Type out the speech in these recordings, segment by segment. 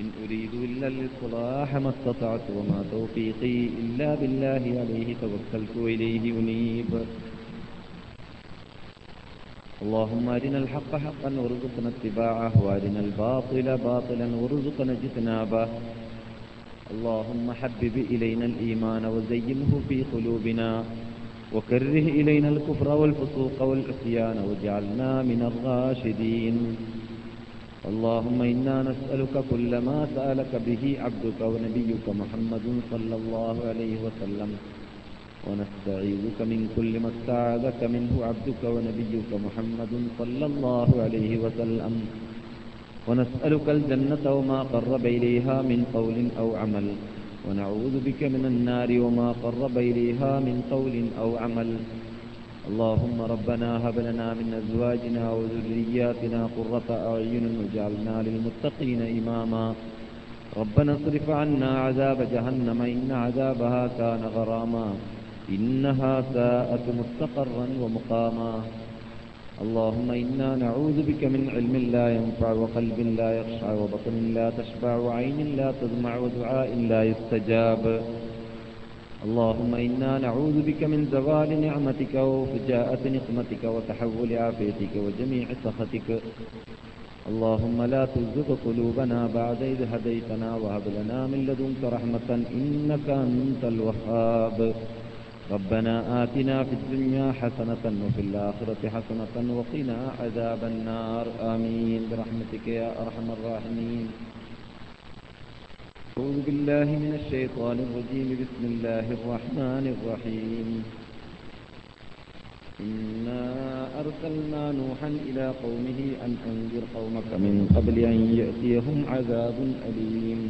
إن أريد إلا الإصلاح ما استطعت وما توفيقي إلا بالله عليه توكلت وإليه أنيب. اللهم أرنا الحق حقا وارزقنا اتباعه وأرنا الباطل باطلا وارزقنا اجتنابه. اللهم حبب إلينا الإيمان وزينه في قلوبنا وكره إلينا الكفر والفسوق والعصيان واجعلنا من الراشدين. اللهم إنا نسألك كل ما سألك به عبدك ونبيك محمد صلى الله عليه وسلم. ونستعيذك من كل ما استعاذك منه عبدك ونبيك محمد صلى الله عليه وسلم. ونسألك الجنة وما قرب إليها من قول أو عمل. ونعوذ بك من النار وما قرب إليها من قول أو عمل. اللهم ربنا هب لنا من أزواجنا وذرياتنا قرة أعين واجعلنا للمتقين إماما. ربنا اصرف عنا عذاب جهنم إن عذابها كان غراما. إنها ساءت مستقرا ومقاما. اللهم إنا نعوذ بك من علم لا ينفع وقلب لا يخشع وبطن لا تشبع وعين لا تدمع ودعاء لا يستجاب. اللهم إنا نعوذ بك من زوال نعمتك وفجاءة نقمتك وتحول عافيتك وجميع سخطك. اللهم لا تزغ قلوبنا بعد إذ هديتنا وهب لنا من لدنك رحمة إنك أنت الوهاب. ربنا آتنا في الدنيا حسنة وفي الآخرة حسنة وقنا عذاب النار. آمين. برحمتك يا أرحم الراحمين. أعوذ بالله من الشيطان الرجيم. بسم الله الرحمن الرحيم. إنا أرسلنا نوحا إلى قومه أن أنذر قومك من قبل أن يأتيهم عذاب أليم.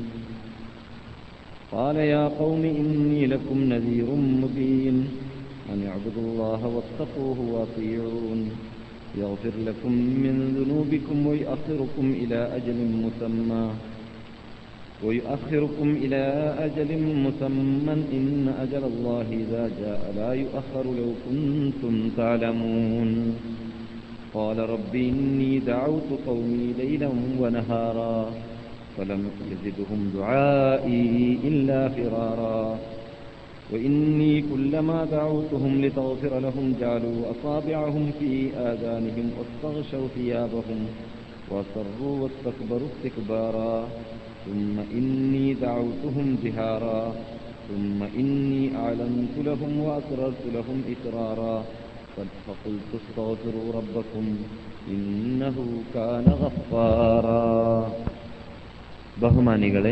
قال يا قوم إني لكم نذير مبين. أن اعبدوا الله واتقوه وأطيعون. يغفر لكم من ذنوبكم ويؤخركم إلى أجل مسمى. ويؤخركم إلى أجل مسمى إن أجل الله إذا جاء لا يؤخر لو كنتم تعلمون. قال رب إني دعوت قومي ليلا ونهارا فلم يزدهم دعائي إلا فرارا. وإني كلما دعوتهم لتغفر لهم جعلوا أصابعهم في آذانهم واستغشوا ثيابهم وأصروا واستكبروا استكبارا. ثم إني دعوتهم جهارا ثم إني أعلنت لهم وأسررت لهم إسرارا فقلت استغفروا ربكم إنه كان غفارا ബഹുമാനികളെ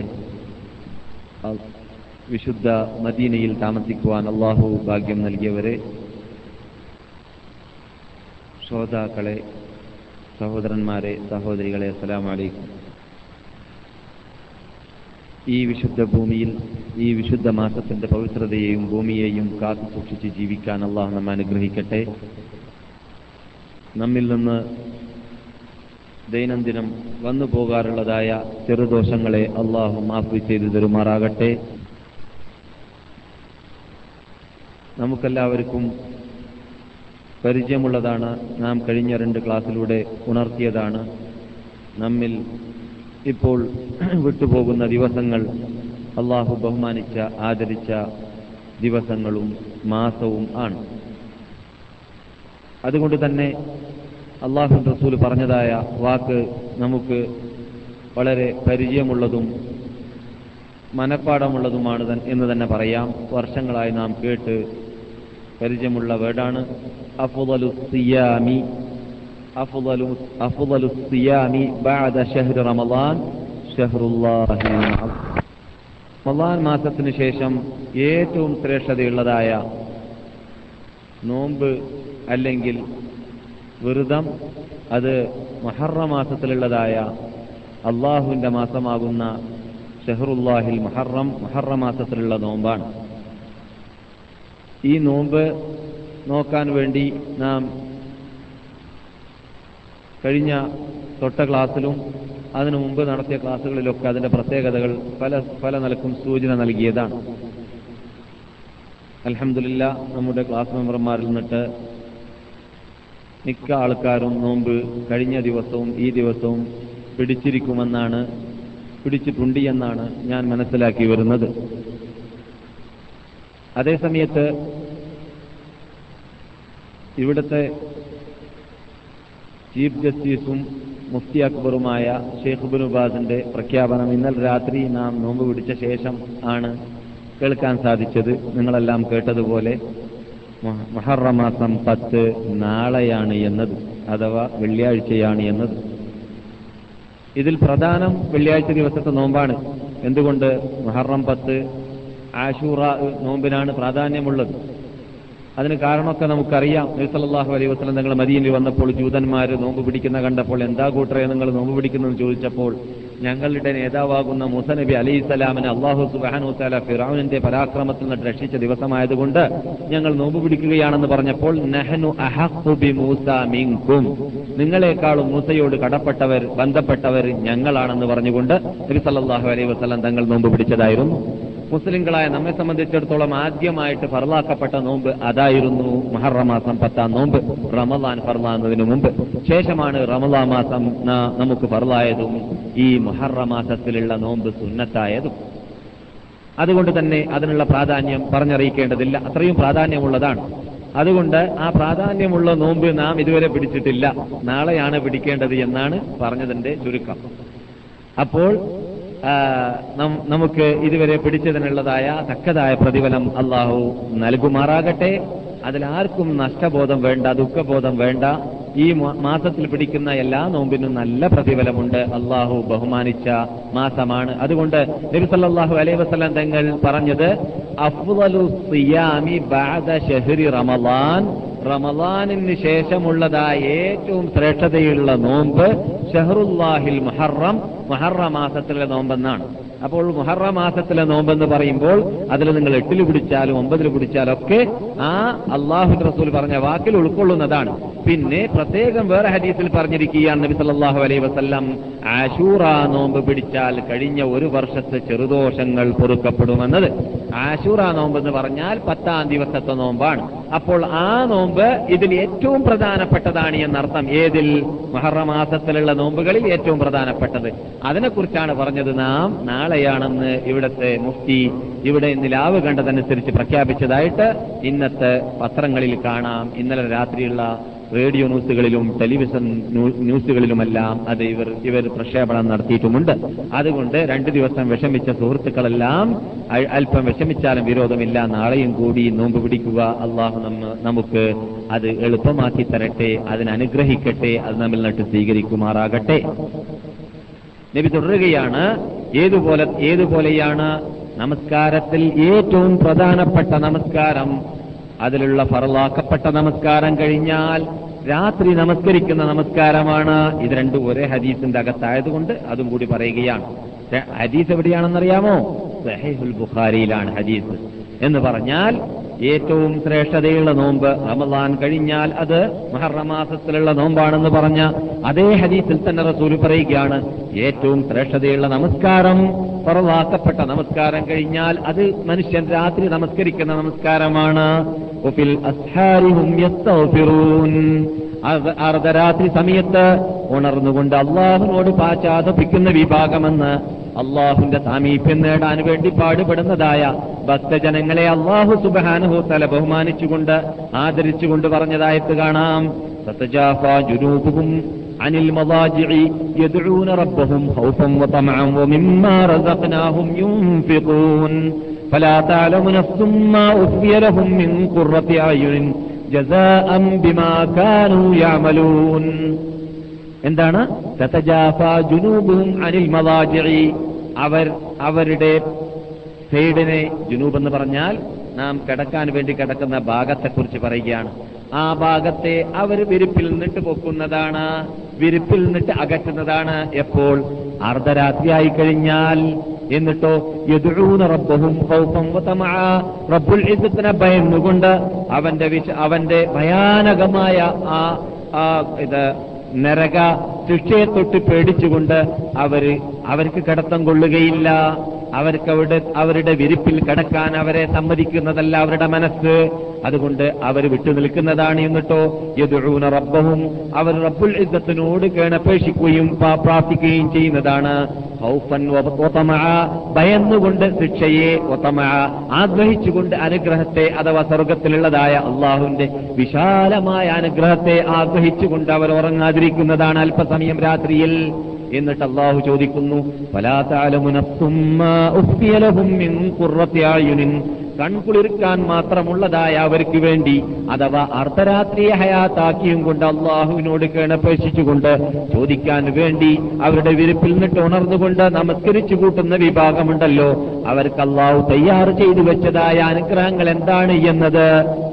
വിശുദ്ധ മദീനയിൽ താമസിക്കുവാൻ അള്ളാഹു ഭാഗ്യം നൽകിയവരെ ശ്രോതാക്കളെ സഹോദരന്മാരെ സഹോദരികളെ അസ്സലാമു അലൈക്കും ഈ വിശുദ്ധ ഭൂമിയിൽ ഈ വിശുദ്ധ മാസത്തിന്റെ പവിത്രതയെയും ഭൂമിയെയും കാത്തു സൂക്ഷിച്ച് ജീവിക്കാൻ അള്ളാഹു നമ്മെ അനുഗ്രഹിക്കട്ടെ. നമ്മിൽ നിന്ന് ദൈനംദിനം വന്നു പോകാറുള്ളതായ ചെറുദോഷങ്ങളെ അള്ളാഹു മാഫ് ചെയ്ത് തരുമാറാകട്ടെ. നമുക്കെല്ലാവർക്കും പരിചയമുള്ളതാണ്. നാം കഴിഞ്ഞ രണ്ട് ക്ലാസ്സിലൂടെ ഉണർത്തിയതാണ്. നമ്മിൽ ഇപ്പോൾ വിട്ടുപോകുന്ന ദിവസങ്ങൾ അള്ളാഹു ബഹുമാനിച്ച ആദരിച്ച ദിവസങ്ങളും മാസവും ആണ്. അതുകൊണ്ട് തന്നെ അള്ളാഹു റസൂൽ പറഞ്ഞതായ വാക്ക് നമുക്ക് വളരെ പരിചയമുള്ളതും മനപ്പാടമുള്ളതുമാണ് എന്ന് തന്നെ പറയാം. വർഷങ്ങളായി നാം കേട്ട് പരിചയമുള്ള വേർഡാണ് അഫുദലു സിയാമി. മാസത്തിനു ശേഷം ഏറ്റവും ശ്രേഷ്ഠതയുള്ളതായ നോമ്പ് അല്ലെങ്കിൽ വ്രതം അത് മഹറ മാസത്തിലുള്ളതായ അള്ളാഹുവിന്റെ മാസമാകുന്ന ഷഹറുല്ലാഹിൽ മഹറം മഹറ മാസത്തിലുള്ള നോമ്പാണ്. ഈ നോമ്പ് നോക്കാൻ വേണ്ടി നാം കഴിഞ്ഞ തൊട്ട ക്ലാസ്സിലും അതിനു മുമ്പ് നടത്തിയ ക്ലാസ്സുകളിലൊക്കെ അതിന്റെ പ്രത്യേകതകൾ പല പല നിലക്കും സൂചന നൽകിയതാണ്. അലഹമില്ല നമ്മുടെ ക്ലാസ് മെമ്പർമാരിൽ നിന്നിട്ട് മിക്ക ആൾക്കാരും നോമ്പ് കഴിഞ്ഞ ദിവസവും ഈ ദിവസവും പിടിച്ചിരിക്കുമെന്നാണ് പിടിച്ചിട്ടുണ്ട് എന്നാണ് ഞാൻ മനസ്സിലാക്കി വരുന്നത്. അതേസമയത്ത് ഇവിടുത്തെ ചീഫ് ജസ്റ്റിസും മുഫ്തി അക്ബറുമായ ഷെയ്ഖ് ബിനുബാസിന്റെ പ്രഖ്യാപനം ഇന്നലെ രാത്രി നാം നോമ്പ് പിടിച്ച ശേഷം ആണ് കേൾക്കാൻ സാധിച്ചത്. നിങ്ങളെല്ലാം കേട്ടതുപോലെ മഹറമാസം പത്ത് നാളെയാണ് എന്നത് അഥവാ വെള്ളിയാഴ്ചയാണ് എന്നത്. ഇതിൽ പ്രധാനം വെള്ളിയാഴ്ച ദിവസത്തെ നോമ്പാണ്. എന്തുകൊണ്ട് മുഹറം പത്ത് ആഷൂറ നോമ്പിനാണ് പ്രാധാന്യമുള്ളത്? അതിന് കാരണമൊക്കെ നമുക്കറിയാം. നബിസല്ലാഹു അലൈഹി വസ്ലം നിങ്ങൾ മദീനിൽ വന്നപ്പോൾ ജൂതന്മാർ നോമ്പ് പിടിക്കുന്ന കണ്ടപ്പോൾ എന്താ കൂട്ടറെ നിങ്ങൾ നോമ്പ് പിടിക്കുന്നത് ചോദിച്ചപ്പോൾ ഞങ്ങളുടെ നേതാവാകുന്ന മൂസ നബി അലൈഹി സ്വലാമിനെ അള്ളാഹു സുബാനു താല ഫിറാവിന്റെ പരാക്രമത്തിൽ നിന്ന് രക്ഷിച്ച ദിവസമായതുകൊണ്ട് ഞങ്ങൾ നോമ്പ് പിടിക്കുകയാണെന്ന് പറഞ്ഞപ്പോൾ നഹനു അഹഖുബി മൂസ മിങ്കും. നിങ്ങളെക്കാളും മൂസയോട് കടപ്പെട്ടവർ ബന്ധപ്പെട്ടവർ ഞങ്ങളാണെന്ന് പറഞ്ഞുകൊണ്ട് നബി സല്ലല്ലാഹു അലൈഹി വസല്ലം തങ്ങൾ നോമ്പ് പിടിച്ചതായിരുന്നു. മുസ്ലിങ്ങളായ നമ്മെ സംബന്ധിച്ചിടത്തോളം ആദ്യമായിട്ട് ഫർലാക്കപ്പെട്ട നോമ്പ് അതായിരുന്നു മഹർറമാസം പത്താം നോമ്പ്. റമദാൻ ഫർലാന്നതിനു മുമ്പ്. ശേഷമാണ് റമദാ മാസം നമുക്ക് ഫർലായതും ഈ മുഹറ മാസത്തിലുള്ള നോമ്പ് സുന്നത്തായതും. അതുകൊണ്ട് തന്നെ അതിനുള്ള പ്രാധാന്യം പറഞ്ഞറിയിക്കേണ്ടതില്ല. അത്രയും പ്രാധാന്യമുള്ളതാണ്. അതുകൊണ്ട് ആ പ്രാധാന്യമുള്ള നോമ്പ് നാം ഇതുവരെ പിടിച്ചിട്ടില്ല. നാളെയാണ് പിടിക്കേണ്ടത് എന്നാണ് പറഞ്ഞതിന്റെ ചുരുക്കം. അപ്പോൾ നമുക്ക് ഇതുവരെ പിടിച്ചതിനുള്ളതായ തക്കതായ പ്രതിഫലം അള്ളാഹു നൽകുമാറാകട്ടെ. അതിലാർക്കും നഷ്ടബോധം വേണ്ട ദുഃഖബോധം വേണ്ട. ഈ മാസത്തിൽ പിടിക്കുന്ന എല്ലാ നോമ്പിനും നല്ല പ്രതിഫലമുണ്ട്. അള്ളാഹു ബഹുമാനിച്ച മാസമാണ്. അതുകൊണ്ട് നബി സല്ലല്ലാഹു അലൈഹി വസല്ലം തങ്ങൾ പറഞ്ഞത് അഫ്വലു സിയാമി ബാദ ഷഹ്രി റമളാൻ റമളാനിന് ശേഷമുള്ളതായ ഏറ്റവും ശ്രേഷ്ഠതയുള്ള നോമ്പ് ഷഹറുല്ലാഹിൽ മുഹറം മുഹറ മാസത്തിലെ നോമ്പെന്നാണ്. അപ്പോൾ മുഹറ മാസത്തിലെ നോമ്പെന്ന് പറയുമ്പോൾ അതിൽ നിങ്ങൾ എട്ടിൽ പിടിച്ചാലും ഒമ്പതിൽ പിടിച്ചാലും ഒക്കെ ആ അള്ളാഹു റസൂൽ പറഞ്ഞ വാക്കിൽ ഉൾക്കൊള്ളുന്നതാണ്. പിന്നെ പ്രത്യേകം വേറെ ഹദീസിൽ പറഞ്ഞിരിക്കുകയാണ് നബി സല്ലാഹു അലൈ വസല്ലം ആശൂറ നോമ്പ് പിടിച്ചാൽ കഴിഞ്ഞ ഒരു വർഷത്തെ ചെറുദോഷങ്ങൾ പൊറുക്കപ്പെടുമെന്നത്. ആശൂറ നോമ്പ് എന്ന് പറഞ്ഞാൽ പത്താം ദിവസത്തെ നോമ്പാണ്. അപ്പോൾ ആ നോമ്പ് ഇതിൽ ഏറ്റവും പ്രധാനപ്പെട്ടതാണ് എന്നർത്ഥം ഏതിൽ? മഹറമാസത്തിലുള്ള നോമ്പുകളിൽ ഏറ്റവും പ്രധാനപ്പെട്ടത്. അതിനെക്കുറിച്ചാണ് പറഞ്ഞത് നാം നാളെയാണെന്ന് ഇവിടത്തെ മുഫ്തി ഇവിടെ നിലാവ് കണ്ടതനുസരിച്ച് പ്രഖ്യാപിച്ചതായിട്ട് ഇന്നത്തെ പത്രങ്ങളിൽ കാണാം. ഇന്നലെ രാത്രിയുള്ള റേഡിയോ ന്യൂസുകളിലും ടെലിവിഷൻ ന്യൂസുകളിലുമെല്ലാം അത് ഇവർ ഇവർ പ്രക്ഷേപണം നടത്തിയിട്ടുമുണ്ട്. അതുകൊണ്ട് രണ്ടു ദിവസം വിഷമിച്ച സുഹൃത്തുക്കളെല്ലാം അല്പം വിഷമിച്ചാലും വിരോധമില്ല. നാളെയും കൂടി നോമ്പ് പിടിക്കുക. അള്ളാഹു നമ്മ നമുക്ക് അത് എളുപ്പമാക്കി തരട്ടെ അതിനനുഗ്രഹിക്കട്ടെ അത് നമ്മിൽ നട്ട് സ്വീകരിക്കുമാറാകട്ടെ. നബി തുടരുകയാണ്. ഏതുപോലെ ഏതുപോലെയാണ് നമസ്കാരത്തിൽ ഏറ്റവും പ്രധാനപ്പെട്ട നമസ്കാരം? അതിലുള്ള ഫറലാക്കപ്പെട്ട നമസ്കാരം കഴിഞ്ഞാൽ രാത്രി നമസ്കരിക്കുന്ന നമസ്കാരമാണ്. ഇത് രണ്ടും ഒരേ ഹദീസിന്റെ അകത്തായതുകൊണ്ട് അതും കൂടി പറയുകയാണ്. ഹദീസ് എവിടെയാണെന്നറിയാമോ? സഹീഹുൽ ബുഖാരിയിലാണ് ഹദീസ്. എന്ന് പറഞ്ഞാൽ ഏറ്റവും ശ്രേഷ്ഠതയുള്ള നോമ്പ് റമദാൻ കഴിഞ്ഞാൽ അത് മഹർമാസത്തിലുള്ള നോമ്പാണെന്ന് പറഞ്ഞ അതേ ഹദീസിൽ തന്നെ റസൂൽ പറയുകയാണ് ഏറ്റവും ശ്രേഷ്ഠതയുള്ള നമസ്കാരം പറവാക്കപ്പെട്ട നമസ്കാരം കഴിഞ്ഞാൽ അത് മനുഷ്യൻ രാത്രി നമസ്കരിക്കുന്ന നമസ്കാരമാണ്. അർദ്ധരാത്രി സമയത്ത് ഉണർന്നുകൊണ്ട് അള്ളാഹുനോട് പാശ്ചാത്തപിക്കുന്ന വിഭാഗമെന്ന് അള്ളാഹുവിന്റെ സാമീപ്യം നേടാൻ വേണ്ടി പാടുപെടുന്നതായ ഭക്തജനങ്ങളെ അള്ളാഹു സുബാനുഹു തല ബഹുമാനിച്ചുകൊണ്ട് ആദരിച്ചുകൊണ്ട് പറഞ്ഞതായിട്ട് കാണാം സത്തജാഫ ജുനൂബുഹും عن المضاجع يدعون ربهم خوفا وطمعا ومما رزقناهم ينفقون فلا تعلم نفس ما أخفي لهم من قرة أعين جزاء بما كانوا يعملون എന്താണ്? അനിൽ മവാജിഇ അവർ അവരുടെ സൈഡിനെ ജുനൂബ് എന്ന് പറഞ്ഞാൽ നാം കിടക്കാൻ വേണ്ടി കിടക്കുന്ന ഭാഗത്തെക്കുറിച്ച് പറയുകയാണ്. ആ ഭാഗത്തെ അവർ വിരിപ്പിൽ നിന്നിട്ട് പൊക്കുന്നതാണ് വിരിപ്പിൽ നിന്നിട്ട് അകറ്റുന്നതാണ്. എപ്പോൾ? അർദ്ധരാത്രിയായി കഴിഞ്ഞാൽ. എന്നിട്ടോ യദുഊന റബ്ബഹും റബ്ബുൽ ഇസ്സത്തിനെ ഭയന്നുകൊണ്ട് അവന്റെ അവന്റെ ഭയാനകമായ ആ ഇത് नरका ശിക്ഷയെ തൊട്ട് പേടിച്ചുകൊണ്ട് അവർ അവർക്ക് കടത്തം കൊള്ളുകയില്ല. അവർക്ക് അവിടെ അവരുടെ വിരിപ്പിൽ കടക്കാൻ അവരെ സമ്മതിക്കുന്നതല്ല അവരുടെ മനസ്സ്. അതുകൊണ്ട് അവർ വിട്ടുനിൽക്കുന്നതാണ് എന്നിട്ടോ യദുഊന റബ്ബവും അവർ റബ്ബുൽ ഇസ്സത്തിനോട് കേണപേക്ഷിക്കുകയും പ്രാർത്ഥിക്കുകയും ചെയ്യുന്നതാണ്. ഭയന്നുകൊണ്ട് ശിക്ഷയെ ഒത്തമ ആഗ്രഹിച്ചുകൊണ്ട് അനുഗ്രഹത്തെ അഥവാ സ്വർഗത്തിലുള്ളതായ അള്ളാഹുവിന്റെ വിശാലമായ അനുഗ്രഹത്തെ ആഗ്രഹിച്ചുകൊണ്ട് അവർ ഉറങ്ങാതിരിക്കുന്നതാണ് അല്പസമയം. രാത്രിയിൽ എന്നിട്ട് അള്ളാഹു ചോദിക്കുന്നു. കൺകുളിർക്കാൻ മാത്രമുള്ളതായ അവർക്ക് വേണ്ടി അഥവാ അർദ്ധരാത്രിയെ ഹയാത്താക്കിയും കൊണ്ട് അള്ളാഹുവിനോട് കേണപേക്ഷിച്ചുകൊണ്ട് ചോദിക്കാൻ വേണ്ടി അവരുടെ വിരിപ്പിൽ നിന്നിട്ട് ഉണർന്നുകൊണ്ട് നമസ്കരിച്ചു കൂട്ടുന്ന വിഭാഗമുണ്ടല്ലോ അവർക്ക് അള്ളാഹു തയ്യാർ ചെയ്തു വെച്ചതായ അനുഗ്രഹങ്ങൾ എന്താണ് എന്നത്?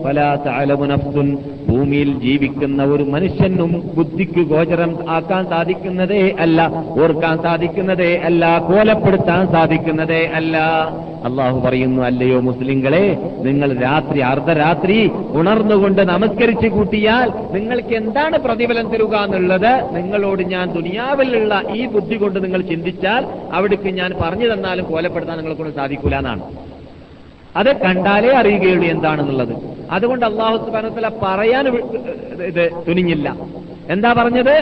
പല താലമുനഫ്സുൻ ഭൂമിയിൽ ജീവിക്കുന്ന ഒരു മനുഷ്യനും ബുദ്ധിക്ക് ഗോചരം ആക്കാൻ സാധിക്കുന്നതേ അല്ല ഓർക്കാൻ സാധിക്കുന്നതേ അല്ല കോലപ്പെടുത്താൻ സാധിക്കുന്നതേ അല്ല. അള്ളാഹു പറയുന്നു അല്ലയോ മുസ്ലിങ്ങളെ നിങ്ങൾ രാത്രി അർദ്ധരാത്രി ഉണർന്നുകൊണ്ട് നമസ്കരിച്ചു കൂട്ടിയാൽ നിങ്ങൾക്ക് എന്താണ് പ്രതിഫലം തരുക എന്നുള്ളത്? നിങ്ങളോട് ഞാൻ ദുനിയാവിലുള്ള ഈ ബുദ്ധി കൊണ്ട് നിങ്ങൾ ചിന്തിച്ചാൽ അവിടേക്ക് ഞാൻ പറഞ്ഞു തന്നാലും കോലപ്പെടുത്താൻ നിങ്ങളെ കൊണ്ട് സാധിക്കൂല എന്നാണ് അത് കണ്ടാലേ അറിയുകയുള്ളൂ എന്താണെന്നുള്ളത്. അതുകൊണ്ട് അള്ളാഹു സുബാനത്തല പറയാൻ ഇത് തുനിഞ്ഞില്ല. എന്താ പറഞ്ഞത്?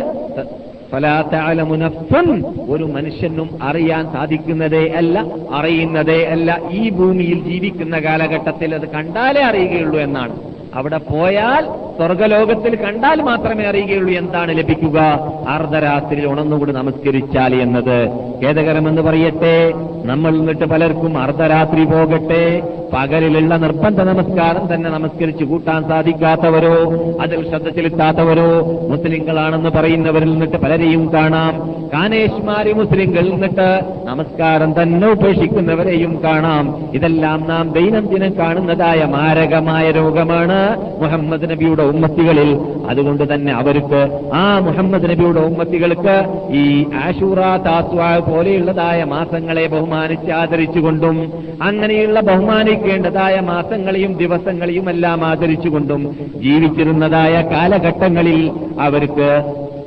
ഒരു മനുഷ്യനും അറിയാൻ സാധിക്കുന്നതേ അല്ല അറിയുന്നതേ അല്ല. ഈ ഭൂമിയിൽ ജീവിക്കുന്ന കാലഘട്ടത്തിൽ അത് കണ്ടാലേ അറിയുകയുള്ളൂ എന്നാണ്. അവിടെ പോയാൽ സ്വർഗലോകത്തിൽ കണ്ടാൽ മാത്രമേ അറിയുകയുള്ളൂ എന്താണ് ലഭിക്കുക. അർദ്ധരാത്രിയിൽ ഉണർന്നുകൂടി നമസ്കരിച്ചാൽ എന്നത് ഖേദകരമെന്ന് പറയട്ടെ. നമ്മൾ നിന്നിട്ട് പലർക്കും അർദ്ധരാത്രി പോകട്ടെ. പകലിലുള്ള നിർബന്ധ നമസ്കാരം തന്നെ നമസ്കരിച്ചു കൂട്ടാൻ സാധിക്കാത്തവരോ അതിൽ ശ്രദ്ധ ചെലുത്താത്തവരോ മുസ്ലിങ്ങളാണെന്ന് പറയുന്നവരിൽ നിന്നിട്ട് പലരെയും കാണാം. കാനേഷ്മാരി മുസ്ലിങ്ങളിൽ നിന്നിട്ട് നമസ്കാരം തന്നെ ഉപേക്ഷിക്കുന്നവരെയും കാണാം. ഇതെല്ലാം നാം ദൈനംദിനം കാണുന്നതായ മാരകമായ രോഗമാണ്. മുഹമ്മദ് നബിയുടെ ഉമ്മത്തികളിൽ. അതുകൊണ്ട് തന്നെ അവർക്ക് ആ മുഹമ്മദ് നബിയുടെ ഉമ്മത്തികൾക്ക് ഈ ആഷൂറ താത്വ പോലെയുള്ളതായ മാസങ്ങളെ ബഹുമാനിച്ച് ആദരിച്ചുകൊണ്ടും അങ്ങനെയുള്ള ബഹുമാനിക്കേണ്ടതായ മാസങ്ങളെയും ദിവസങ്ങളെയും എല്ലാം ആദരിച്ചുകൊണ്ടും ജീവിച്ചിരുന്നതായ കാലഘട്ടങ്ങളിൽ അവർക്ക്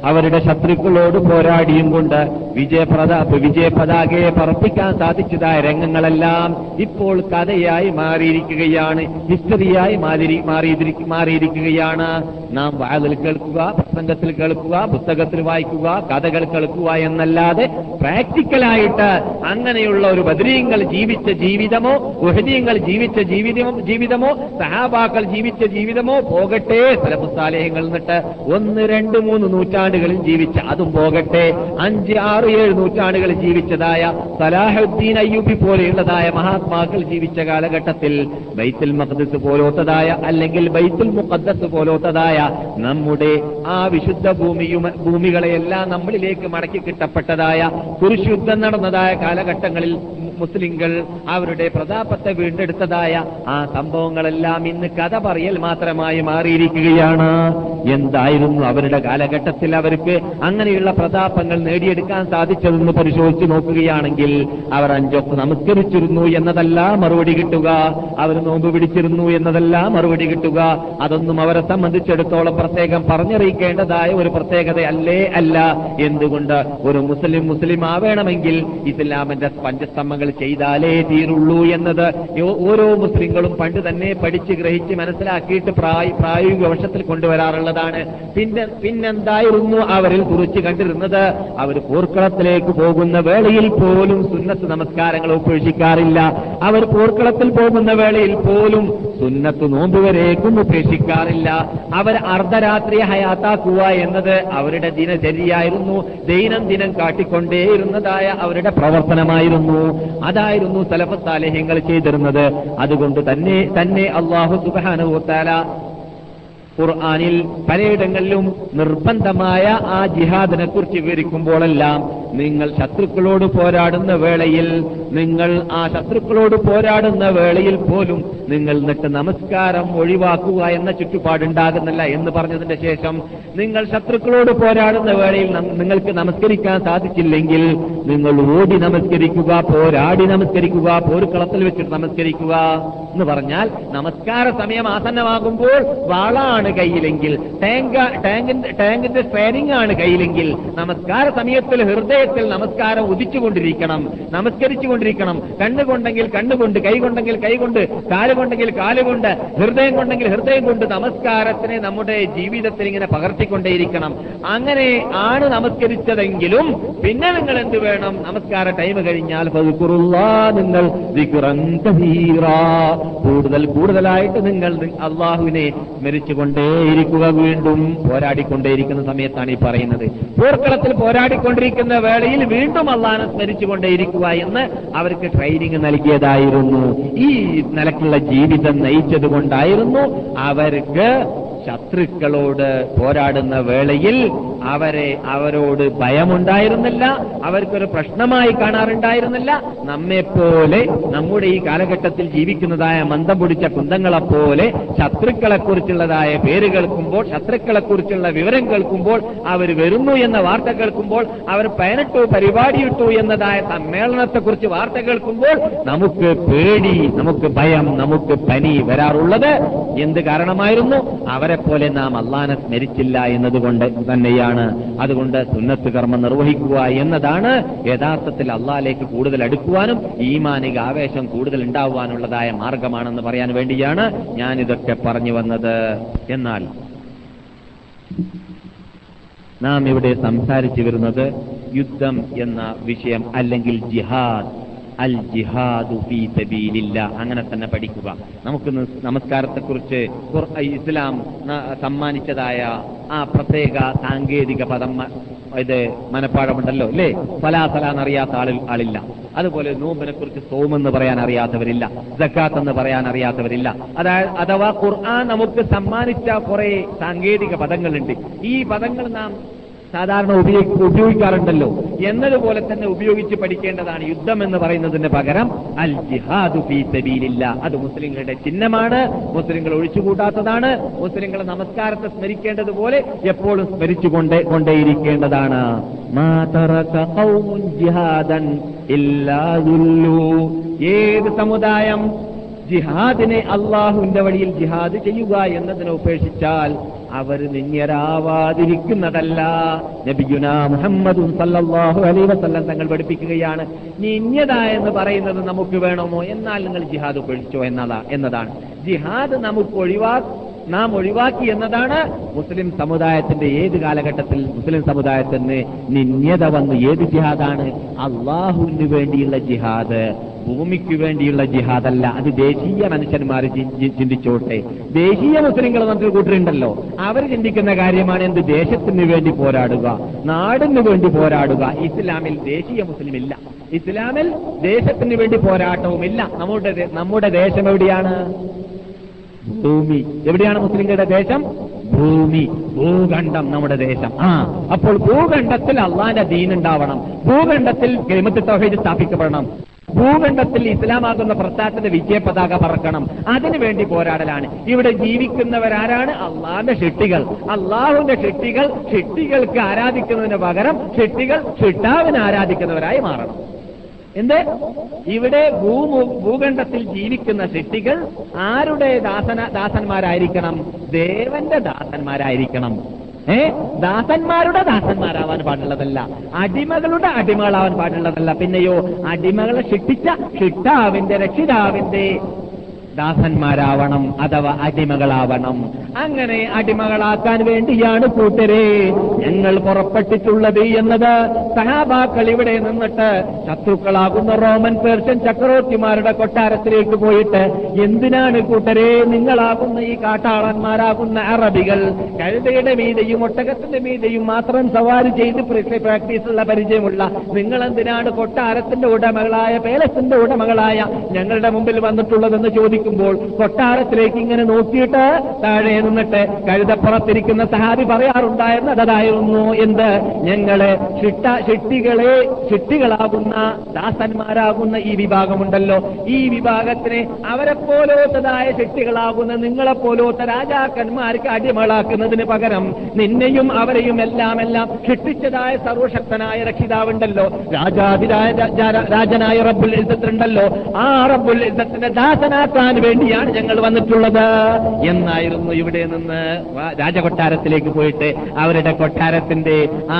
അവരുടെ ശത്രുക്കളോട് പോരാടിയും കൊണ്ട് വിജയപ്രദ വിജയപതാകയെ പറപ്പിക്കാൻ സാധിച്ചതായ രംഗങ്ങളെല്ലാം ഇപ്പോൾ കഥയായി മാറിയിരിക്കുകയാണ് ഹിസ്റ്ററിയായി മാറി മാറിയിരിക്ക- മാറിയിരിക്കുകയാണ്. നാം വാതിൽ കേൾക്കുക പ്രസംഗത്തിൽ കേൾക്കുക പുസ്തകത്തിൽ വായിക്കുക കഥകൾ കേൾക്കുക എന്നല്ലാതെ പ്രാക്ടിക്കലായിട്ട് അങ്ങനെയുള്ള ഒരു ബദരീങ്ങൾ ജീവിച്ച ജീവിതമോ ഉഹദീങ്ങൾ ജീവിച്ച ജീവിതമോ ജീവിതമോ സഹാബാക്കൾ ജീവിച്ച ജീവിതമോ പോകട്ടെ സ്ഥലപുസ്താലയങ്ങൾ നിന്നിട്ട് ഒന്ന് രണ്ട് മൂന്ന് നൂറ്റാണ്ടുകളിൽ ജീവിച്ച അതും പോകട്ടെ. അഞ്ച് ആറ് ഏഴ് നൂറ്റാണ്ടുകളിൽ ജീവിച്ചതായ സലാഹുദ്ദീൻ അയ്യൂബി പോലെയുള്ളതായ മഹാത്മാക്കൾ ജീവിച്ച കാലഘട്ടത്തിൽ ബൈത്തുൽ മഖ്ദസ് പോലോത്തതായ അല്ലെങ്കിൽ ബൈത്തുൽ മുഖദ്ദസ് പോലോത്തതായ നമ്മുടെ ആ വിശുദ്ധ ഭൂമിയും ഭൂമികളെയെല്ലാം നമ്മളിലേക്ക് മടക്കി കിട്ടപ്പെട്ടതായ കുരിശുദ്ധം നടന്നതായ കാലഘട്ടങ്ങളിൽ മുസ്ലിങ്ങൾ അവരുടെ പ്രതാപത്തെ വീണ്ടെടുത്തതായ ആ സംഭവങ്ങളെല്ലാം ഇന്ന് കഥ പറയൽ മാത്രമായി മാറിയിരിക്കുകയാണ്. എന്തായിരുന്നു അവരുടെ കാലഘട്ടത്തിൽ അവർക്ക് അങ്ങനെയുള്ള പ്രതാപങ്ങൾ നേടിയെടുക്കാൻ സാധിച്ചതെന്ന് പരിശോധിച്ചു നോക്കുകയാണെങ്കിൽ അവർ അഞ്ചൊക്കെ നമസ്കരിച്ചിരുന്നു എന്നതല്ല മറുപടി കിട്ടുക. അവർ നോമ്പ് പിടിച്ചിരുന്നു എന്നതല്ല മറുപടി കിട്ടുക. അതൊന്നും അവരെ സംബന്ധിച്ചിടത്തോളം പ്രത്യേകം പറഞ്ഞറിയിക്കേണ്ടതായ ഒരു പ്രത്യേകത അല്ലേ. അല്ല എന്തുകൊണ്ട് ഒരു മുസ്ലിം മുസ്ലിം ആവേണമെങ്കിൽ ഇസ്ലാമിന്റെ പഞ്ചസ്തംഭങ്ങൾ ചെയ്താലേ തീരുള്ളൂ എന്നത് ഓരോ മുസ്ലിങ്ങളും പണ്ട് തന്നെ പഠിച്ച് ഗ്രഹിച്ച് മനസ്സിലാക്കിയിട്ട് പ്രായ- പ്രായോഗിക വശത്തിൽ കൊണ്ടുവരാറുള്ളതാണ്. പിന്നെ പിന്നെന്തായിരുന്നു അവരിൽ കുറിച്ച് കണ്ടിരുന്നത്? അവർ പോർക്കളത്തിലേക്ക് പോകുന്ന വേളയിൽ പോലും സുന്നത്ത് നമസ്കാരങ്ങൾ ഉപേക്ഷിക്കാറില്ല. അവർ പോർക്കളത്തിൽ പോകുന്ന വേളയിൽ പോലും സുന്നത്ത് നോമ്പുവരേക്കും ഉപേക്ഷിക്കാറില്ല. അവർ അർദ്ധരാത്രി ഹയാത്താക്കുക എന്നത് അവരുടെ ദിനചര്യയായിരുന്നു. ദൈനംദിനം കാട്ടിക്കൊണ്ടേയിരുന്നതായ അവരുടെ പ്രവർത്തനമായിരുന്നു. അതായിരുന്നു സലഫത്താലേഹ്യങ്ങൾ ചെയ്തിരുന്നത്. അതുകൊണ്ട് തന്നെ തന്നെ അള്ളാഹു സുബാനുത്താല ഖുർആാനിൽ പലയിടങ്ങളിലും നിർബന്ധമായ ആ ജിഹാദിനെ കുറിച്ച് വിവരിക്കുമ്പോഴെല്ലാം നിങ്ങൾ ശത്രുക്കളോട് പോരാടുന്ന വേളയിൽ നിങ്ങൾ ആ ശത്രുക്കളോട് പോരാടുന്ന വേളയിൽ പോലും നിങ്ങൾ നിട്ട് നമസ്കാരം ഒഴിവാക്കുക എന്ന ചുറ്റുപാടുണ്ടാകുന്നില്ല എന്ന് പറഞ്ഞതിന്റെ ശേഷം നിങ്ങൾ ശത്രുക്കളോട് പോരാടുന്ന വേളയിൽ നിങ്ങൾക്ക് നമസ്കരിക്കാൻ സാധിച്ചില്ലെങ്കിൽ നിങ്ങൾ ഓടി നമസ്കരിക്കുക പോരാടി നമസ്കരിക്കുക പോരുക്കളത്തിൽ വെച്ചിട്ട് നമസ്കരിക്കുക എന്ന് പറഞ്ഞാൽ നമസ്കാര സമയം ആസന്നമാകുമ്പോൾ വാളാണ് കയ്യിലെങ്കിൽ. ടാങ്ക ടാങ്കിന്റെ ടാങ്കിന്റെ സ്പെയറിംഗ് ആണ് കയ്യിലെങ്കിൽ. നമസ്കാര സമയത്തിൽ ഹൃദയത്തിൽ നമസ്കാരം ഉദിച്ചുകൊണ്ടിരിക്കണം. നമസ്കരിച്ചുകൊണ്ടിരിക്കണം. കണ്ണുകൊണ്ടെങ്കിൽ കണ്ണുകൊണ്ട് കൈകൊണ്ടെങ്കിൽ കൈകൊണ്ട് കൈ കാലുകൊണ്ട് ഹൃദയം കൊണ്ടെങ്കിൽ ഹൃദയം കൊണ്ട് നമസ്കാരത്തിനെ നമ്മുടെ ജീവിതത്തിൽ ഇങ്ങനെ പകർത്തിക്കൊണ്ടേയിരിക്കണം. അങ്ങനെ ആണ് നമസ്കരിച്ചതെങ്കിലും പിന്നെ നിങ്ങൾ എന്ത് വേണം? നമസ്കാര ടൈം കഴിഞ്ഞാൽ നിങ്ങൾ. കൂടുതൽ കൂടുതലായിട്ട് നിങ്ങൾ അള്ളാഹുവിനെ അള്ളാഹുവിനെ സ്മരിച്ചുകൊണ്ടേയിരിക്കുക വീണ്ടും പോരാടിക്കൊണ്ടേയിരിക്കുന്ന സമയത്താണ് ഈ പറയുന്നത്. പോർക്കളത്തിൽ പോരാടിക്കൊണ്ടിരിക്കുന്ന വേളയിൽ വീണ്ടും അള്ളാഹനെ സ്മരിച്ചുകൊണ്ടേയിരിക്കുക എന്ന് അവർക്ക് ട്രെയിനിങ് നൽകിയതായിരുന്നു. ഈ നിലക്കുള്ള ജീവിതം നയിച്ചത് കൊണ്ടായിരുന്നു അവർക്ക് ശത്രുക്കളോട് പോരാടുന്ന വേളയിൽ അവരെ അവരോട് ഭയമുണ്ടായിരുന്നില്ല അവർക്കൊരു പ്രശ്നമായി കാണാറുണ്ടായിരുന്നില്ല. നമ്മെപ്പോലെ നമ്മുടെ ഈ കാലഘട്ടത്തിൽ ജീവിക്കുന്നതായ മന്ദം പിടിച്ച കുന്തങ്ങളെപ്പോലെ ശത്രുക്കളെക്കുറിച്ചുള്ളതായ പേര് കേൾക്കുമ്പോൾ ശത്രുക്കളെക്കുറിച്ചുള്ള വിവരം കേൾക്കുമ്പോൾ അവർ വരുന്നു എന്ന വാർത്ത കേൾക്കുമ്പോൾ അവർ പതിനെട്ടു പരിപാടിയിട്ടു എന്നതായ സമ്മേളനത്തെക്കുറിച്ച് വാർത്ത കേൾക്കുമ്പോൾ നമുക്ക് പേടി നമുക്ക് ഭയം നമുക്ക് പനി വരാറുള്ളത്. എന്ത് കാരണമായിരുന്നു? അവരെപ്പോലെ പോലെ നാം അള്ളാനെ സ്മരിച്ചില്ല എന്നതുകൊണ്ട് തന്നെയാണ്. അതുകൊണ്ട് സുന്നത്ത് കർമ്മം നിർവഹിക്കുക എന്നതാണ് യഥാർത്ഥത്തിൽ അള്ളാലേക്ക് കൂടുതൽ അടുക്കുവാനും ഈമാനിക ആവേശം കൂടുതൽ ഉണ്ടാവാനുള്ളതായ മാർഗമാണെന്ന് പറയാൻ വേണ്ടിയാണ് ഞാൻ ഇതൊക്കെ പറഞ്ഞു വന്നത്. എന്നാൽ നാം ഇവിടെ സംസാരിച്ചു വരുന്നത് യുദ്ധം എന്ന വിഷയം അല്ലെങ്കിൽ ജിഹാദ്. അൽ ജിഹാദു ഫീ സബീലില്ല. അങ്ങനെ തന്നെ പഠിക്കുക. നമുക്ക് നമസ്കാരത്തെ നമസ്കാരത്തെക്കുറിച്ച് ഇസ്ലാം സമ്മാനിച്ചതായ ആ പ്രത്യേക സാങ്കേതിക പദം ഇത് മനപ്പാടമുണ്ടല്ലോ അല്ലേ? ഫലാഫല എന്നറിയാത്ത ആളിൽ ആളില്ല. അതുപോലെ നോമ്പിനെ കുറിച്ച് സോമെന്ന് പറയാൻ അറിയാത്തവരില്ല. ജക്കാത്ത് എന്ന് പറയാൻ അറിയാത്തവരില്ല. അതായത് അഥവാ ഖുർആൻ നമുക്ക് സമ്മാനിച്ച കുറെ സാങ്കേതിക പദങ്ങളുണ്ട്. ഈ പദങ്ങൾ നാം സാധാരണ ഉപയോഗി ഉപയോഗിക്കാറുണ്ടല്ലോ. എന്നതുപോലെ തന്നെ ഉപയോഗിച്ച് പഠിക്കേണ്ടതാണ് യുദ്ധം എന്ന് പറയുന്നതിന് പകരം അൽ ജിഹാദു ഫീ സബീലില്ല. അത് മുസ്ലിങ്ങളുടെ ചിഹ്നമാണ്. മുസ്ലിങ്ങൾ ഒഴിച്ചുകൂട്ടാത്തതാണ്. മുസ്ലിങ്ങൾ നമസ്കാരത്തെ സ്മരിക്കേണ്ടതുപോലെ എപ്പോഴും സ്മരിച്ചു കൊണ്ടേ കൊണ്ടേയിരിക്കേണ്ടതാണ്. ഏത് സമുദായം ജിഹാദിനെ അള്ളാഹുവിന്റെ വഴിയിൽ ജിഹാദ് ചെയ്യുക എന്നതിനെ ഉപേക്ഷിച്ചാൽ അവർ നിന്യരാവാതിരിക്കുന്നതല്ല. നബിയുന മുഹമ്മദും സല്ലല്ലാഹു അലൈഹി വസല്ലം തങ്ങൾ പഠിപ്പിക്കുകയാണ്. നിന്യത എന്ന് പറയുന്നത് നമുക്ക് വേണമോ? എന്നാൽ നിങ്ങൾ ജിഹാദ് ഒഴിച്ചോ എന്നതാ എന്നതാണ്. ജിഹാദ് നമുക്ക് ഒഴിവാ നാം ഒഴിവാക്കി എന്നതാണ് മുസ്ലിം സമുദായത്തിന്റെ ഏത് കാലഘട്ടത്തിൽ മുസ്ലിം സമുദായത്തിന് നിന്യത വന്ന് ഏത് ജിഹാദാണ്? അള്ളാഹുവിന് വേണ്ടിയുള്ള ജിഹാദ്. ഭൂമിക്ക് വേണ്ടിയുള്ള ജിഹാദല്ല. അത് ദേശീയ മനുഷ്യന്മാർ ചിന്തിച്ചോട്ടെ. ദേശീയ മുസ്ലിങ്ങൾ നമുക്ക് കൂട്ടരുണ്ടല്ലോ. അവർ ചിന്തിക്കുന്ന കാര്യമാണ് എന്ത്? ദേശത്തിന് വേണ്ടി പോരാടുക. നാടിന് വേണ്ടി പോരാടുക. ഇസ്ലാമിൽ ദേശീയ മുസ്ലിം ഇല്ല ഇസ്ലാമിൽ ദേശത്തിന് വേണ്ടി പോരാട്ടവുമില്ല. നമ്മുടെ നമ്മുടെ ദേശം എവിടെയാണ്? ഭൂമി. എവിടെയാണ് മുസ്ലിങ്ങളുടെ ദേശം? ഭൂമി. ഭൂഖണ്ഡം നമ്മുടെ ദേശം. ആ അപ്പോൾ ഭൂഖണ്ഡത്തിൽ അള്ളാന്റെ ദീൻ ഉണ്ടാവണം. ഭൂഖണ്ഡത്തിൽ കെളിമത്ത് തൗഹീദ് സ്ഥാപിക്കപ്പെടണം. ഭൂഖണ്ഡത്തിൽ ഇസ്ലാമാകുന്ന പ്രസ്ഥാനത്തിന്റെ വിജയ പതാക പറക്കണം അതിനുവേണ്ടി പോരാടലാണ്. ഇവിടെ ജീവിക്കുന്നവരാരാണ്? അള്ളാഹിന്റെ ഷെട്ടികൾ. അള്ളാഹുവിന്റെ ഷെട്ടികൾ ഷെട്ടികൾക്ക് ആരാധിക്കുന്നതിന് പകരം ഷെട്ടികൾ ഷിട്ടാവിനെ ആരാധിക്കുന്നവരായി മാറണം. എന്ത്? ഇവിടെ ഭൂമു ഭൂഖണ്ഡത്തിൽ ജീവിക്കുന്ന ഷെട്ടികൾ ആരുടെ ദാസന ദാസന്മാരായിരിക്കണം? ദേവന്റെ ദാസന്മാരായിരിക്കണം. ഏ? ദാസന്മാരുടെ ദാസന്മാരാവാൻ പാടുള്ളതല്ല. അടിമകളുടെ അടിമകളാവാൻ പാടുള്ളതല്ല. പിന്നെയോ അടിമകളെ ശിക്ഷിച്ച ഷിട്ടാവിന്റെ രക്ഷിതാവിന്റെ ദാസന്മാരാവണം അഥവാ അടിമകളാവണം. അങ്ങനെ അടിമകളാക്കാൻ വേണ്ടിയാണ് കൂട്ടരെ. ഞങ്ങൾ പുറപ്പെട്ടിട്ടുള്ളത് എന്നത് സഹാബാക്കൾ ഇവിടെ നിന്നിട്ട് ശത്രുക്കളാകുന്ന റോമൻ പേർഷ്യൻ ചക്രവർത്തിമാരുടെ കൊട്ടാരത്തിലേക്ക് പോയിട്ട് എന്തിനാണ് കൂട്ടരെ നിങ്ങളാകുന്ന ഈ കാട്ടാളന്മാരാകുന്ന അറബികൾ കഴുതയുടെ മീതയും ഒട്ടകത്തിന്റെ മീതയും മാത്രം സവാരി ചെയ്ത് പ്രാക്ടീസുള്ള പരിചയമുള്ള നിങ്ങൾ എന്തിനാണ് കൊട്ടാരത്തിന്റെ ഉടമകളായ പേലസിന്റെ ഉടമകളായ ഞങ്ങളുടെ മുമ്പിൽ വന്നിട്ടുള്ളതെന്ന് ചോദിക്കുമ്പോൾ കൊട്ടാരത്തിലേക്ക് ഇങ്ങനെ നോക്കിയിട്ട് താഴെ നിന്നിട്ട് കഴുതപ്പുറത്തിരിക്കുന്ന സഹാബി പറയാറുണ്ടായിരുന്നത് അതായിരുന്നു എന്ത്? ഞങ്ങളെ ചിട്ട ചിട്ടികളെ ചിട്ടികളാകുന്ന ദാസന്മാരാകുന്ന ഈ വിഭാഗമുണ്ടല്ലോ. ഈ വിഭാഗത്തിനെ അവരെ പോലോത്തതായ ചിട്ടികളാകുന്ന നിങ്ങളെ പോലോത്ത രാജാക്കന്മാർക്ക് അടിമകളാക്കുന്നതിന് പകരം നിന്നെയും അവരെയും എല്ലാം എല്ലാം ചിട്ടിച്ചതായ സർവശക്തനായ രക്ഷിതാവുണ്ടല്ലോ. രാജാതിരായ രാജനായ റബ്ബുൽ ഇസ്സത്തുണ്ടല്ലോ. ആ റബ്ബുൽ യുദ്ധത്തിന്റെ ദാസനാക്കാൻ വേണ്ടിയാണ് ഞങ്ങൾ വന്നിട്ടുള്ളത്. എന്നായിരുന്നു ഇവിടെ നിന്ന് രാജകൊട്ടാരത്തിലേക്ക് പോയിട്ട് അവരുടെ കൊട്ടാരത്തിന്റെ ആ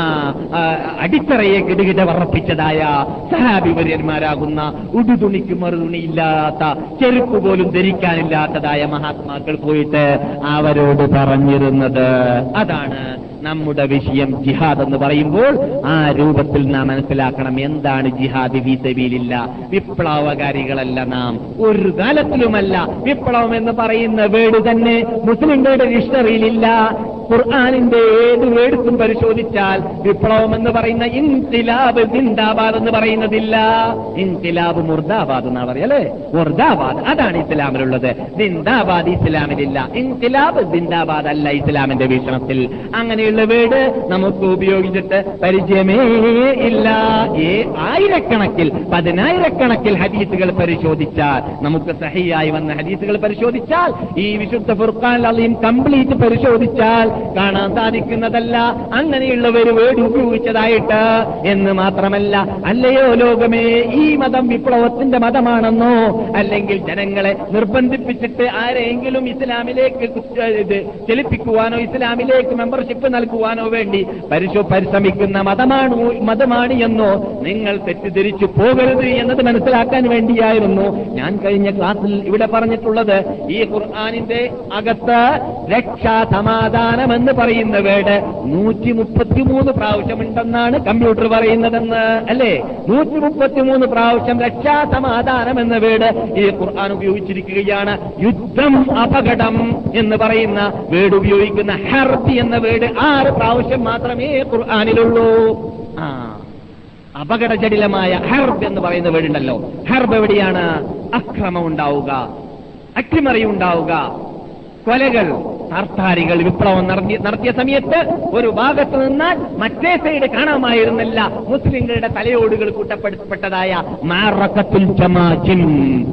അടിത്തറയെ കിടുകിട വറപ്പിച്ചതായ സഹാഭിപര്യന്മാരാകുന്ന ഉടുതുണിക്ക് മറുതുണിയില്ലാത്ത ചെരുപ്പ് പോലും ധരിക്കാനില്ലാത്തതായ മഹാത്മാക്കൾ പോയിട്ട് അവരോട് പറഞ്ഞിരുന്നത്. അതാണ് നമ്മുടെ വിഷയം ജിഹാദ് എന്ന് പറയുമ്പോൾ ആ രൂപത്തിൽ നാം മനസ്സിലാക്കണം എന്താണ് ജിഹാദ് വിസബീലില്ല വിപ്ലവകാരികളല്ല നാം. ഒരു കാലത്തിലുമല്ല വിപ്ലവം എന്ന് പറയുന്ന വേട് തന്നെ മുസ്ലിങ്ങളുടെ ഡിക്ഷണറിയിലില്ല ഖുർആാനിന്റെ ഏത് വേടുക്കും പരിശോധിച്ചാൽ വിപ്ലവം എന്ന് പറയുന്ന ഇൻതിലാബ് സിന്ദാബാദ് എന്ന് പറയുന്നതില്ല. ഇൻതിലാബ് മുർദാബാദ് എന്നാ പറയല്ലേ മുർദാബാദ് അതാണ് ഇസ്ലാമിലുള്ളത്. സിന്ദാബാദ് ഇസ്ലാമിലില്ല. ഇൻതിലാബ് സിന്ദാബാദ് അല്ല ഇസ്ലാമിന്റെ വീക്ഷണത്തിൽ അങ്ങനെയുള്ള വേട് നമുക്ക് ഉപയോഗിച്ചിട്ട് പരിചയമേ ഇല്ല. ഏ ആയിരക്കണക്കിൽ പതിനായിരക്കണക്കിൽ ഹദീസുകൾ പരിശോധിച്ചാൽ നമുക്ക് സഹിയായി വന്ന ഹദീസുകൾ പരിശോധിച്ചാൽ ഈ വിശുദ്ധ ഫുർഖാൻ അലീം കംപ്ലീറ്റ് പരിശോധിച്ചാൽ കാണാൻ സാധിക്കുന്നതല്ല. അങ്ങനെയുള്ളവർ വേട് ഉപയോഗിച്ചതായിട്ട് എന്ന് മാത്രമല്ല അല്ലയോ ലോകമേ ഈ മതം വിപ്ലവത്തിന്റെ മതമാണെന്നോ അല്ലെങ്കിൽ ജനങ്ങളെ നിർബന്ധിപ്പിച്ചിട്ട് ആരെങ്കിലും ഇസ്ലാമിലേക്ക് ചലിപ്പിക്കുവാനോ ഇസ്ലാമിലേക്ക് മെമ്പർഷിപ്പ് നൽകുവാനോ വേണ്ടി പരിശോ പരിശ്രമിക്കുന്ന മതമാണ് മതമാണ് എന്നോ നിങ്ങൾ തെറ്റിദ്ധരിച്ചു പോകരുത് എന്നത് മനസ്സിലാക്കാൻ വേണ്ടിയായിരുന്നു. ഞാൻ കഴിഞ്ഞ ക്ലാസ്സിൽ ഇവിടെ പറഞ്ഞിട്ടുള്ളത് ഈ ഖുർആാനിന്റെ അകത്ത് രക്ഷാ സമാധാനം എന്ന് പറയുന്ന വേട് നൂറ്റി മുപ്പത്തിമൂന്ന് പ്രാവശ്യമുണ്ടെന്നാണ് കമ്പ്യൂട്ടർ പറയുന്നതെന്ന് അല്ലേ? നൂറ്റി മുപ്പത്തിമൂന്ന് പ്രാവശ്യം രക്ഷാ സമാധാനം എന്ന വേട് ഈ ഖുർആൻ ഉപയോഗിച്ചിരിക്കുകയാണ് യുദ്ധം അപകടം എന്ന് പറയുന്ന വേട് ഉപയോഗിക്കുന്ന ഹർബി എന്ന വേട് ആറ് പ്രാവശ്യം മാത്രമേ ഖുർആാനിലുള്ളൂ. ആ. അപകടജടിലമായ ഹെർബ് എന്ന് പറയുന്ന വീടുണ്ടല്ലോ. ഹെർബ് എവിടെയാണ്? അക്രമം ഉണ്ടാവുക അട്ടിമറി ഉണ്ടാവുക കൊലകൾ. താർത്താരികൾ വിപ്ലവം നടത്തി- നടത്തിയ സമയത്ത് ഒരു ഭാഗത്ത് നിന്നാൽ മറ്റേ സൈഡ് കാണാമായിരുന്നില്ല. മുസ്ലിങ്ങളുടെ തലയോടുകൾ കൂട്ടപ്പെടുത്തപ്പെട്ടതായ മാറക്കത്തുൽ ജമാജിം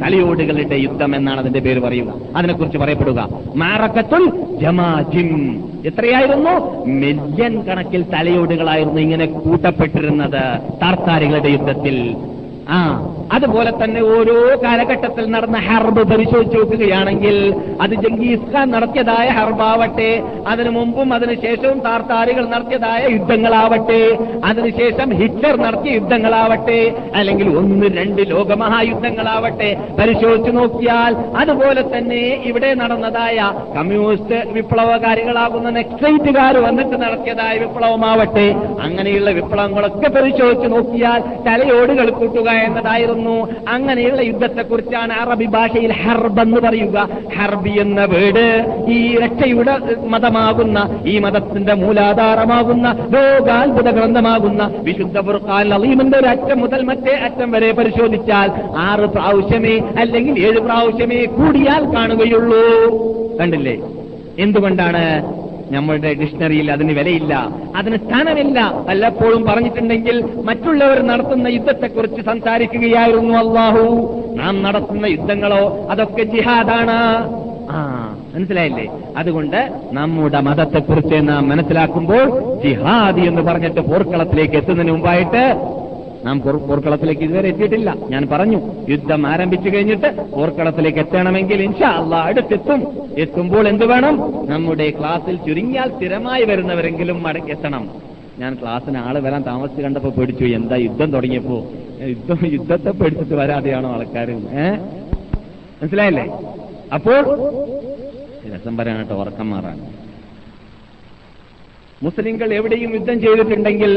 തലയോടുകളുടെ യുദ്ധം എന്നാണ് അതിന്റെ പേര് പറയുക. അതിനെക്കുറിച്ച് പറയപ്പെടുക. മാറക്കത്തുൽ ജമാജിൻ എത്രയായിരുന്നു? മില്യൺ കണക്കിൽ തലയോടുകളായിരുന്നു ഇങ്ങനെ കൂട്ടപ്പെട്ടിരുന്നത്. താർത്താരികളുടെ യുദ്ധത്തിൽ അതുപോലെ തന്നെ ഓരോ കാലഘട്ടത്തിൽ നടന്ന ഹർബ് പരിശോധിച്ച് നോക്കുകയാണെങ്കിൽ അത് ജംഗീസ് ഖാൻ നടത്തിയതായ ഹർബാവട്ടെ അതിനു മുമ്പും അതിനുശേഷവും താർത്താരികൾ നടത്തിയതായ യുദ്ധങ്ങളാവട്ടെ അതിനുശേഷം ഹിറ്റ്ലർ നടത്തിയ യുദ്ധങ്ങളാവട്ടെ അല്ലെങ്കിൽ ഒന്ന് രണ്ട് ലോകമഹായുദ്ധങ്ങളാവട്ടെ പരിശോധിച്ചു നോക്കിയാൽ അതുപോലെ തന്നെ ഇവിടെ നടന്നതായ കമ്മ്യൂണിസ്റ്റ് വിപ്ലവകാരികളാകുന്ന നെക്സൈറ്റുകാർ വന്നിട്ട് നടത്തിയതായ വിപ്ലവമാവട്ടെ അങ്ങനെയുള്ള വിപ്ലവങ്ങളൊക്കെ പരിശോധിച്ചു നോക്കിയാൽ തലയോട് കൂട്ടുക എന്നതായിരുന്നു. അങ്ങനെയുള്ള യുദ്ധത്തെക്കുറിച്ചാണ് അറബി ഭാഷയിൽ ഹർബ് എന്ന് പറയുക. ഹർബി എന്ന വീട് ഈ രക്ഷയുടെ മതമാകുന്ന ഈ മതത്തിന്റെ മൂലാധാരമാകുന്ന ലോകാത്ഭുത ഗ്രന്ഥമാകുന്ന വിശുദ്ധ ഫുർഖാൻ അലീമിന്റെ ഒരു അറ്റം മുതൽ മറ്റേ അറ്റം വരെ പരിശോധിച്ചാൽ ആറ് പ്രാവശ്യമേ അല്ലെങ്കിൽ ഏഴ് പ്രാവശ്യമേ കൂടിയാൽ കാണുകയുള്ളൂ. കണ്ടില്ലേ? എന്തുകൊണ്ടാണ് നമ്മളുടെ ഡിക്ഷണറിയിൽ അതിന് വിലയില്ല അതിന് സ്ഥാനമില്ല. വല്ലപ്പോഴും പറഞ്ഞിട്ടുണ്ടെങ്കിൽ മറ്റുള്ളവർ നടത്തുന്ന യുദ്ധത്തെക്കുറിച്ച് സംസാരിക്കുകയായിരുന്നു അള്ളാഹു. നാം നടത്തുന്ന യുദ്ധങ്ങളോ അതൊക്കെ ജിഹാദാണ്. ആ മനസ്സിലായില്ലേ? അതുകൊണ്ട് നമ്മുടെ മതത്തെക്കുറിച്ച് നാം മനസ്സിലാക്കുമ്പോൾ ജിഹാദി എന്ന് പറഞ്ഞിട്ട് പോർക്കളത്തിലേക്ക് എത്തുന്നതിന് മുമ്പായിട്ട് നാം പോർ- പോർക്കളത്തിലേക്ക് ഇതുവരെ എത്തിയിട്ടില്ല. ഞാൻ പറഞ്ഞു യുദ്ധം ആരംഭിച്ചു കഴിഞ്ഞിട്ട് പോർക്കളത്തിലേക്ക് എത്തണമെങ്കിൽ ഇൻഷാ അല്ല അടുത്തെത്തും. എത്തുമ്പോൾ എന്ത് വേണം? നമ്മുടെ ക്ലാസ്സിൽ ചുരുങ്ങിയാൽ സ്ഥിരമായി വരുന്നവരെങ്കിലും മടക്കെത്തണം ഞാൻ ക്ലാസ്സിന് ആൾ വരാൻ താമസിച്ച് കണ്ടപ്പോ പേടിച്ചു എന്താ യുദ്ധം തുടങ്ങിയപ്പോ? യുദ്ധം യുദ്ധത്തെ പേടിച്ചിട്ട് വരാതെയാണോ ആൾക്കാർ മനസ്സിലായില്ലേ? അപ്പോൾ രസം പറയാനായിട്ട് ഉറക്കം മാറാൻ. മുസ്ലിങ്ങൾ എവിടെയും യുദ്ധം ചെയ്തിട്ടുണ്ടെങ്കിൽ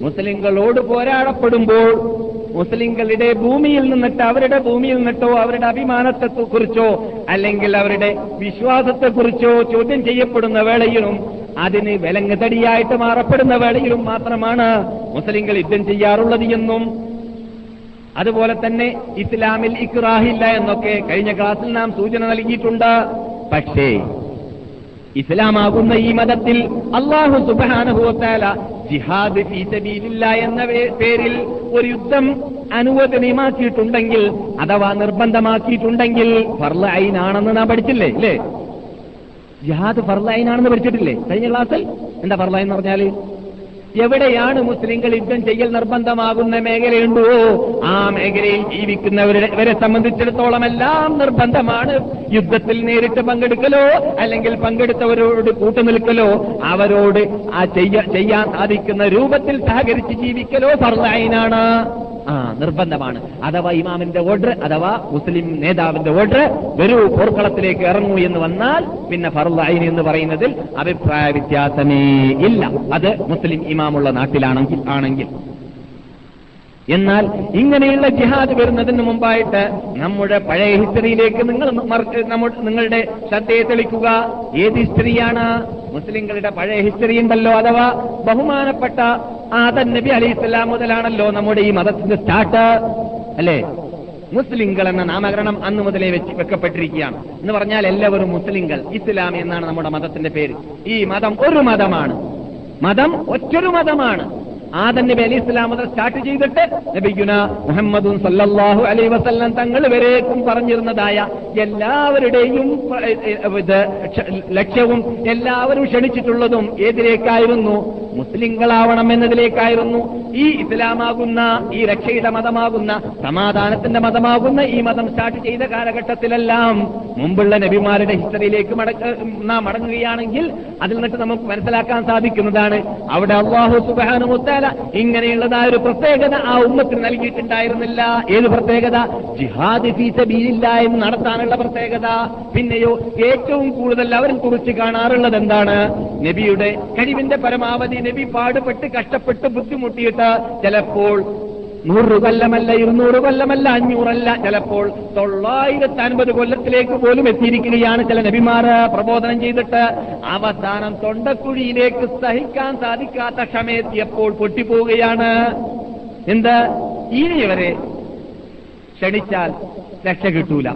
മുസ്ലിങ്ങളോട് പോരാടപ്പെടുമ്പോൾ മുസ്ലിങ്ങളുടെ ഭൂമിയിൽ നിന്നിട്ട് അവരുടെ ഭൂമിയിൽ നിന്നിട്ടോ അവരുടെ അഭിമാനത്തെ കുറിച്ചോ അല്ലെങ്കിൽ അവരുടെ വിശ്വാസത്തെക്കുറിച്ചോ ചോദ്യം ചെയ്യപ്പെടുന്ന വേളയിലും അതിന് വിലങ്ങ് തടിയായിട്ട് മാറപ്പെടുന്ന വേളയിലും മാത്രമാണ് മുസ്ലിങ്ങൾ യുദ്ധം ചെയ്യാറുള്ളത് എന്നും അതുപോലെ തന്നെ ഇസ്ലാമിൽ ഇക്റാഹില്ല എന്നൊക്കെ കഴിഞ്ഞ ക്ലാസ്സിൽ നാം സൂചന നൽകിയിട്ടുണ്ട്. പക്ഷേ ഇസ്ലാമാകുന്ന ഈ മതത്തിൽ അള്ളാഹു സുബാനുഭവത്താല ജിഹാദ് ഫീസബീലില്ല എന്ന പേരിൽ ഒരു യുദ്ധം അനുവദനീയമാക്കിയിട്ടുണ്ടെങ്കിൽ അഥവാ നിർബന്ധമാക്കിയിട്ടുണ്ടെങ്കിൽ ഫർലൈനാണെന്ന് നാം പഠിച്ചില്ലേ ഇല്ലേ? ജിഹാദ് ഫർലൈനാണെന്ന് പഠിച്ചിട്ടില്ലേ? കഴിഞ്ഞ ക്ലാസ്സിൽ? എന്താ ഫർലൈൻ എന്ന് പറഞ്ഞാൽ? എവിടെയാണ് മുസ്ലിങ്ങൾ യുദ്ധം ചെയ്യൽ നിർബന്ധമാകുന്ന മേഖലയുണ്ടോ? ആ മേഖലയിൽ ജീവിക്കുന്നവരെ വരെ സംബന്ധിച്ചിടത്തോളം എല്ലാം നിർബന്ധമാണ്. യുദ്ധത്തിൽ നേരിട്ട് പങ്കെടുക്കലോ അല്ലെങ്കിൽ പങ്കെടുത്തവരോട് കൂട്ടുനിൽക്കലോ അവരോട് ആ ചെയ്യ- ചെയ്യാൻ സാധിക്കുന്ന രൂപത്തിൽ സഹകരിച്ച് ജീവിക്കലോ ഫർലൈനാണ് ആ നിർബന്ധമാണ്. അഥവാ ഇമാമിന്റെ ഓർഡർ അഥവാ മുസ്ലിം നേതാവിന്റെ ഓർഡർ വരൂ പോർക്കളത്തിലേക്ക് ഇറങ്ങൂ എന്ന് വന്നാൽ പിന്നെ ഫർലൈൻ എന്ന് പറയുന്നതിൽ അഭിപ്രായ വ്യത്യാസമേ ഇല്ല. അത് മുസ്ലിം ഇമാമുള്ള നാട്ടിലാണെങ്കിൽ ആണെങ്കിൽ. എന്നാൽ ഇങ്ങനെയുള്ള ജിഹാദ് വരുന്നതിന് മുമ്പായിട്ട് നമ്മുടെ പഴയ ഹിസ്റ്ററിയിലേക്ക് നിങ്ങൾ നിങ്ങളുടെ ശ്രദ്ധയെ തെളിക്കുക. ഏത് ഹിസ്റ്ററിയാണ്? മുസ്ലിങ്ങളുടെ പഴയ ഹിസ്റ്ററി ഉണ്ടല്ലോ അഥവാ ബഹുമാനപ്പെട്ട ആദൻ നബി അലി ഇസ്ലാം മുതലാണല്ലോ നമ്മുടെ ഈ മതത്തിന്റെ സ്റ്റാർട്ട്. അല്ലേ? മുസ്ലിങ്ങൾ എന്ന നാമകരണം അന്ന് മുതലേ വെച്ച് വെക്കപ്പെട്ടിരിക്കുകയാണ്. എന്ന് പറഞ്ഞാൽ എല്ലാവരും മുസ്ലിങ്ങൾ. ഇസ്ലാം എന്നാണ് നമ്മുടെ മതത്തിന്റെ പേര്. ഈ മതം ഒരു മതമാണ്. മതം ഒറ്റൊരു മതമാണ്. ആദൻ നബി അലി ഇസ്ലാം മുതൽ സ്റ്റാർട്ട് ചെയ്തിട്ട് നബിഗുന മുഹമ്മദും സല്ലാഹു അലൈ വസല്ലം തങ്ങൾ വരേക്കും പറഞ്ഞിരുന്നതായ എല്ലാവരുടെയും ലക്ഷ്യവും എല്ലാവരും ക്ഷണിച്ചിട്ടുള്ളതും ഏതിലേക്കായിരുന്നു? മുസ്ലിങ്ങളാവണം എന്നതിലേക്കായിരുന്നു. ഈ ഇസ്ലാമാകുന്ന ഈ രക്ഷയുടെ മതമാകുന്ന സമാധാനത്തിന്റെ മതമാകുന്ന ഈ മതം സ്റ്റാർട്ട് ചെയ്ത കാലഘട്ടത്തിലെല്ലാം മുമ്പുള്ള നബിമാരുടെ ഹിസ്റ്ററിയിലേക്ക് നാം മടങ്ങുകയാണെങ്കിൽ അതിൽ നിന്നിട്ട് നമുക്ക് മനസ്സിലാക്കാൻ സാധിക്കുന്നതാണ്. അവിടെ അള്ളാഹു സുബാനു മുത്താല ഇങ്ങനെയുള്ളതായ ഒരു പ്രത്യേകത ആ ഉമ്മത്തിന് നൽകിയിട്ടുണ്ടായിരുന്നില്ല. ഏത് പ്രത്യേകത? ജിഹാദ് ഫീ ബീലില്ല എന്ന് നടത്താനുള്ള പ്രത്യേകത. പിന്നെയോ ഏറ്റവും കൂടുതൽ അവരെ കുറിച്ച് കാണാറുള്ളത് എന്താണ്? നബിയുടെ കഴിവിന്റെ പരമാവധി നബി പാടുപെട്ട് കഷ്ടപ്പെട്ട് ബുദ്ധിമുട്ടിയിട്ട് ചിലപ്പോൾ നൂറ് കൊല്ലമല്ല ഇരുന്നൂറ് കൊല്ലമല്ല അഞ്ഞൂറല്ല. ചിലപ്പോൾ തൊള്ളായിരത്തി അൻപത് കൊല്ലത്തിലേക്ക് പോലും എത്തിയിരിക്കുകയാണ് ചില നബിമാർ പ്രബോധനം ചെയ്തിട്ട്. അവസാനം തൊണ്ടക്കുഴിയിലേക്ക് സഹിക്കാൻ സാധിക്കാത്ത ക്ഷമയെത്തിയപ്പോൾ പൊട്ടിപ്പോവുകയാണ്. എന്ത്? ഇനി ഇവരെ ക്ഷണിച്ചാൽ രക്ഷ കിട്ടൂല.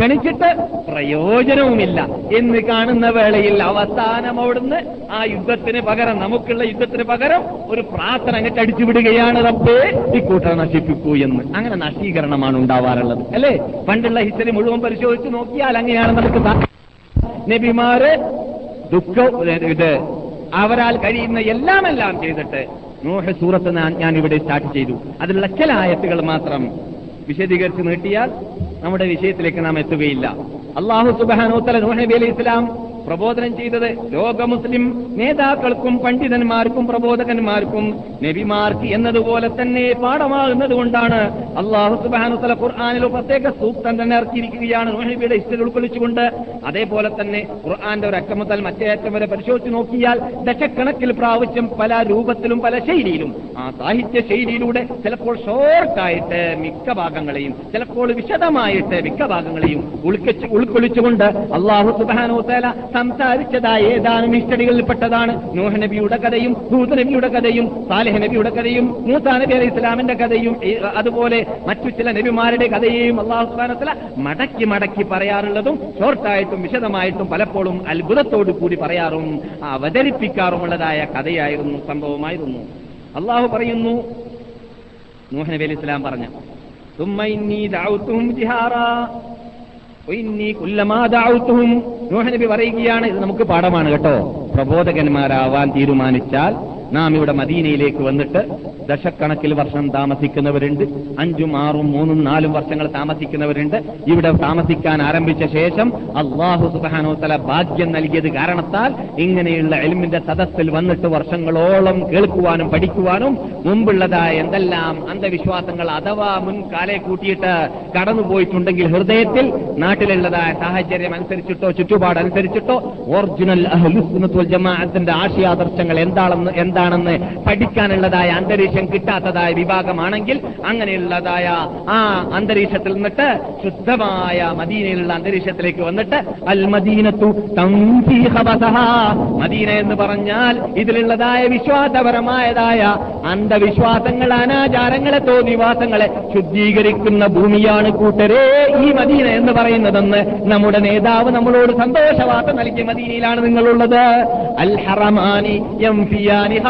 ക്ഷണിച്ചിട്ട് പ്രയോജനവുമില്ല. എന്ന് കാണുന്ന വേളയിൽ അവസാനം അവിടുന്ന് ആ യുദ്ധത്തിന് പകരം നമുക്കുള്ള യുദ്ധത്തിന് പകരം ഒരു പ്രാർത്ഥന അങ്ങോട്ട് അടിച്ചു വിടുകയാണ് റബ്ബേ. ഇക്കൂട്ടർ നശിപ്പിക്കൂ എന്ന്. അങ്ങനെ നശീകരണമാണ് ഉണ്ടാവാറുള്ളത്. അല്ലേ? പണ്ടുള്ള ഹിസ്റ്ററി മുഴുവൻ പരിശോധിച്ച് നോക്കിയാൽ അങ്ങനെയാണ് നമുക്ക് നബിമാര് ദുഃഖ ഇത് അവരാൽ കഴിയുന്ന എല്ലാമെല്ലാം എല്ലാം ചെയ്തിട്ട് നൂഹ് സൂറത്ത് ഞാൻ ഇവിടെ സ്റ്റാർട്ട് ചെയ്തു. അതിലുള്ള ചില ആയത്തുകൾ മാത്രം വിശദീകരിച്ച് നീട്ടിയാൽ നമ്മുടെ വിഷയത്തിലേക്ക് നാം എത്തുകയില്ല. അള്ളാഹു സുബാനോത്തല നൂഹ് നബി അലൈഹി ഇസ്ലാം പ്രബോധനം ചെയ്തത് ലോക മുസ്ലിം നേതാക്കൾക്കും പണ്ഡിതന്മാർക്കും പ്രബോധകന്മാർക്കും നബിമാർക്ക് എന്നതുപോലെ തന്നെ പാഠമാകുന്നത് കൊണ്ടാണ് അള്ളാഹു സുബാനുത്തല ഖുർആാനിൽ പ്രത്യേക സൂക്തം തന്നെ ഇറക്കിയിരിക്കുകയാണ്. നോഹിബിയുടെ ഇഷ്ടം ഉൾക്കൊള്ളിച്ചുകൊണ്ട് അതേപോലെ തന്നെ ഖുർആാന്റെ ഒരു അറ്റം മുതൽ മറ്റേ അറ്റം വരെ പരിശോധിച്ച് നോക്കിയാൽ ദശക്കണക്കിൽ പ്രാവശ്യം പല രൂപത്തിലും പല ശൈലിയിലും ആ സാഹിത്യ ശൈലിയിലൂടെ ചിലപ്പോൾ ഷോർട്ടായിട്ട് മിക്ക ഭാഗങ്ങളെയും ചിലപ്പോൾ വിശദമായിട്ട് മിക്ക ഭാഗങ്ങളെയും ഉൾക്കൊള്ളിച്ചുകൊണ്ട് അള്ളാഹു സുബാനോ തേല സംസാരിച്ചതായ ഏതാനും ഹിസ്റ്ററികളിൽപ്പെട്ടതാണ് നൂഹ നബിയുടെ കഥയും ഹൂദ് നബിയുടെ കഥയും സാലിഹ് നബിയുടെ കഥയും മൂസാ നബി അലൈഹി ഇസ്ലാമിന്റെ കഥയും ഈ അതുപോലെ മറ്റു ചില നബിമാരുടെ കഥയെയും അള്ളാഹു സുബ്ഹാനഹു മടക്കി മടക്കി പറയാറുള്ളതും ഷോർട്ടായിട്ടും വിശദമായിട്ടും പലപ്പോഴും അത്ഭുതത്തോടു കൂടി പറയാറും അവതരിപ്പിക്കാറുമുള്ളതായ കഥയായിരുന്നു സംഭവമായിരുന്നു അള്ളാഹു പറയുന്നു നൂഹ നബി അലൈഹി ഇസ്ലാം പറഞ്ഞു ثم إني دعوتهم جهارا وإني كلما دعوتهم നൂഹ നബി പറയുകയാണ് ഇത് നമുക്ക് പാഠമാണ് കേട്ടോ. പ്രബോധകന്മാരാവാൻ തീരുമാനിച്ചാൽ നാം ഇവിടെ മദീനയിലേക്ക് വന്നിട്ട് ദശക്കണക്കിൽ വർഷം താമസിക്കുന്നവരുണ്ട്. അഞ്ചും ആറും മൂന്നും നാലും വർഷങ്ങൾ താമസിക്കുന്നവരുണ്ട്. ഇവിടെ താമസിക്കാൻ ആരംഭിച്ച ശേഷം അള്ളാഹു സുബാനോ തല ഭാഗ്യം നൽകിയത് കാരണത്താൽ ഇങ്ങനെയുള്ള എലിമിന്റെ സദസ്സിൽ വന്നിട്ട് വർഷങ്ങളോളം കേൾക്കുവാനും പഠിക്കുവാനും മുമ്പുള്ളതായ എന്തെല്ലാം അന്ധവിശ്വാസങ്ങൾ അഥവാ മുൻകാലെ കൂട്ടിയിട്ട് കടന്നുപോയിട്ടുണ്ടെങ്കിൽ ഹൃദയത്തിൽ നാട്ടിലുള്ളതായ സാഹചര്യം അനുസരിച്ചിട്ടോ ചുറ്റുപാടനുസരിച്ചിട്ടോ ഒറിജിനൽ ജമാഅത്തിന്റെ ആശയാദർശങ്ങൾ എന്താണെന്ന് എന്താണെന്ന് പഠിക്കാനുള്ളതായ അന്തരീക്ഷം കിട്ടാത്തതായ വിഭാഗമാണെങ്കിൽ അങ്ങനെയുള്ളതായ ആ അന്തരീക്ഷത്തിൽ നിന്നിട്ട് ശുദ്ധമായ മദീനയിലുള്ള അന്തരീക്ഷത്തിലേക്ക് വന്നിട്ട് അൽ മദീനത്തു. മദീന എന്ന് പറഞ്ഞാൽ ഇതിലുള്ളതായ വിശ്വാസപരമായതായ അന്ധവിശ്വാസങ്ങൾ അനാചാരങ്ങളെ തോന്നിവാസങ്ങളെ ശുദ്ധീകരിക്കുന്ന ഭൂമിയാണ് കൂട്ടരേ ഈ മദീന എന്ന് പറയുന്നതെന്ന് നമ്മുടെ നേതാവ് നമ്മളോട് സന്തോഷവാർത്ത നൽകിയ മദീനയിലാണ് നിങ്ങളുള്ളത് അൽ ഹറമാനി യംഫിയാനി ഹബസഹുമാ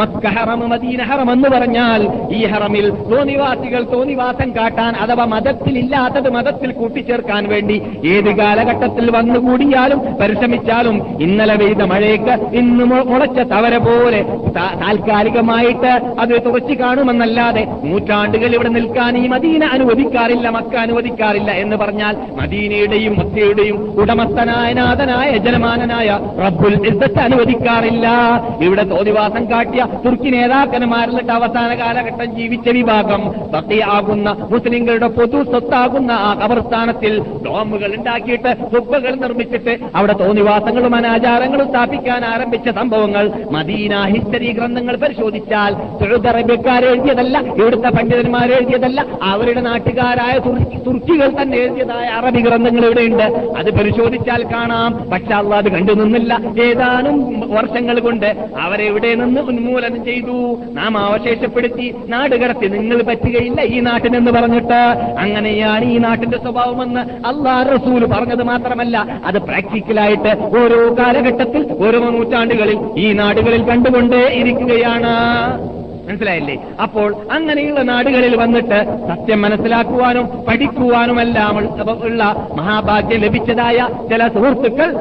മക്ക ഹറം മദീന ഹറം എന്ന് പറഞ്ഞാൽ ഈ ഹറമിൽ തോന്നിവാസികൾ തോന്നിവാസം കാട്ടാൻ അഥവാ മതത്തിൽ ഇല്ലാത്തത് മതത്തിൽ കൂട്ടിച്ചേർക്കാൻ വേണ്ടി ഏത് കാലഘട്ടത്തിൽ വന്നുകൂടിയാലും പരിശ്രമിച്ചാലും ഇന്നലെ പെയ്ത മഴയ്ക്ക് ഇന്ന് മുളച്ച തവര പോലെ താൽക്കാലികമായിട്ട് അത് തുറച്ചു കാണുമെന്നല്ലാതെ നൂറ്റാണ്ടുകൾ ഇവിടെ നിൽക്കാൻ ഈ മദീന അനുവദിക്കാറില്ല മക്ക അനുവദിക്കാറില്ല എന്ന് പറഞ്ഞാൽ മദീനയുടെയും മക്കയുടെയും ഉടമസ്ഥനായ നാഥനായ യജമാനനായ റബ്ബുൽ ഇസ്സത്ത് അനുവദിക്കാറില്ല. ഇവിടെ തോതിവാസം കാട്ടിയ തുർക്കി നേതാക്കന്മാരിലിട്ട് അവസാന കാലഘട്ടം ജീവിച്ച വിഭാഗം. സത്യയാകുന്ന മുസ്ലിങ്ങളുടെ പൊതു സ്വത്താകുന്ന ആ കബർസ്ഥാനത്തിൽ ഡോമുകൾ ഉണ്ടാക്കിയിട്ട് സുബകൾ നിർമ്മിച്ചിട്ട് അവിടെ തോന്നിവാസങ്ങളും അനാചാരങ്ങളും സ്ഥാപിക്കാൻ ആരംഭിച്ച സംഭവങ്ങൾ. മദീന ഹിസ്റ്ററി ഗ്രന്ഥങ്ങൾ പരിശോധിച്ചാൽ സൗദി അറേബ്യക്കാർ എഴുതിയതല്ല ഇവിടുത്തെ പണ്ഡിതന്മാർ എഴുതിയതല്ല അവരുടെ നാട്ടുകാരായ തുർക്കി- തുർക്കികൾ തന്നെ എഴുതിയതായ അറബി ഗ്രന്ഥങ്ങൾ ഇവിടെയുണ്ട്. അത് പരിശോധിച്ചാൽ കാണാം. പക്ഷെ അള്ളാഹ് കണ്ടു നിന്നില്ല ഏതാനും വർഷങ്ങൾ കൊണ്ട് അവരെ ഇവിടെ നിന്ന് ഉന്മൂലനം ചെയ്തു? നാം അവശേഷപ്പെടുത്തി നാട് കടത്തി നിങ്ങൾ പറ്റുകയില്ല ഈ നാട്ടിനെന്ന് പറഞ്ഞിട്ട്. അങ്ങനെയാണ് ഈ നാട്ടിന്റെ സ്വഭാവമെന്ന് അള്ളാഹ് റസൂൽ പറഞ്ഞത് മാത്രമല്ല അത് പ്രാക്ടിക്കലായിട്ട് ഓരോ കാലഘട്ടത്തിൽ ഓരോ നൂറ്റാണ്ടുകളിൽ ഈ നാടുകളിൽ കണ്ടുകൊണ്ടേ ഇരിക്കുകയാണ്. മനസ്സിലായില്ലേ? അപ്പോൾ അങ്ങനെയുള്ള നാടുകളിൽ വന്നിട്ട് സത്യം മനസ്സിലാക്കുവാനും പഠിക്കുവാനുമെല്ലാം ഉള്ള- മഹാഭാഗ്യം ലഭിച്ചതായ ചില സുഹൃത്തുക്കൾ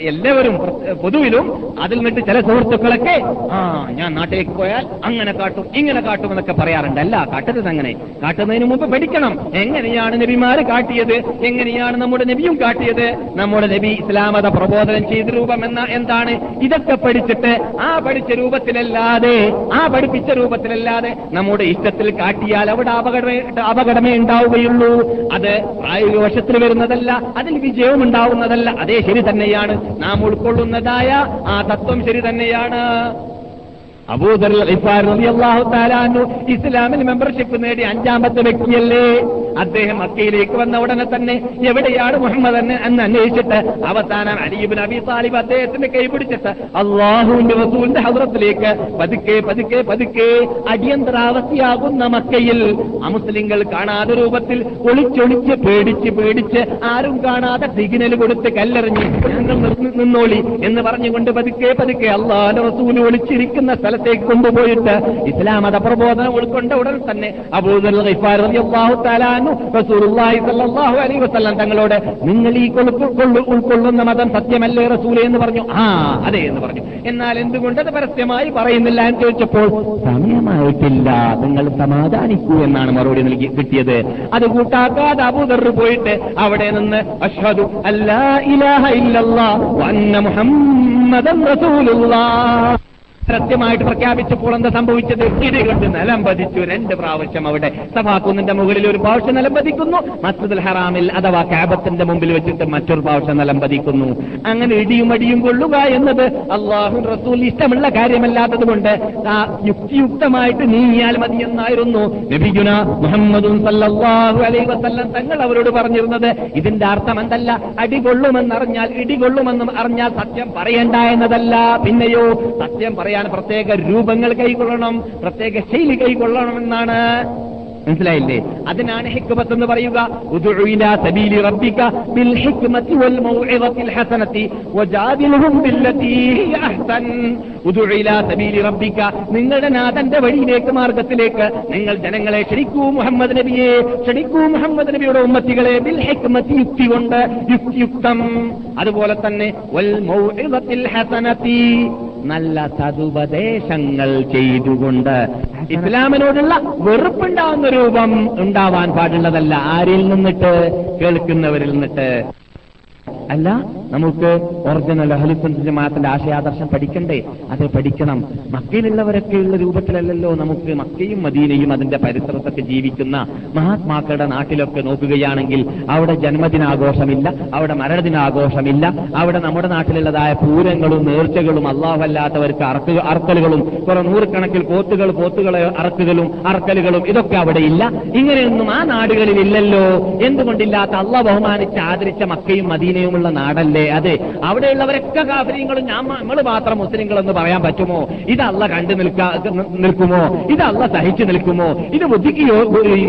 എല്ലാവരും പൊതുവിലും അതിൽ നിന്നിട്ട് ചില സുഹൃത്തുക്കളൊക്കെ ആ ഞാൻ നാട്ടിലേക്ക് പോയാൽ അങ്ങനെ കാട്ടും ഇങ്ങനെ കാട്ടും എന്നൊക്കെ പറയാറുണ്ട്. അല്ല കാട്ടരുത് അങ്ങനെ. കാട്ടുന്നതിന് മുമ്പ് പഠിക്കണം. എങ്ങനെയാണ് നബിമാര് കാട്ടിയത്? എങ്ങനെയാണ് നമ്മുടെ നബിയും കാട്ടിയത്? നമ്മുടെ നബി ഇസ്ലാമത പ്രബോധനം ചെയ്ത രൂപം എന്ന എന്താണ്? ഇതൊക്കെ പഠിച്ചിട്ട് ആ പഠിച്ച രൂപത്തിലല്ലാതെ ആ പഠിപ്പിച്ച രൂപത്തിലല്ലാതെ നമ്മുടെ ഇഷ്ടത്തിൽ കാട്ടിയാൽ അവിടെ അപകടമേ അപകടമേ ഉണ്ടാവുകയുള്ളൂ. അത് പ്രായോഗിക വശത്തിൽ വരുന്നതല്ല അതിൽ വിജയവും ഉണ്ടാവുന്നതല്ല. അതേ ശരി തന്നെയാണ്. നാം ഉൾക്കൊള്ളുന്നതായ ആ തത്വം ശരി തന്നെയാണ്. അബൂദർ ഇസ്ലാമിൽ മെമ്പർഷിപ്പ് നേടി അഞ്ചാമത്തെ വ്യക്തിയല്ലേ? അദ്ദേഹം മക്കയിലേക്ക് വന്ന ഉടനെ തന്നെ എവിടെയാണ് മുഹമ്മദ് എന്ന് അന്വേഷിച്ചിട്ട് അവസാനം അലീബിൻ അബി സാലിബ് അദ്ദേഹത്തിന്റെ കൈ പിടിച്ചിട്ട് അള്ളാഹുവിന്റെ റസൂലിന്റെ ഹദ്രത്തിലേക്ക് പതുക്കെ പതുക്കെ പതുക്കെ അടിയന്തരാവസ്ഥയാകുന്ന മക്കയിൽ അമുസ്ലിങ്ങൾ കാണാതെ രൂപത്തിൽ ഒളിച്ചൊളിച്ച് പേടിച്ച് പേടിച്ച് ആരും കാണാതെ സിഗ്നൽ കൊടുത്ത് കല്ലെറിഞ്ഞ് ഞങ്ങൾ നിന്നോളി എന്ന് പറഞ്ഞുകൊണ്ട് പതുക്കെ പതുക്കെ അള്ളാഹുന്റെ റസൂൽ ഒളിച്ചിരിക്കുന്ന സ്ഥലത്തേക്ക് കൊണ്ടുപോയിട്ട് ഇസ്ലാം മത പ്രബോധനം ഉൾക്കൊണ്ട ഉടൻ തന്നെ വസല്ലം തങ്ങളോട് നിങ്ങൾ ഈ കൊള്ളു- കൊള്ളു- ഉൾക്കൊള്ളുന്ന മതം സത്യമല്ലേ റസൂലേ? എന്ന് പറഞ്ഞു. ആ അതെ എന്ന് പറഞ്ഞു. എന്നാൽ എന്തുകൊണ്ട് അത് പരസ്യമായി പറയുന്നില്ല എന്ന് ചോദിച്ചപ്പോൾ സമയമായിട്ടില്ല നിങ്ങൾ സമാധാനിക്കൂ എന്നാണ് മറുപടി നൽകി കിട്ടിയത്. അത് കൂട്ടാക്കാതെ അബൂദർ പോയിട്ട് അവിടെ നിന്ന് അഷ്ഹദു അല്ലാ ഇലാഹ ഇല്ലല്ലാഹ് വന്ന മുഹമ്മദ് മുഹമ്മദൻ റസൂലുള്ളാഹ് സത്യമായിട്ട് പ്രഖ്യാപിച്ചപ്പോൾ എന്താ സംഭവിച്ചത്? ഇടികൊണ്ട് നിലം പതിച്ചു. രണ്ട് പ്രാവശ്യം അവിടെ സഭാക്കുന്നിന്റെ മുകളിൽ ഒരു പ്രാവശ്യം നിലം പതിക്കുന്നു. മസ്ജിദുൽ ഹറാമിൽ അഥവാ കാബത്തിന്റെ മുമ്പിൽ വെച്ചിട്ട് മറ്റൊരു പ്രാവശ്യം നിലം പതിക്കുന്നു. അങ്ങനെ ഇടിയും അടിയും കൊള്ളുക എന്നത് അള്ളാഹു റസൂൽ ഇഷ്ടമുള്ള കാര്യമല്ലാത്തത് കൊണ്ട് യുക്തിയുക്തമായിട്ട് നീങ്ങിയാൽ മതിയെന്നായിരുന്നു നബിഗുന മുഹമ്മദും സല്ലല്ലാഹു അലൈഹി വസല്ലം തങ്ങൾ അവരോട് പറഞ്ഞിരുന്നത്. ഇതിന്റെ അർത്ഥം എന്തല്ല? ഇടി കൊള്ളുമെന്നും അറിഞ്ഞാൽ സത്യം പറയണ്ട എന്നതല്ല. പിന്നെയോ സത്യം പറയാൻ പ്രത്യേക രൂപങ്ങൾ കൈക്കൊള്ളണം പ്രത്യേക ശൈലി കൈക്കൊള്ളണമെന്നാണ്. മനസ്സിലായില്ലേ? അതിനാണ് ഹിക്മത്ത് എന്ന് പറയുക. നിങ്ങളുടെ നാഥന്റെ വഴിയിലേക്ക് മാർഗത്തിലേക്ക് നിങ്ങൾ ജനങ്ങളെ ക്ഷണിക്കൂ മുഹമ്മദ് നബിയെ ക്ഷണിക്കൂ മുഹമ്മദ് നബിയുടെ ഉമ്മത്തികളെ ബിൽ ഹിക്മത്തി യുക്തി കൊണ്ട് യുക്തിയുക്തം. അതുപോലെ തന്നെ നല്ല സതുപദേശങ്ങൾ ചെയ്തുകൊണ്ട് ഇസ്ലാമിനോടുള്ള വെറുപ്പുണ്ടാവുന്ന രൂപം ഉണ്ടാവാൻ പാടുള്ളതല്ല. ആരിൽ നിന്നിട്ട്? കേൾക്കുന്നവരിൽ നിന്നിട്ട്. അല്ല നമുക്ക് ഒറിജിനൽ അഹലുസുന്ന ജമാഅത്തിന്റെ ആശയാദർശം പഠിക്കണ്ടേ? അത് പഠിക്കണം. മക്കയിലുള്ളവരൊക്കെയുള്ള രൂപത്തിലല്ലല്ലോ നമുക്ക് മക്കയും മദീനയും അതിന്റെ പരിസരത്തൊക്കെ ജീവിക്കുന്ന മഹാത്മാക്കളുടെ നാട്ടിലൊക്കെ നോക്കുകയാണെങ്കിൽ അവിടെ ജന്മദിനാഘോഷമില്ല അവിടെ മരണദിനാഘോഷമില്ല അവിടെ നമ്മുടെ നാട്ടിലുള്ളതായ പൂരങ്ങളും നേർച്ചകളും അള്ളാഹല്ലാത്തവർക്ക് അറക്കുക അറക്കലുകളും കുറെ നൂറുകണക്കിൽ പോത്തുകൾ പോത്തുകളെ അറക്കുകളും അറക്കലുകളും ഇതൊക്കെ അവിടെ ഇല്ല. ഇങ്ങനെയൊന്നും ആ നാടുകളിൽ ഇല്ലല്ലോ എന്തുകൊണ്ടില്ലാത്ത അള്ളാഹ് ബഹുമാനിച്ച് ആദരിച്ച മക്കയും മദീനയുമുള്ള നാടല്ലേ? അതെ. അവിടെയുള്ളവരൊക്കെ കാഫര്യങ്ങളും ഞാൻ നമ്മൾ മാത്രം മുസ്ലിങ്ങളെന്ന് പറയാൻ പറ്റുമോ? ഇതല്ല കണ്ടു നിൽക്കാ നിൽക്കുമോ? ഇതല്ല സഹിച്ചു നിൽക്കുമോ? ഇത് ബുദ്ധിക്ക്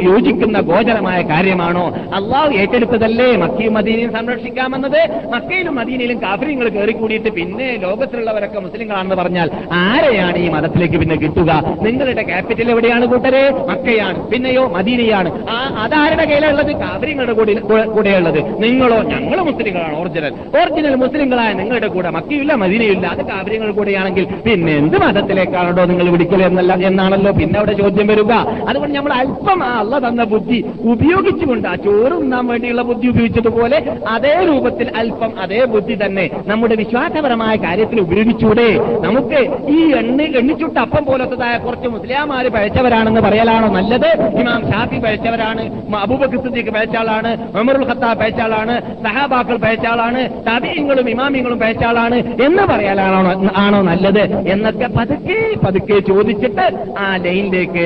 യോജിക്കുന്ന ഗോചരമായ കാര്യമാണോ? അള്ളാഹു ഏറ്റെടുത്തതല്ലേ മക്കയും മദീനയും സംരക്ഷിക്കാമെന്നത്? മക്കയിലും മദീനയിലും കാഫര്യങ്ങൾ കയറിക്കൂടിയിട്ട് പിന്നെ ലോകത്തിലുള്ളവരൊക്കെ മുസ്ലിങ്ങളാണെന്ന് പറഞ്ഞാൽ ആരെയാണ് ഈ മതത്തിലേക്ക് പിന്നെ കിട്ടുക? നിങ്ങളുടെ ക്യാപിറ്റൽ എവിടെയാണ് കൂട്ടരെ? മക്കയാണ്. പിന്നെയോ മദീനയാണ്. ആ അതാരുടെ കയ്യിലുള്ളത് കാഫര്യങ്ങളുടെ കൂടെ കൂടെയുള്ളത് നിങ്ങളോ ഞങ്ങൾ മുസ്ലിങ്ങളാണ് ഒറിജിനൽ ഒറിജിനൽ മുസ്ലിങ്ങളായ നിങ്ങളുടെ കൂടെ മക്കിയില്ല മദീനയില്ല അത് കാവര്യങ്ങൾ കൂടെയാണെങ്കിൽ പിന്നെ എന്ത് മതത്തിലേക്കാണോ നിങ്ങൾ വിളിക്കൽ എന്നല്ല എന്നാണല്ലോ പിന്നെ അവിടെ ചോദ്യം വരിക. അതുകൊണ്ട് നമ്മൾ അല്പം അള്ള തന്ന ബുദ്ധി ഉപയോഗിച്ചുകൊണ്ട് ആ ചോറ് ഉണ്ണാൻ വേണ്ടിയുള്ള ബുദ്ധി ഉപയോഗിച്ചതുപോലെ അതേ രൂപത്തിൽ അല്പം അതേ ബുദ്ധി തന്നെ നമ്മുടെ വിശ്വാസപരമായ കാര്യത്തിൽ ഉപയോഗിച്ചൂടെ. നമുക്ക് ഈ എണ്ണ എണ്ണിച്ചുട്ട അപ്പം പോലത്തതായ കുറച്ച് മുസ്ലിയാമാര് പഴച്ചവരാണെന്ന് പറയലാണോ നല്ലത്? ഇമാം ഷാഫി പഴച്ചവരാണ് അബൂബക്കർ സിദ്ദീഖ് പഴച്ച ആളാണ് ഉമറുൽ ഖത്താബ് പഴച്ച ആളാണ് സഹാബാക്കൾ പഴച്ച ആളാണ് താബീയങ്ങളും ഇമാമിങ്ങളും പേച്ചാളാണ് എന്ന് പറയാനാണോ ആണോ നല്ലത്? എന്നൊക്കെ പതുക്കെ പതുക്കെ ചോദിച്ചിട്ട് ആ ലൈനിലേക്ക്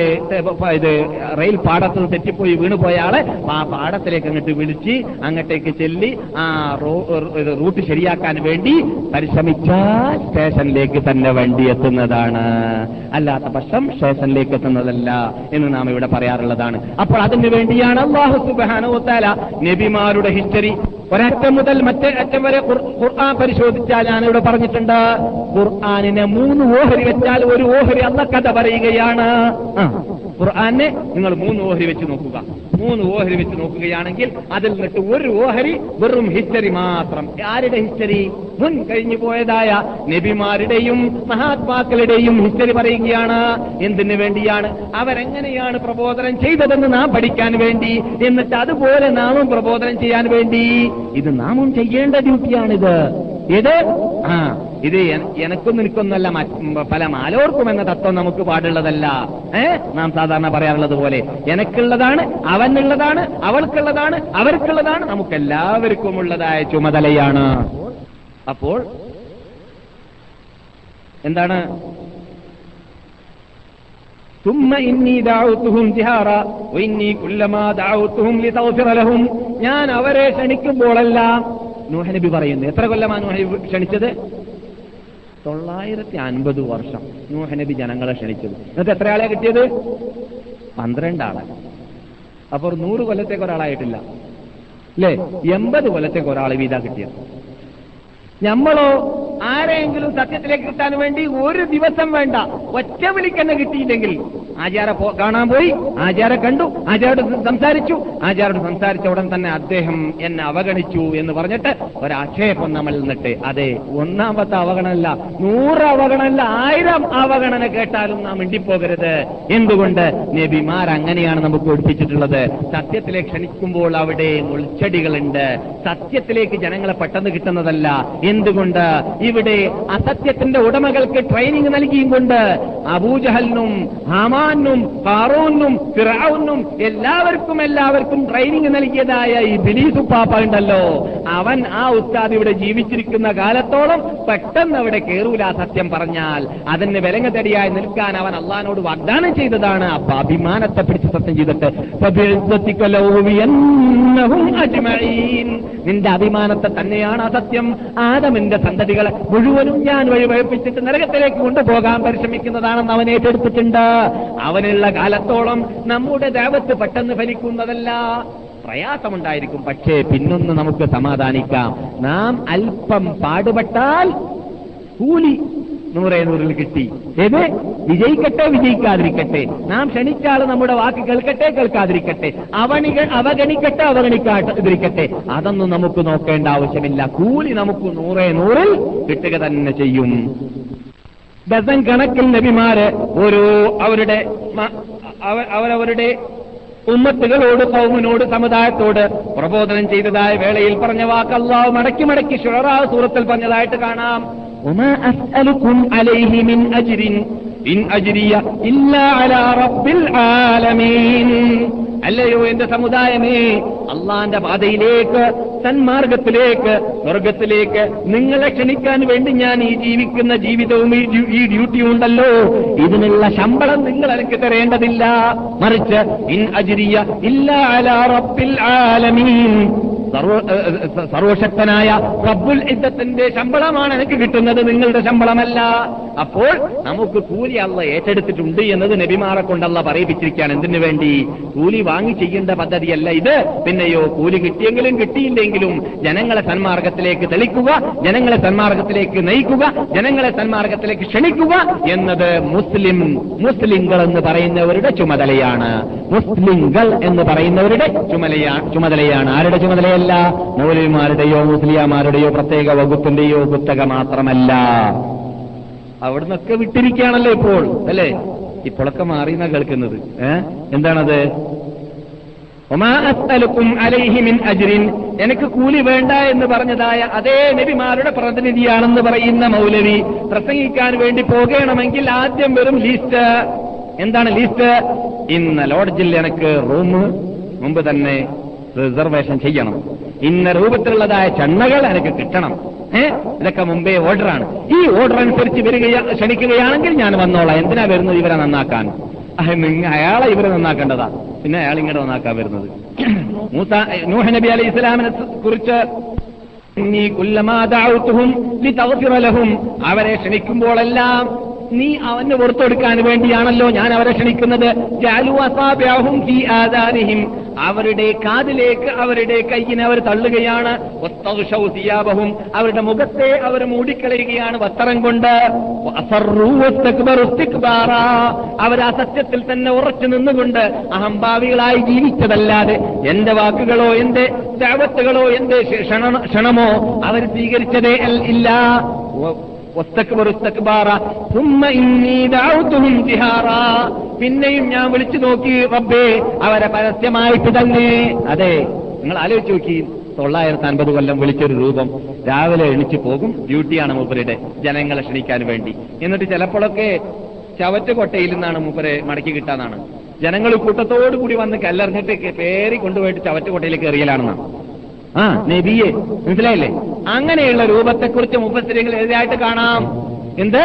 ഇത് റെയിൽ പാടത്ത് തെറ്റിപ്പോയി വീണുപോയ ആളെ ആ പാടത്തിലേക്ക് അങ്ങോട്ട് വിളിച്ച് അങ്ങോട്ടേക്ക് ചെല്ലി ആ റൂട്ട് ശരിയാക്കാൻ വേണ്ടി പരിശ്രമിച്ചാൽ സ്റ്റേഷനിലേക്ക് തന്നെ വണ്ടി എത്തുന്നതാണ്. അല്ലാത്ത പക്ഷം സ്റ്റേഷനിലേക്ക് എത്തുന്നതല്ല എന്ന് നാം ഇവിടെ പറയാറുള്ളതാണ്. അപ്പോൾ അതിനു വേണ്ടിയാണ് അള്ളാഹു താല നബിമാരുടെ ഹിസ്റ്ററി ഒരറ്റം മുതൽ മറ്റേ അറ്റം വരെ ഖുർ- ഖുർആൻ പരിശോധിച്ചാൽ ഞാനിവിടെ പറഞ്ഞിട്ടുണ്ട്. ഖുർആാനിനെ മൂന്ന് ഓഹരി വെച്ചാൽ ഒരു ഓഹരി അന്ന കഥ പറയുകയാണ്. ഖുർആാനെ നിങ്ങൾ മൂന്ന് ഓഹരി വെച്ച് നോക്കുക. മൂന്ന് ഓഹരി വെച്ച് നോക്കുകയാണെങ്കിൽ അതിൽ നിന്നിട്ട് ഒരു ഓഹരി വെറും ഹിസ്റ്ററി മാത്രം. ആരുടെ ഹിസ്റ്ററി? മുൻ കഴിഞ്ഞു പോയതായ നബിമാരുടെയും മഹാത്മാക്കളുടെയും ഹിസ്റ്ററി പറയുകയാണ് എന്തിനു വേണ്ടിയാണ്? അവരെങ്ങനെയാണ് പ്രബോധനം ചെയ്തതെന്ന് നാം പഠിക്കാൻ വേണ്ടി? എന്നിട്ട് അതുപോലെ നാമും പ്രബോധനം ചെയ്യാൻ വേണ്ടി? ഇത് നാമും ചെയ്യേണ്ട ഡ്യൂട്ടിയാണിത്. ഇത് ആ ഇത് എന- എനക്കും നിനക്കൊന്നല്ല മറ്റ് പല മാലോർക്കും എന്ന തത്വം നമുക്ക് പാടുള്ളതല്ല ഏ നാം സാധാരണ പറയാറുള്ളത് പോലെ എനക്കുള്ളതാണ് അവനുള്ളതാണ് അവൾക്കുള്ളതാണ് അവർക്കുള്ളതാണ് നമുക്കെല്ലാവർക്കും ഉള്ളതായ ചുമതലയാണ് അപ്പോൾ എന്താണ് ثم إني دعوتهم جهارا وإني كلما دعوتهم لتغفر لهم ഞാൻ അവരെ ക്ഷണിക്കുമ്പോഴെല്ലാം നൂഹനബി പറയുന്നു. എത്ര കൊല്ലമാണ് നൂഹനബി ക്ഷണിച്ചത്? തൊള്ളായിരത്തി അൻപത് വർഷം നൂഹനബി ജനങ്ങളെ ക്ഷണിച്ചത്. എന്നിട്ട് എത്ര ആളെ കിട്ടിയത്? പന്ത്രണ്ട് ആളെ അപ്പോൾ നൂറ് കൊല്ലത്തേക്ക് ഒരാളായിട്ടില്ല. അല്ലേ? എൺപത് കൊല്ലത്തേക്ക് ഒരാൾ വീതാ കിട്ടിയത്. നമ്മളോ ആരെങ്കിലും സത്യത്തിലേക്ക് കിട്ടാൻ വേണ്ടി ഒരു ദിവസം വേണ്ട. ഒറ്റ വിളിക്കെന്നെ കിട്ടിയില്ലെങ്കിൽ. ആചാര കാണാൻ പോയി. ആചാര കണ്ടു. ആചാരോട് സംസാരിച്ചു. ആചാരോട് സംസാരിച്ച ഉടൻ തന്നെ അദ്ദേഹം എന്നെ അവഗണിച്ചു എന്ന് പറഞ്ഞിട്ട് ഒരാക്ഷേപം നമ്മൾ നിന്നിട്ട് അതെ ഒന്നാമത്തെ അവഗണനല്ല നൂറ് അവഗണനല്ല ആയിരം അവഗണന കേട്ടാലും നാം മിണ്ടിപ്പോകരുത്. എന്തുകൊണ്ട്? നബിമാർ അങ്ങനെയാണ് നമുക്ക് ഒഴിപ്പിച്ചിട്ടുള്ളത് സത്യത്തിലേക്ക് ക്ഷണിക്കുമ്പോൾ അവിടെ മുൾച്ചെടികളുണ്ട് സത്യത്തിലേക്ക് ജനങ്ങളെ പെട്ടെന്ന് കിട്ടുന്നതല്ല. എന്തുകൊണ്ട്? ഇവിടെ അസത്യത്തിന്റെ ഉടമകൾക്ക് ട്രെയിനിങ് നൽകിയും കൊണ്ട് അബൂജഹലിനും ഹമാനും ഫാറൂനും ഫിറാവുനും എല്ലാവർക്കും എല്ലാവർക്കും ട്രെയിനിങ് നൽകിയതായ ഈ ബിലീസു പാപ്പ ഉണ്ടല്ലോ. അവൻ ആ ഉസ്താദ് ഇവിടെ ജീവിച്ചിരിക്കുന്ന കാലത്തോളം പെട്ടെന്ന് അവിടെ കേറൂല സത്യം പറഞ്ഞാൽ. അതിന് വിലങ്ങ് തടിയായി നിൽക്കാൻ അവൻ അള്ളഹാനോട് വാഗ്ദാനം ചെയ്തതാണ്. അപ്പൊ അഭിമാനത്തെ പിടിച്ച് സത്യം ചെയ്തിട്ട്. നിന്റെ അഭിമാനത്തെ തന്നെയാണ് അസത്യം ആദമിന്റെ സന്തതികളെ മുഴുവനും ഞാൻ വഴിപഴപ്പിച്ചിട്ട് നരകത്തിലേക്ക് കൊണ്ടുപോകാൻ പരിശ്രമിക്കുന്നതാണെന്ന് അവൻ ഏറ്റെടുത്തിട്ടുണ്ട്. അവനുള്ള കാലത്തോളം നമ്മുടെ ദേവത്ത് പെട്ടെന്ന് ഫലിക്കുന്നതല്ല. പ്രയാസമുണ്ടായിരിക്കും. പക്ഷേ പിന്നൊന്ന് നമുക്ക് സമാധാനിക്കാം. നാം അല്പം പാടുപെട്ടാൽ കൂലി നൂറേ നൂറിൽ കിട്ടി. ഏത്? വിജയിക്കട്ടെ വിജയിക്കാതിരിക്കട്ടെ. നാം ക്ഷണിച്ചാൽ നമ്മുടെ വാക്ക് കേൾക്കട്ടെ കേൾക്കാതിരിക്കട്ടെ. അവണിക അവഗണിക്കട്ടെ അവഗണിക്കാതിരിക്കട്ടെ. അതൊന്നും നമുക്ക് നോക്കേണ്ട ആവശ്യമില്ല. കൂലി നമുക്ക് നൂറേ നൂറിൽ കിട്ടുക തന്നെ ചെയ്യും. ഡസൻ കണക്കിൽ നബിമാര് ഓരോ അവരുടെ അവരവരുടെ ഉമ്മത്തുകളോട് കൗമിനോട് സമുദായത്തോട് പ്രബോധനം ചെയ്തതായ വേളയിൽ പറഞ്ഞ വാക്ക് മടക്കി മടക്കി ഷുററാ സൂറത്തിൽ പറഞ്ഞതായിട്ട് കാണാം. وما أسألكم عليه من أجر إن أجري إلا على رب العالمين അല്ലയോ എന്റെ സമുദായമേ അള്ളാന്റെ പാതയിലേക്ക് സന്മാർഗത്തിലേക്ക് സ്വർഗത്തിലേക്ക് നിങ്ങളെ ക്ഷണിക്കാൻ വേണ്ടി ഞാൻ ഈ ജീവിക്കുന്ന ജീവിതവും ഈ ഡ്യൂ- ഈ ഡ്യൂട്ടിയും ഉണ്ടല്ലോ ഇതിനുള്ള ശമ്പളം നിങ്ങൾ എനിക്ക് തരേണ്ടതില്ല മറിച്ച് ഇൻ അജിരിയ ഇല്ല അലാ റബ്ബിൽ ആലമീൻ സർവ- ഏ, ഏ, സർവശക്തനായ റബ്ബുൽ ഇദ്ദത്തിന്റെ ശമ്പളമാണ് എനിക്ക് കിട്ടുന്നത് നിങ്ങളുടെ ശമ്പളമല്ല. അപ്പോൾ നമുക്ക് കൂലി അള്ള ഏറ്റെടുത്തിട്ടുണ്ട് എന്നത് നബിമാറെ കൊണ്ടല്ല പറയിപ്പിച്ചിരിക്കുകയാണ്. എന്തിനു വേണ്ടി? കൂലി വാങ്ങി ചെയ്യേണ്ട പദ്ധതിയല്ല ഇത്. പിന്നെയോ കൂലി കിട്ടിയെങ്കിലും കിട്ടിയില്ലെങ്കിലും ജനങ്ങളെ സന്മാർഗത്തിലേക്ക് തെളിക്കുക ജനങ്ങളെ സന്മാർഗത്തിലേക്ക് നയിക്കുക ജനങ്ങളെ സന്മാർഗത്തിലേക്ക് ക്ഷണിക്കുക എന്നത് മുസ്ലിം മുസ്ലിങ്ങൾ എന്ന് പറയുന്നവരുടെ ചുമതലയാണ്. മുസ്ലിങ്ങൾ എന്ന് പറയുന്നവരുടെ ചുമതലയാണ് ചുമതലയാണ്. ആരുടെ ചുമതലയല്ല? മൗലവിമാരുടെയോ മുസ്ലിയാമാരുടെയോ പ്രത്യേക വകുപ്പിന്റെയോ കുത്തക മാത്രമല്ല. അവിടുന്നൊക്കെ വിട്ടിരിക്കുകയാണല്ലോ ഇപ്പോൾ അല്ലേ? ഇപ്പോഴൊക്കെ മാറിയെന്നാ കേൾക്കുന്നത്. ഏ? എന്താണത്? അജ്രിൻ. എനിക്ക് കൂലി വേണ്ട എന്ന് പറഞ്ഞതായ അതേ നബിമാരുടെ പ്രതിനിധിയാണെന്ന് പറയുന്ന മൗലവി പ്രസംഗിക്കാൻ വേണ്ടി പോകണമെങ്കിൽ ആദ്യം വെറും ലിസ്റ്റ് എന്താണ് ലിസ്റ്റ് ഇന്ന് ലോഡ്ജിൽ എനിക്ക് റൂം മുമ്പ് തന്നെ റിസർവേഷൻ ചെയ്യണം. ഇന്ന രൂപത്തിലുള്ളതായ ചണ്ണകൾ എനിക്ക് കിട്ടണം. ഇതൊക്കെ മുമ്പേ ഓർഡറാണ്. ഈ ഓർഡർ അനുസരിച്ച് വരികയാ ക്ഷണിക്കുകയാണെങ്കിൽ ഞാൻ വന്നോളാം. എന്തിനാ വരുന്നത് ഇവരെ നന്നാക്കാൻ? അയാളെ ഇവരെ നന്നാക്കേണ്ടതാ. പിന്നെ അയാൾ ഇങ്ങോട്ട് നന്നാക്കാൻ വരുന്നത്. മൂസ നൂഹ് നബി അലൈഹി ഇസ്ലാമിനെ കുറിച്ച് അവരെ ക്ഷണിക്കുമ്പോഴെല്ലാം നീ അവന് പുറത്തെടുക്കാൻ വേണ്ടിയാണല്ലോ ഞാൻ അവരെ ക്ഷണിക്കുന്നത്. അവരുടെ കാതിലേക്ക് അവരുടെ കയ്യിനെ അവർ തള്ളുകയാണ്. സിയാബഹും അവരുടെ മുഖത്തെ അവർ മൂടിക്കളയുകയാണ് വസ്ത്രം കൊണ്ട്. അവർ ആ സത്യത്തിൽ തന്നെ ഉറച്ചു നിന്നുകൊണ്ട് അഹംഭാവികളായി ജീവിച്ചതല്ലാതെ എന്റെ വാക്കുകളോ എന്റെ ദാവത്തുകളോ എന്റെ ക്ഷണ- ക്ഷണമോ അവർ സ്വീകരിച്ചതേ ഇല്ല. പിന്നെയും ഞാൻ വിളിച്ചു നോക്കി റബ്ബേ അവരെ പരസ്യമായിട്ട് തന്നെ അതെ നിങ്ങൾ ആലോചിച്ച് നോക്കി തൊള്ളായിരത്തി അൻപത് കൊല്ലം വിളിച്ചൊരു രൂപം രാവിലെ എണിച്ചു പോകും ഡ്യൂട്ടിയാണ് മൂപ്പരുടെ ജനങ്ങളെ ക്ഷണിക്കാൻ വേണ്ടി. എന്നിട്ട് ചിലപ്പോഴൊക്കെ ചവറ്റുകൊട്ടയിൽ നിന്നാണ് മൂപ്പരെ മടക്കി കിട്ടാന്നാണ്. ജനങ്ങൾ കൂട്ടത്തോടു കൂടി വന്ന് കല്ലറിഞ്ഞിട്ട് പേരി കൊണ്ടുപോയിട്ട് ചവറ്റുകൊട്ടയിൽ കയറിയലാണെന്നാണ് ആ നബിയെ മനസ്സിലായില്ലേ? അങ്ങനെയുള്ള രൂപത്തെക്കുറിച്ച് മുപ്പത്തിരികൾ എഴുതിയായിട്ട് കാണാം. എന്ത്?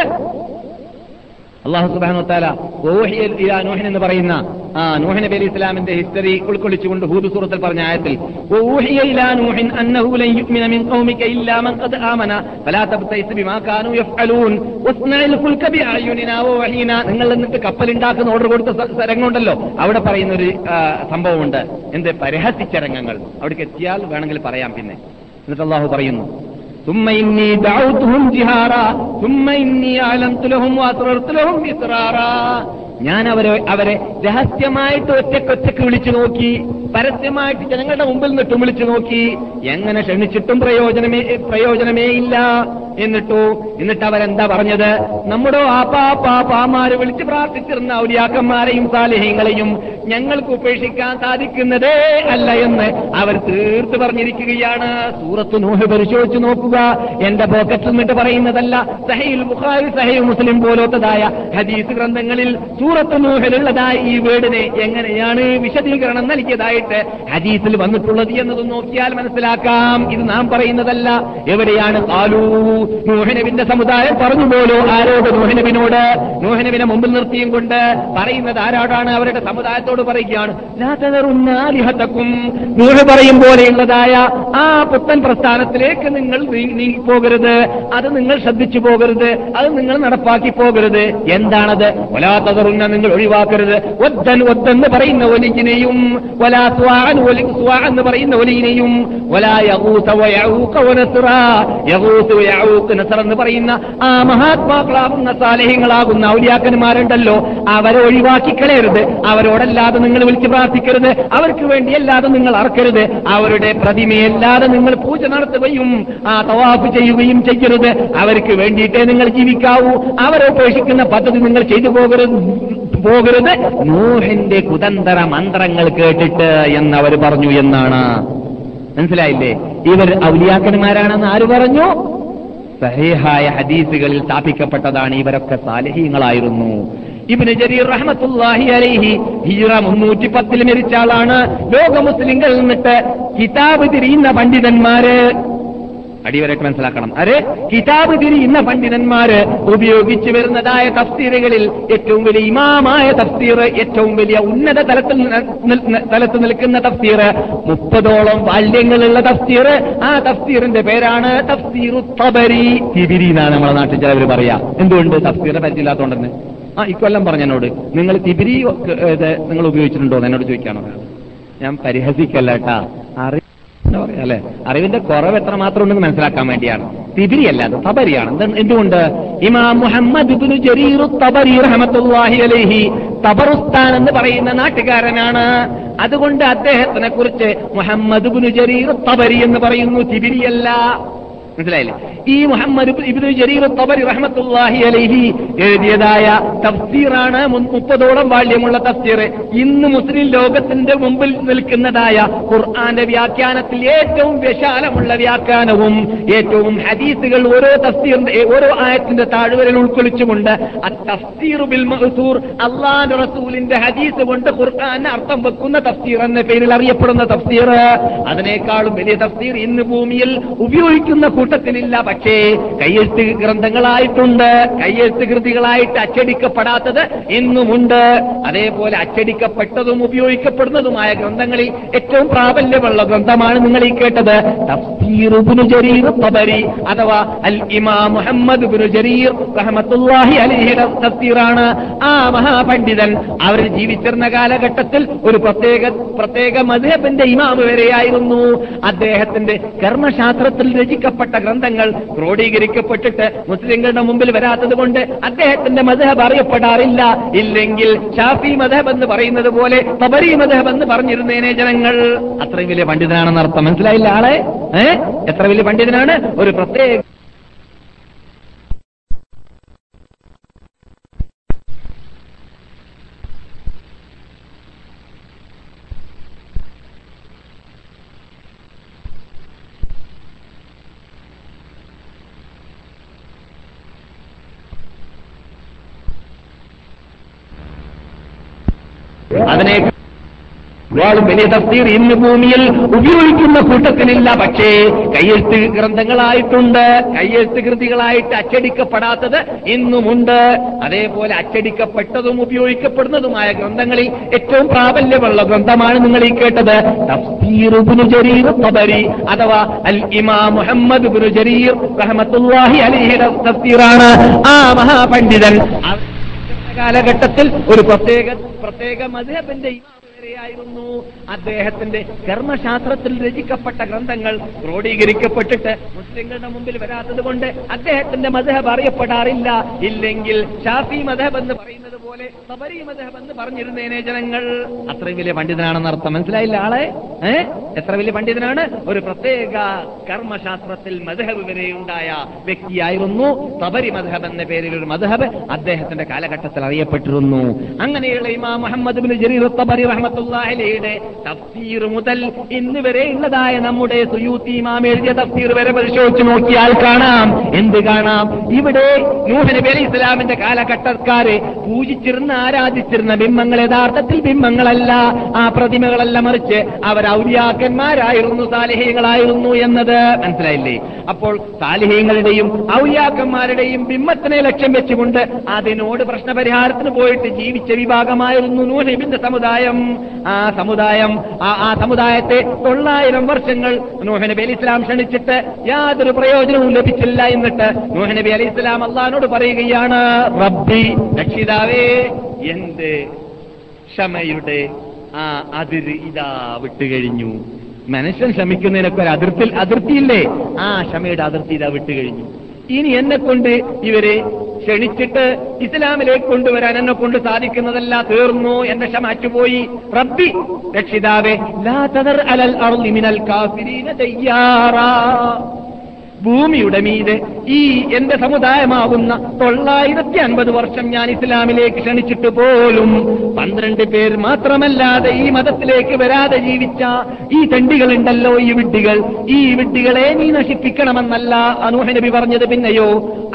അള്ളാഹു സുബാനു താല ഓഹിയൽ ഇലാ എന്ന് പറയുന്ന ആ നൂഹ് നബി അലി ഇസ്ലാമിന്റെ ഹിസ്റ്ററി ഉൾക്കൊള്ളിച്ചുകൊണ്ട് ഹൂദ് സൂറത്തിൽ പറഞ്ഞ ആയത്തിൽ ഇലാ നൂഹിൻ അന്നഹു മിൻ ഖൗമിക ഇല്ലാ മൻ ആമന ഫലാ ബിമാ ഫുൽക നിങ്ങൾ എന്നിട്ട് കപ്പൽ ഉണ്ടാക്കുന്ന ഓർഡർ കൊടുത്ത രംഗമുണ്ടല്ലോ അവിടെ പറയുന്ന ഒരു സംഭവമുണ്ട്. എന്ത് പരിഹസിച്ച രംഗങ്ങൾ. അവിടേക്ക് എത്തിയാൽ വേണമെങ്കിൽ പറയാം പിന്നെ. എന്നിട്ട് അള്ളാഹു പറയുന്നു ثم إني دعوتهم جهارا. ثم إني أعلنت لهم وأسررت لهم إسرارا. ഞാൻ അവരെ അവരെ രഹസ്യമായിട്ട് ഒറ്റക്കൊറ്റക്ക് വിളിച്ചു നോക്കി പരസ്യമായിട്ട് ജനങ്ങളുടെ മുമ്പിൽ നിന്നിട്ടും വിളിച്ചു നോക്കി എങ്ങനെ ക്ഷണിച്ചിട്ടും പ്രയോജനമേ പ്രയോജനമേ ഇല്ല എന്നിട്ടോ എന്നിട്ട് അവരെന്താ പറഞ്ഞത്? നമ്മുടെ ആപ്പാപ്പാപ്പാമാര് വിളിച്ച് പ്രാർത്ഥിച്ചിരുന്ന ഔലിയാക്കന്മാരെയും സാലിഹ്യങ്ങളെയും ഞങ്ങൾക്ക് ഉപേക്ഷിക്കാൻ സാധിക്കുന്നതേ അല്ല എന്ന് അവർ തീർത്ത് പറഞ്ഞിരിക്കുകയാണ്. സൂറത്ത് നൂഹ് പരിശോധിച്ചു നോക്കുക. എന്റെ പോക്കറ്റിൽ നിന്നിട്ട് പറയുന്നതല്ല സഹയിൽ ബുഖാരി സഹയിൽ മുസ്ലിം പോലത്തതായ ഹദീസ് ഗ്രന്ഥങ്ങളിൽ സൂറത്ത് നൂഹിലുള്ളതായ ഈ വീടിനെ എങ്ങനെയാണ് വിശദീകരണം നൽകിയതായിട്ട് ഹദീസിൽ വന്നിട്ടുള്ളത് എന്നത് നോക്കിയാൽ മനസ്സിലാക്കാം. ഇത് നാം പറയുന്നതല്ല. എവിടെയാണ് കാലൂ നൂഹനബിന്റെ സമുദായം പറഞ്ഞു പോലോ ആരോട് നൂഹനബിനോട്? നൂഹനബിനെ മുമ്പിൽ നിർത്തിയും കൊണ്ട് പറയുന്നത് ആരോടാണ്? അവരുടെ സമുദായത്തോട് പറയുകയാണ്. "ലാ തദറുന്ന നൂഹ് പറയും പോലെയുള്ളതായ ആ പുത്തൻ പ്രസ്ഥാനത്തിലേക്ക് നിങ്ങൾ നീങ്ങിപ്പോകരുത് അത് നിങ്ങൾ ശ്രദ്ധിച്ചു പോകരുത്. അത് നിങ്ങൾ നടപ്പാക്കി പോകരുത്. എന്താണത്? വലാത്തതറുന്ന നിങ്ങൾ ഒഴിവാക്കരുത്. ഒത്തൻ ഒദ്ദെന്ന് പറയുന്ന ഒലിജിനെയും വലാ സ്വാൻ ഒലി സ്വാ എന്ന് പറയുന്ന ഒലിങ്ങിനെയും വലാ യഗൂസ് എന്ന് പറയുന്ന ആ മഹാത്മാക്കളാകുന്ന സാലേഹ്യങ്ങളാകുന്ന ഔലിയാക്കന്മാരുണ്ടല്ലോ. അവരെ ഒഴിവാക്കി കളയരുത്. അവരോടല്ലാതെ നിങ്ങൾ വിളിച്ച് പ്രാർത്ഥിക്കരുത്. അവർക്ക് വേണ്ടിയല്ലാതെ നിങ്ങൾ അറക്കരുത്. അവരുടെ പ്രതിമയല്ലാതെ നിങ്ങൾ പൂജ നടത്തുകയും ആ തവാഫ് ചെയ്യുകയും ചെയ്യരുത്. അവർക്ക് വേണ്ടിയിട്ടേ നിങ്ങൾ ജീവിക്കാവൂ. അവരെ ഉപേക്ഷിക്കുന്ന പദ്ധതി നിങ്ങൾ ചെയ്തു പോകരുത്. പോകരുത്. നൂഹിന്റെ കുതന്തര മന്ത്രങ്ങൾ കേട്ടിട്ട് എന്ന് എന്നവർ പറഞ്ഞു എന്നാണ്. മനസ്സിലായില്ലേ? ഇവർ ഔലിയാക്കന്മാരാണെന്ന് ആര് പറഞ്ഞു? സഹേഹായ ഹദീസുകളിൽ സ്ഥാപിക്കപ്പെട്ടതാണ് ഇവരൊക്കെ സാലഹീങ്ങളായിരുന്നു. ഇബിന് ജരീർ റഹ്മത്തുല്ലാഹി അലൈഹി ഹീറ മുന്നൂറ്റി പത്തിൽ മരിച്ച ആളാണ്. ലോക മുസ്ലിങ്ങൾ നിന്നിട്ട് കിതാബ് തിരിയുന്ന പണ്ഡിതന്മാര്. അടിവരായിട്ട് മനസ്സിലാക്കണം. അരെ കിതാബ് ഇന്ന പണ്ഡിതന്മാര് ഉപയോഗിച്ചു വരുന്നതായ തഫ്സീറുകളിൽ ഏറ്റവും വലിയ ഇമാമായ തഫ്സീർ ഏറ്റവും വലിയ ഉന്നത തലത്തിൽ തലത്ത് നിൽക്കുന്ന തഫ്സീർ മുപ്പതോളം വാല്യങ്ങളുള്ള തഫ്സീർ. ആ തഫ്സീറിന്റെ പേരാണ് തഫ്സീറു തബരി തിബിരി എന്നാണ് നമ്മളെ നാട്ടിൽ ചിലവർ പറയാ. എന്തുകൊണ്ട് തഫ്സീറെ പരിചയമില്ലാത്തതുകൊണ്ടെന്ന് ആ ഇക്കൊല്ലം പറഞ്ഞെന്നോട് നിങ്ങൾ തിബിരി നിങ്ങൾ ഉപയോഗിച്ചിട്ടുണ്ടോ എന്നോട് ചോദിക്കാണോ. ഞാൻ പരിഹസിക്കല്ല കേട്ടാ. അറി എന്താ പറയാ അല്ലെ? അറിവിന്റെ കുറവ് എത്രമാത്രം ഉണ്ടെന്ന് മനസ്സിലാക്കാൻ വേണ്ടിയാണ്. തിബിരിയല്ല അത് തബരിയാണ്. എന്ത് എന്തുകൊണ്ട്? ഇമാം മുഹമ്മദ് അലൈഹി തബറുസ്ഥാൻ എന്ന് പറയുന്ന നാട്ടുകാരനാണ്. അതുകൊണ്ട് അദ്ദേഹത്തിനെ കുറിച്ച് മുഹമ്മദ് തബരി എന്ന് പറയുന്നു തിബിരിയല്ല. മനസ്സിലായില്ലേ? ഈ മുഹമ്മദ് ഇബ്നു- ജരീർ തബരി റഹ്മത്തുള്ളാഹി അലൈഹി എഴുതിയതായ തഫ്സീറാണ് മുപ്പതോളം ബാല്യമുള്ള തഫ്സീർ. ഇന്ന് മുസ്ലിം ലോകത്തിന്റെ മുമ്പിൽ നിൽക്കുന്നതായ ഖുർആന്റെ വ്യാഖ്യാനത്തിൽ ഏറ്റവും വിശാലമുള്ള വ്യാഖ്യാനവും ഏറ്റവും ഹദീസുകൾ ഓരോ തഫ്സീറിന്റെ ഓരോ ആയത്തിന്റെ താഴ്വരൽ ഉൾക്കൊള്ളിച്ചുകൊണ്ട് തഫ്സീർ ബിൽ മഹസൂർ അള്ളാന്റെ റസൂലിന്റെ ഹദീസ് കൊണ്ട് ഖുർആന് അർത്ഥം വെക്കുന്ന തഫ്സീർ എന്ന പേരിൽ അറിയപ്പെടുന്ന തഫ്സീർ. അതിനേക്കാളും വലിയ തഫ്സീർ ഇന്ന് ഭൂമിയിൽ ഉപയോഗിക്കുന്ന കൂട്ടത്തിലില്ല. പക്ഷേ കയ്യെഴുത്ത് ഗ്രന്ഥങ്ങളായിട്ടുണ്ട്. കയ്യെഴുത്ത് കൃതികളായിട്ട് അച്ചടിക്കപ്പെടാത്തത് ഇന്നുമുണ്ട്. അതേപോലെ അച്ചടിക്കപ്പെട്ടതും ഉപയോഗിക്കപ്പെടുന്നതുമായ ഗ്രന്ഥങ്ങളിൽ ഏറ്റവും പ്രാബല്യമുള്ള ഗ്രന്ഥമാണ് നിങ്ങൾ ഈ കേട്ടത്. തബരി അഥവാ അൽ ഇമാം മുഹമ്മദ് ഇബ്നു ജരീർ ആ മഹാപണ്ഡിതൻ അവർ ജീവിച്ചിരുന്ന കാലഘട്ടത്തിൽ ഒരു പ്രത്യേക പ്രത്യേക മധുഹബിന്റെ ഇമാമ് വരെയായിരുന്നു. അദ്ദേഹത്തിന്റെ കർമ്മശാസ്ത്രത്തിൽ രചിക്കപ്പെട്ട ഗ്രന്ഥങ്ങൾ ക്രോഡീകരിക്കപ്പെട്ടിട്ട് മുസ്ലിങ്ങളുടെ മുമ്പിൽ വരാത്തത് കൊണ്ട് അദ്ദേഹത്തിന്റെ മതഹബ് അറിയപ്പെടാറില്ല. ഇല്ലെങ്കിൽ ഷാഫി മതഹബ് എന്ന് പറയുന്നത് പോലെ തബരി മതഹബ് എന്ന് പറഞ്ഞിരുന്നേനെ ജനങ്ങൾ. അത്രയും വലിയ പണ്ഡിതനാണെന്ന് അർത്ഥം മനസ്സിലായില്ല ആളെ? ഏഹ് എത്ര വലിയ പണ്ഡിതനാണ്? ഒരു പ്രത്യേക അതിനെ വാളും വലിയ തഫ്സീർ ഇന്ന് ഭൂമിയിൽ ഉപയോഗിക്കുന്ന കൂട്ടത്തിലില്ല. പക്ഷേ കയ്യെഴുത്ത് ഗ്രന്ഥങ്ങളായിട്ടുണ്ട്. കയ്യെഴുത്ത് കൃതികളായിട്ട് അച്ചടിക്കപ്പെടാത്തത് ഇന്നുമുണ്ട്. അതേപോലെ അച്ചടിക്കപ്പെട്ടതും ഉപയോഗിക്കപ്പെടുന്നതുമായ ഗ്രന്ഥങ്ങളിൽ ഏറ്റവും പ്രാബല്യമുള്ള ഗ്രന്ഥമാണ് നിങ്ങൾ ഈ കേട്ടത്. തബരി അഥവാ അൽ ഇമാം മുഹമ്മദ് ഇബ്നു ജരീർ തഫ്സീറാണ്. ആ മഹാപണ്ഡിതൻ കാലഘട്ടത്തിൽ ഒരു പ്രത്യേക പ്രത്യേക മധുഹബിന്റെ ഇമാം അദ്ദേഹത്തിന്റെ കർമ്മശാസ്ത്രത്തിൽ രചിക്കപ്പെട്ട ഗ്രന്ഥങ്ങൾ ക്രോഡീകരിക്കപ്പെട്ടിട്ട് മുസ്ലിങ്ങളുടെ മുമ്പിൽ വരാത്തത് കൊണ്ട് അദ്ദേഹത്തിന്റെ മതഹബ് അറിയപ്പെടാറില്ല. ഇല്ലെങ്കിൽ ഷാഫി മതഹബ് എന്ന് പറയുന്നത് പോലെ സബരി മതഹബ് എന്ന് പറഞ്ഞിരുന്നേനെ ജനങ്ങൾ. അത്രയും വലിയ പണ്ഡിതനാണെന്ന് അർത്ഥം മനസ്സിലായില്ല ആളെ? ഏഹ് എത്ര വലിയ പണ്ഡിതനാണ്? ഒരു പ്രത്യേക കർമ്മശാസ്ത്രത്തിൽ മധബ് വരെയുണ്ടായ വ്യക്തിയായിരുന്നു സബരി മതഹബ് എന്ന പേരിൽ ഒരു മതഹബ് അദ്ദേഹത്തിന്റെ കാലഘട്ടത്തിൽ അറിയപ്പെട്ടിരുന്നു. അങ്ങനെയുള്ള ഇമാ മുഹമ്മദ് ബിൻ ജരീർ തബരി റഹ്മത്തുള്ളാഹിയുടെ തഫ്സീർ മുതൽ ഇന്ന് വരെ ഉള്ളതായ നമ്മുടെ സുയൂത്തി ഇമാം എഴുതിയ തഫ്സീർ വരെ പരിശോധിച്ചു നോക്കിയാൽ കാണാം. എന്ത് കാണാം? ഇവിടെ നൂഹ് നബി ഇസ്ലാമിന്റെ കാലഘട്ടക്കാര് പൂജിച്ചിരുന്ന ആരാധിച്ചിരുന്ന ബിംബങ്ങൾ യഥാർത്ഥത്തിൽ ബിംബങ്ങളല്ല. ആ പ്രതിമകളല്ല മറിച്ച് അവർ ഔലിയാക്കന്മാരായിരുന്നു സാലിഹ്യങ്ങളായിരുന്നു എന്നത് മനസ്സിലായില്ലേ? അപ്പോൾ സാലിഹ്യങ്ങളുടെയും ഔലിയാക്കന്മാരുടെയും ബിംബത്തിനെ ലക്ഷ്യം വെച്ചുകൊണ്ട് അതിനോട് പ്രശ്നപരിഹാരത്തിന് പോയിട്ട് ജീവിച്ച വിഭാഗമായിരുന്നു നൂഹനബിന്റെ സമുദായം. ആ സമുദായം ആ സമുദായത്തെ തൊള്ളായിരം വർഷങ്ങൾ നൂഹനബി അലി ഇസ്ലാം ക്ഷണിച്ചിട്ട് യാതൊരു പ്രയോജനവും ലഭിച്ചില്ല എന്നിട്ട് നൂഹനബി അലി ഇസ്ലാം അള്ളഹാനോട് പറയുകയാണ് റബ്ബി രക്ഷിതാവേ എന്റെ ക്ഷമയുടെ ആ അതിര് ഇതാ വിട്ടുകഴിഞ്ഞു മനുഷ്യൻ ശ്രമിക്കുന്നതിനൊക്കെ ഒരു അതിർത്തി അതിർത്തിയില്ലേ? ആ ക്ഷമയുടെ അതിർത്തി ഇതാ വിട്ടുകഴിഞ്ഞു ഇനി എന്നെ കൊണ്ട് ഇവരെ ക്ഷണിച്ചിട്ട് ഇസ്ലാമിലേക്ക് കൊണ്ടുവരാൻ എന്നെ കൊണ്ട് സാധിക്കുന്നതല്ല തീർന്നു എന്നെ ക്ഷമാറ്റുപോയി റബ്ബി രക്ഷിതാവേ ലാ തദർ അലൽ അർളി മിനൽ കാഫിരീന ദയ്യാറാ ഭൂമിയുടെ മീതെ ഈ എന്റെ സമുദായമാകുന്ന തൊള്ളായിരത്തി അൻപത് വർഷം ഞാൻ ഇസ്ലാമിലേക്ക് ക്ഷണിച്ചിട്ട് പോലും പന്ത്രണ്ട് പേർ മാത്രമല്ലാതെ ഈ മതത്തിലേക്ക് വരാതെ ജീവിച്ച ഈ തെണ്ടികളുണ്ടല്ലോ ഈ വിഡ്ഢികൾ. ഈ വിഡ്ഢികളെ നീ നശിപ്പിക്കണമെന്നല്ല അനൂഹ നബി പറഞ്ഞത് പിന്നെയോ?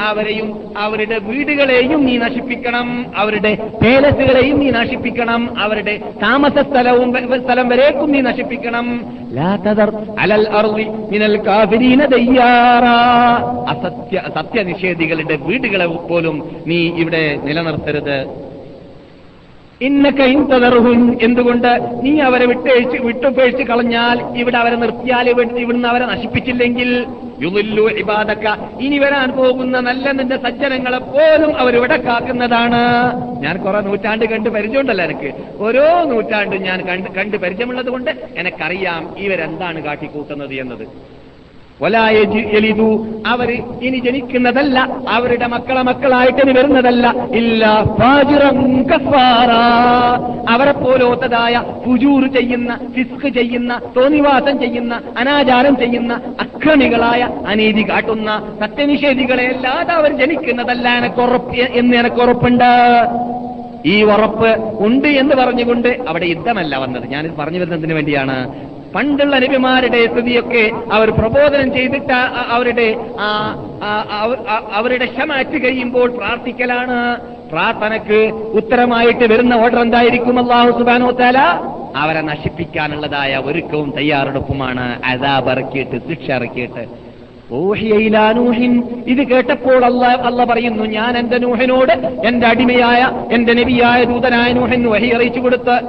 അവരെയും അവരുടെ വീടുകളെയും നീ നശിപ്പിക്കണം അവരുടെ പേലസുകളെയും നീ നശിപ്പിക്കണം അവരുടെ താമസ സ്ഥലവും സ്ഥലം വരേക്കും നീ നശിപ്പിക്കണം. അസത്യ സത്യനിഷേധികളുടെ വീടുകളെ പോലും നീ ഇവിടെ നിലനിർത്തരുത്. ഇന്നക്ക തളർഹും എന്തുകൊണ്ട് നീ അവരെ വിട്ടേഴ്ച വിട്ടുപേഴ്ച കളഞ്ഞാൽ ഇവിടെ അവരെ നിർത്തിയാൽ ഇവിടെ- ഇവിടുന്ന് അവരെ നശിപ്പിച്ചില്ലെങ്കിൽ? യുലുല്ലു ഇബാദക്ക. ഇനി വരാൻ പോകുന്ന നല്ല നിന്റെ സജ്ജനങ്ങളെ പോലും അവരിവിടെ കാക്കുന്നതാണ്. ഞാൻ കുറെ നൂറ്റാണ്ട് കണ്ട് പരിചയമുണ്ടല്ലോ എനിക്ക്. ഓരോ നൂറ്റാണ്ടും ഞാൻ കണ്ട് കണ്ട് പരിചയമുള്ളത് കൊണ്ട് എനിക്കറിയാം ഇവരെന്താണ് കാട്ടിക്കൂട്ടുന്നത് എന്നത്. വലായലിതു അവർ ഇനി ജനിക്കുന്നതല്ല അവരുടെ മക്കളെ മക്കളായിട്ട് ഇനി വരുന്നതല്ല. ഇല്ല അവരെ പോലോത്തതായ ഫുജൂർ ചെയ്യുന്ന ഫിസ്ക് ചെയ്യുന്ന തോന്നിവാസം ചെയ്യുന്ന അനാചാരം ചെയ്യുന്ന അക്രമികളായ അനീതി കാട്ടുന്ന സത്യനിഷേധികളെ അല്ലാതെ അവർ ജനിക്കുന്നതല്ല എനക്കുറപ്പ് എന്ന് എനക്കുറപ്പുണ്ട് ഈ ഉറപ്പ് ഉണ്ട് എന്ന് പറഞ്ഞുകൊണ്ട് അവിടെ യുദ്ധമല്ല വന്നത്. ഞാനിത് പറഞ്ഞു വരുന്നതിന് വേണ്ടിയാണ്. പണ്ടുള്ള നബിമാരുടെ സ്ഥിതിയൊക്കെ അവർ പ്രബോധനം ചെയ്തിട്ട് അവരുടെ അവരുടെ ക്ഷമാറ്റ് കഴിയുമ്പോൾ പ്രാർത്ഥിക്കലാണ്. പ്രാർത്ഥനക്ക് ഉത്തരമായിട്ട് വരുന്ന ഓർഡർ എന്തായിരിക്കും അള്ളാഹു സുബാനോ താല അവരെ നശിപ്പിക്കാനുള്ളതായ ഒരുക്കവും തയ്യാറെടുപ്പുമാണ്. അതാബ് ഇറക്കിയിട്ട് ശിക്ഷ ഇറക്കിയിട്ട്. ഊഹിയ ഇലാ നൂഹിൻ. ഇത് കേട്ടപ്പോൾ അല്ല അല്ല പറയുന്നു ഞാൻ എന്റെ നൂഹിനോട് എന്റെ അടിമയായ എന്റെ നബിയായ ദൂതനായ നൂഹിൻ വഹി അറിയിച്ചു കൊടുത്ത്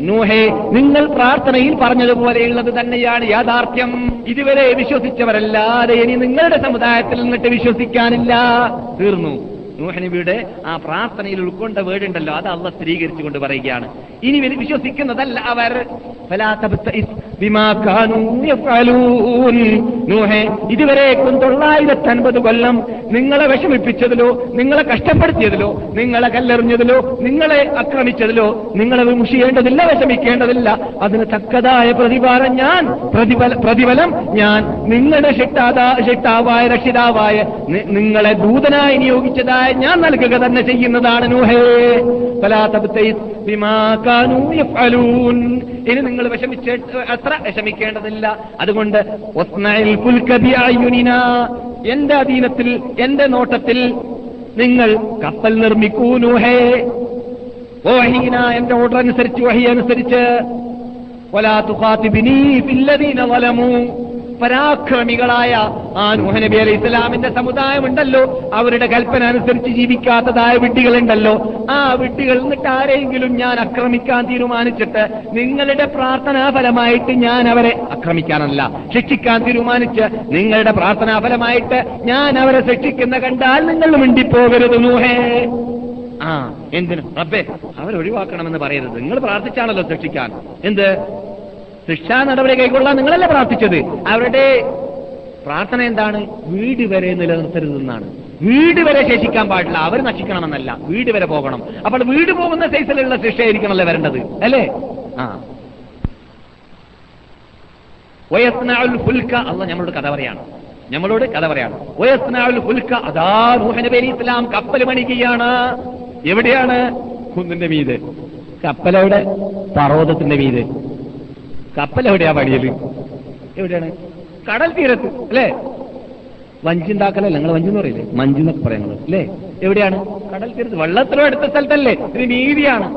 നൂഹേ നിങ്ങൾ പ്രാർത്ഥനയിൽ പറഞ്ഞതുപോലെയുള്ളത് തന്നെയാണ് യാഥാർത്ഥ്യം. ഇതുവരെ വിശ്വസിച്ചവരല്ലാതെ ഇനി നിങ്ങളുടെ സമുദായത്തിൽ നിന്നിട്ട് വിശ്വസിക്കാനില്ല. തീർന്നു. നൂഹനബിയുടെ ആ പ്രാർത്ഥനയിൽ ഉൾക്കൊണ്ട വേടുണ്ടല്ലോ അത് അള്ള സ്ഥിരീകരിച്ചുകൊണ്ട് പറയുകയാണ്. ഇനി വിശ്വസിക്കുന്നതല്ല അവർ. നൂഹേ ഇതുവരേക്കും തൊള്ളായിരത്തി അൻപത് കൊല്ലം നിങ്ങളെ വിഷമിപ്പിച്ചതിലോ നിങ്ങളെ കഷ്ടപ്പെടുത്തിയതിലോ നിങ്ങളെ കല്ലെറിഞ്ഞതിലോ നിങ്ങളെ ആക്രമിച്ചതിലോ നിങ്ങളെ വിമുഷിയേണ്ടതില്ല വിഷമിക്കേണ്ടതില്ല. അതിന് തക്കതായ പ്രതിഫലം ഞാൻ പ്രതിഫല പ്രതിഫലം ഞാൻ. നിങ്ങളുടെ ഷിട്ടാതാ ഷിട്ടാവായ രക്ഷിതാവായ നിങ്ങളെ ദൂതനായി നിയോഗിച്ചതായ ഞാൻ നൽകുക തന്നെ ചെയ്യുന്നതാണ് നൂഹേ. ഇനി നിങ്ങൾ വിഷമിച്ച് അത്ര വിഷമിക്കേണ്ടതില്ല. അതുകൊണ്ട്. എന്റെ അധീനത്തിൽ എന്റെ നോട്ടത്തിൽ നിങ്ങൾ കപ്പൽ നിർമ്മിക്കൂ നൂഹേ. ഓഹീന എന്റെ ഓർഡർ അനുസരിച്ച് വഹി അനുസരിച്ച്. വലാ തുഖാതിബിനീ ഫില്ലദീന ളലമൂ പരാക്രമികളായ ആ നൂഹ് നബി അലൈഹി ഇസ്ലാമിന്റെ സമുദായമുണ്ടല്ലോ. അവരുടെ കൽപ്പന അനുസരിച്ച് ജീവിക്കാത്തതായ വിഡ്ഢികളുണ്ടല്ലോ. ആ വിട്ടികൾ എന്നിട്ട് ആരെങ്കിലും ഞാൻ ആക്രമിക്കാൻ തീരുമാനിച്ചിട്ട് നിങ്ങളുടെ പ്രാർത്ഥനാഫലമായിട്ട് ഞാൻ അവരെ ആക്രമിക്കാനല്ല ശിക്ഷിക്കാൻ തീരുമാനിച്ച് നിങ്ങളുടെ പ്രാർത്ഥനാഫലമായിട്ട് ഞാൻ അവരെ ശിക്ഷിക്കുന്ന കണ്ടാൽ നിങ്ങൾ മിണ്ടിപ്പോകരുത് നൂഹേ. ആ എന്തിനു? റബ്ബേ അവരൊഴിവാക്കണമെന്ന് പറയരുത്. നിങ്ങൾ പ്രാർത്ഥിച്ചാണല്ലോ ശിക്ഷിക്കാൻ എന്ത്? ശിക്ഷാ നടപടി കൈക്കൊള്ളാൻ നിങ്ങളല്ലേ പ്രാർത്ഥിച്ചത്? അവരുടെ പ്രാർത്ഥന എന്താണ്? വീട് വരെ നിലനിർത്തരുതെന്നാണ് വീട് വരെ ശേഷിക്കാൻ പാടില്ല. അവർ നശിക്കണമെന്നല്ല. വീട് വരെ പോകണം. അപ്പോൾ വീട് പോകുന്ന സൈസിലുള്ള ശിക്ഷയായിരിക്കണമല്ലേ വരേണ്ടത്? അല്ലേ? ആ. അല്ല നമ്മളോട് കഥ പറയാണ്. നമ്മളോട് കഥ പറയാണ്. അതാ ഇസ്ലാം കപ്പൽ പണിക്കുകയാണ് എവിടെയാണ്? കുന്നിന്റെ മീത്. കപ്പലവിടെ പർവതത്തിന്റെ മീത്. കപ്പൽ എവിടെയാ പണിയൽ? എവിടെയാണ്? കടൽ തീരത്ത് അല്ലേ? വഞ്ചിണ്ടാക്കലല്ല നിങ്ങൾ വഞ്ചി എന്ന് പറയില്ലേ? മഞ്ചി എന്നൊക്കെ അല്ലേ? എവിടെയാണ്? കടൽ തീരത്ത്. വെള്ളത്തിലോ എടുത്ത സ്ഥലത്തല്ലേ? ഇത് നീതിയാണ്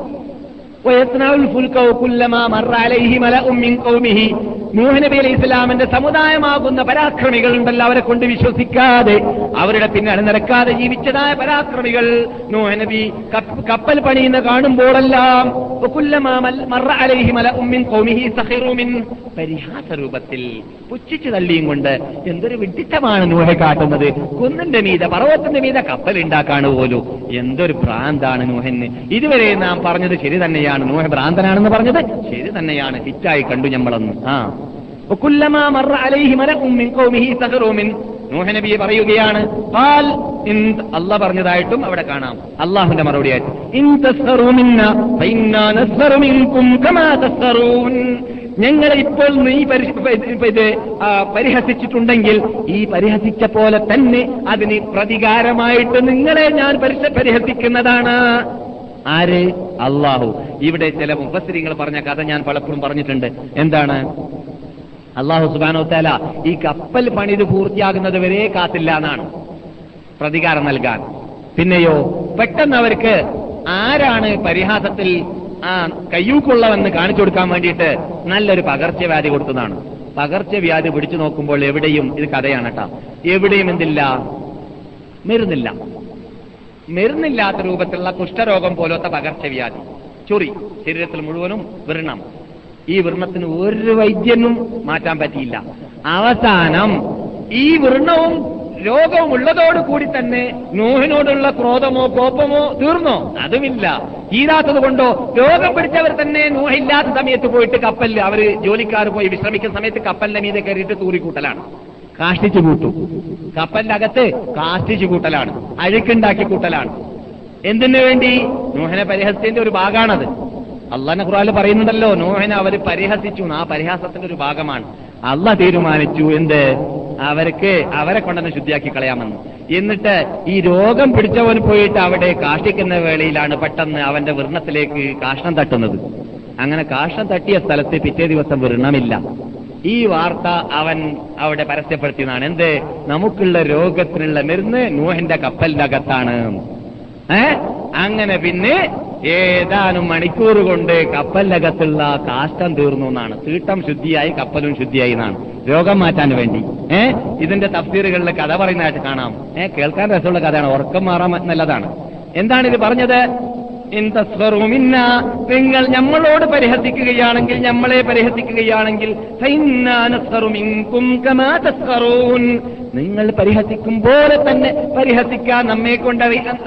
നബി അലൈഹി ഇസ്ലാമിന്റെ സമുദായമാകുന്ന പരാക്രമികൾ ഉണ്ടല്ലോ അവരെ കൊണ്ട് വിശ്വസിക്കാതെ അവരുടെ പിന്നെ അണിനിരക്കാതെ ജീവിച്ചതായ പരാക്രമികൾ നൂഹ് നബി കപ്പൽ പണിയുന്ന കാണുമ്പോഴെല്ലാം പരിഹാസ രൂപത്തിൽ പുച്ഛിച്ചു തള്ളിയും കൊണ്ട് എന്തൊരു വിഡിത്തമാണ് നൂഹെ കാട്ടുന്നത്. കുന്നിന്റെ മീത പർവത്തിന്റെ മീത കപ്പൽ ഉണ്ടാക്കാണ് പോലും. എന്തൊരു ഭ്രാന്താണ് നൂഹന്. ഇതുവരെ നാം പറഞ്ഞത് ശരി തന്നെയാണ്. തന്നെയാണ് നോഹ ഭ്രാന്തനാണെന്ന് പറഞ്ഞത്. ശരി തന്നെയാണ്. ഹിറ്റായി കണ്ടു ഞമ്മളെന്ന്. ആ. നൂഹനബിയെ പറയുകയാണ് പാൽ അല്ല പറഞ്ഞതായിട്ടും അവിടെ കാണാം. അള്ളാഹുന്റെ മറുപടിയായിട്ട് ഞങ്ങൾ ഇപ്പോൾ നീ ഇത് പരിഹസിച്ചിട്ടുണ്ടെങ്കിൽ ഈ പരിഹസിച്ച പോലെ തന്നെ അതിന് പ്രതികാരമായിട്ട് നിങ്ങളെ ഞാൻ പരിഹസിക്കുന്നതാണ്. ആര്? അള്ളാഹു ഇവിടെ ചില മുഫസ്സിരിങ്ങൾ പറഞ്ഞ കഥ ഞാൻ പലപ്പോഴും പറഞ്ഞിട്ടുണ്ട്. എന്താണ്? അള്ളാഹു സുബാനോ തല ഈ കപ്പൽ പണിത് പൂർത്തിയാകുന്നത് വരെ കാത്തില്ല എന്നാണ് പ്രതികാരം നൽകാൻ. പിന്നെയോ പെട്ടെന്ന് അവർക്ക് ആരാണ് പരിഹാസത്തിൽ ആ കയ്യൂക്കുള്ളവെന്ന് കാണിച്ചു കൊടുക്കാൻ വേണ്ടിയിട്ട് നല്ലൊരു പകർച്ചവ്യാധി കൊടുത്തതാണ്. പകർച്ചവ്യാധി പിടിച്ചു നോക്കുമ്പോൾ എവിടെയും ഇത് കഥയാണ് കേട്ടോ. എവിടെയും എന്തില്ല? മരുന്നില്ല. മരുന്നില്ലാത്ത രൂപത്തിലുള്ള കുഷ്ഠരോഗം പോലത്തെ പകർച്ചവ്യാധി. ചൊറി. ശരീരത്തിൽ മുഴുവനും വൃണം ഈ വൃണത്തിന് ഒരു വൈദ്യനും മാറ്റാൻ പറ്റിയില്ല. അവസാനം ഈ വൃണവും രോഗവും ഉള്ളതോടുകൂടി തന്നെ നോഹിനോടുള്ള ക്രോധമോ കോപമോ തീർന്നോ? അതുമില്ല. തീരാത്തത് കൊണ്ടോ? രോഗം പിടിച്ചവർ തന്നെ നോഹില്ലാത്ത സമയത്ത് പോയിട്ട് കപ്പലിൽ അവർ ജോലിക്കാർ പോയി വിശ്രമിക്കുന്ന സമയത്ത് കപ്പലിന്റെ മീതെ കയറിയിട്ട് തൂറിക്കൂട്ടലാണ്. കാഷ്ടിച്ചു കൂട്ടും. കപ്പന്റെ അകത്ത് കാഷ്ടിച്ചു കൂട്ടലാണ്. അഴുക്കുണ്ടാക്കി കൂട്ടലാണ്. എന്തിനു വേണ്ടി? നൂഹനെ പരിഹസിച്ചതിന്റെ ഒരു ഭാഗമാണത് അള്ളാഹ് ഖുറാൽ പറയുന്നുണ്ടല്ലോ നോഹനെ അവർ പരിഹസിച്ചു ആ പരിഹാസത്തിന്റെ ഒരു ഭാഗമാണ്. അല്ല തീരുമാനിച്ചു എന്ത്? അവർക്ക് അവരെ കൊണ്ടുവന്ന് ശുദ്ധിയാക്കി കളയാമെന്ന്. എന്നിട്ട് ഈ രോഗം പിടിച്ചവൻ പോയിട്ട് അവിടെ കാഷ്ടിക്കുന്ന വേളയിലാണ് പെട്ടെന്ന് അവന്റെ വൃണത്തിലേക്ക് കാഷ്ണം തട്ടുന്നത്. അങ്ങനെ കാഷ്ണം തട്ടിയ സ്ഥലത്ത് പിറ്റേ ദിവസം വൃണമില്ല ഈ വാർത്ത അവൻ അവിടെ പരസ്യപ്പെടുത്തിയതാണ്. എന്ത്? നമുക്കുള്ള രോഗത്തിനുള്ള മരുന്ന് നൂഹിന്റെ കപ്പലിന്റെ അകത്താണ് ഏ? അങ്ങനെ പിന്നെ ഏതാനും മണിക്കൂർ കൊണ്ട് കപ്പലിനകത്തുള്ള കാഷ്ടം തീർന്നു എന്നാണ്. തീട്ടം ശുദ്ധിയായി കപ്പലും ശുദ്ധിയായി എന്നാണ്. രോഗം മാറ്റാൻ വേണ്ടി. ഏ? ഇതിന്റെ തഫ്സീറുകളിൽ കഥ പറയുന്നതായിട്ട് കാണാം. ഏ കേൾക്കാൻ രസമുള്ള കഥയാണ്. ഉറക്കം മാറാൻ നല്ലതാണ് എന്താണ് ഇത് പറഞ്ഞത്? ഇൻ മിന്നാ, നിങ്ങൾ നമ്മളോട് പരിഹസിക്കുകയാണെങ്കിൽ നമ്മളെ പരിഹസിക്കുകയാണെങ്കിൽ. നിങ്ങൾ പരിഹസിക്കും പോലെ തന്നെ പരിഹസിക്കാൻ നമ്മെ കൊണ്ട്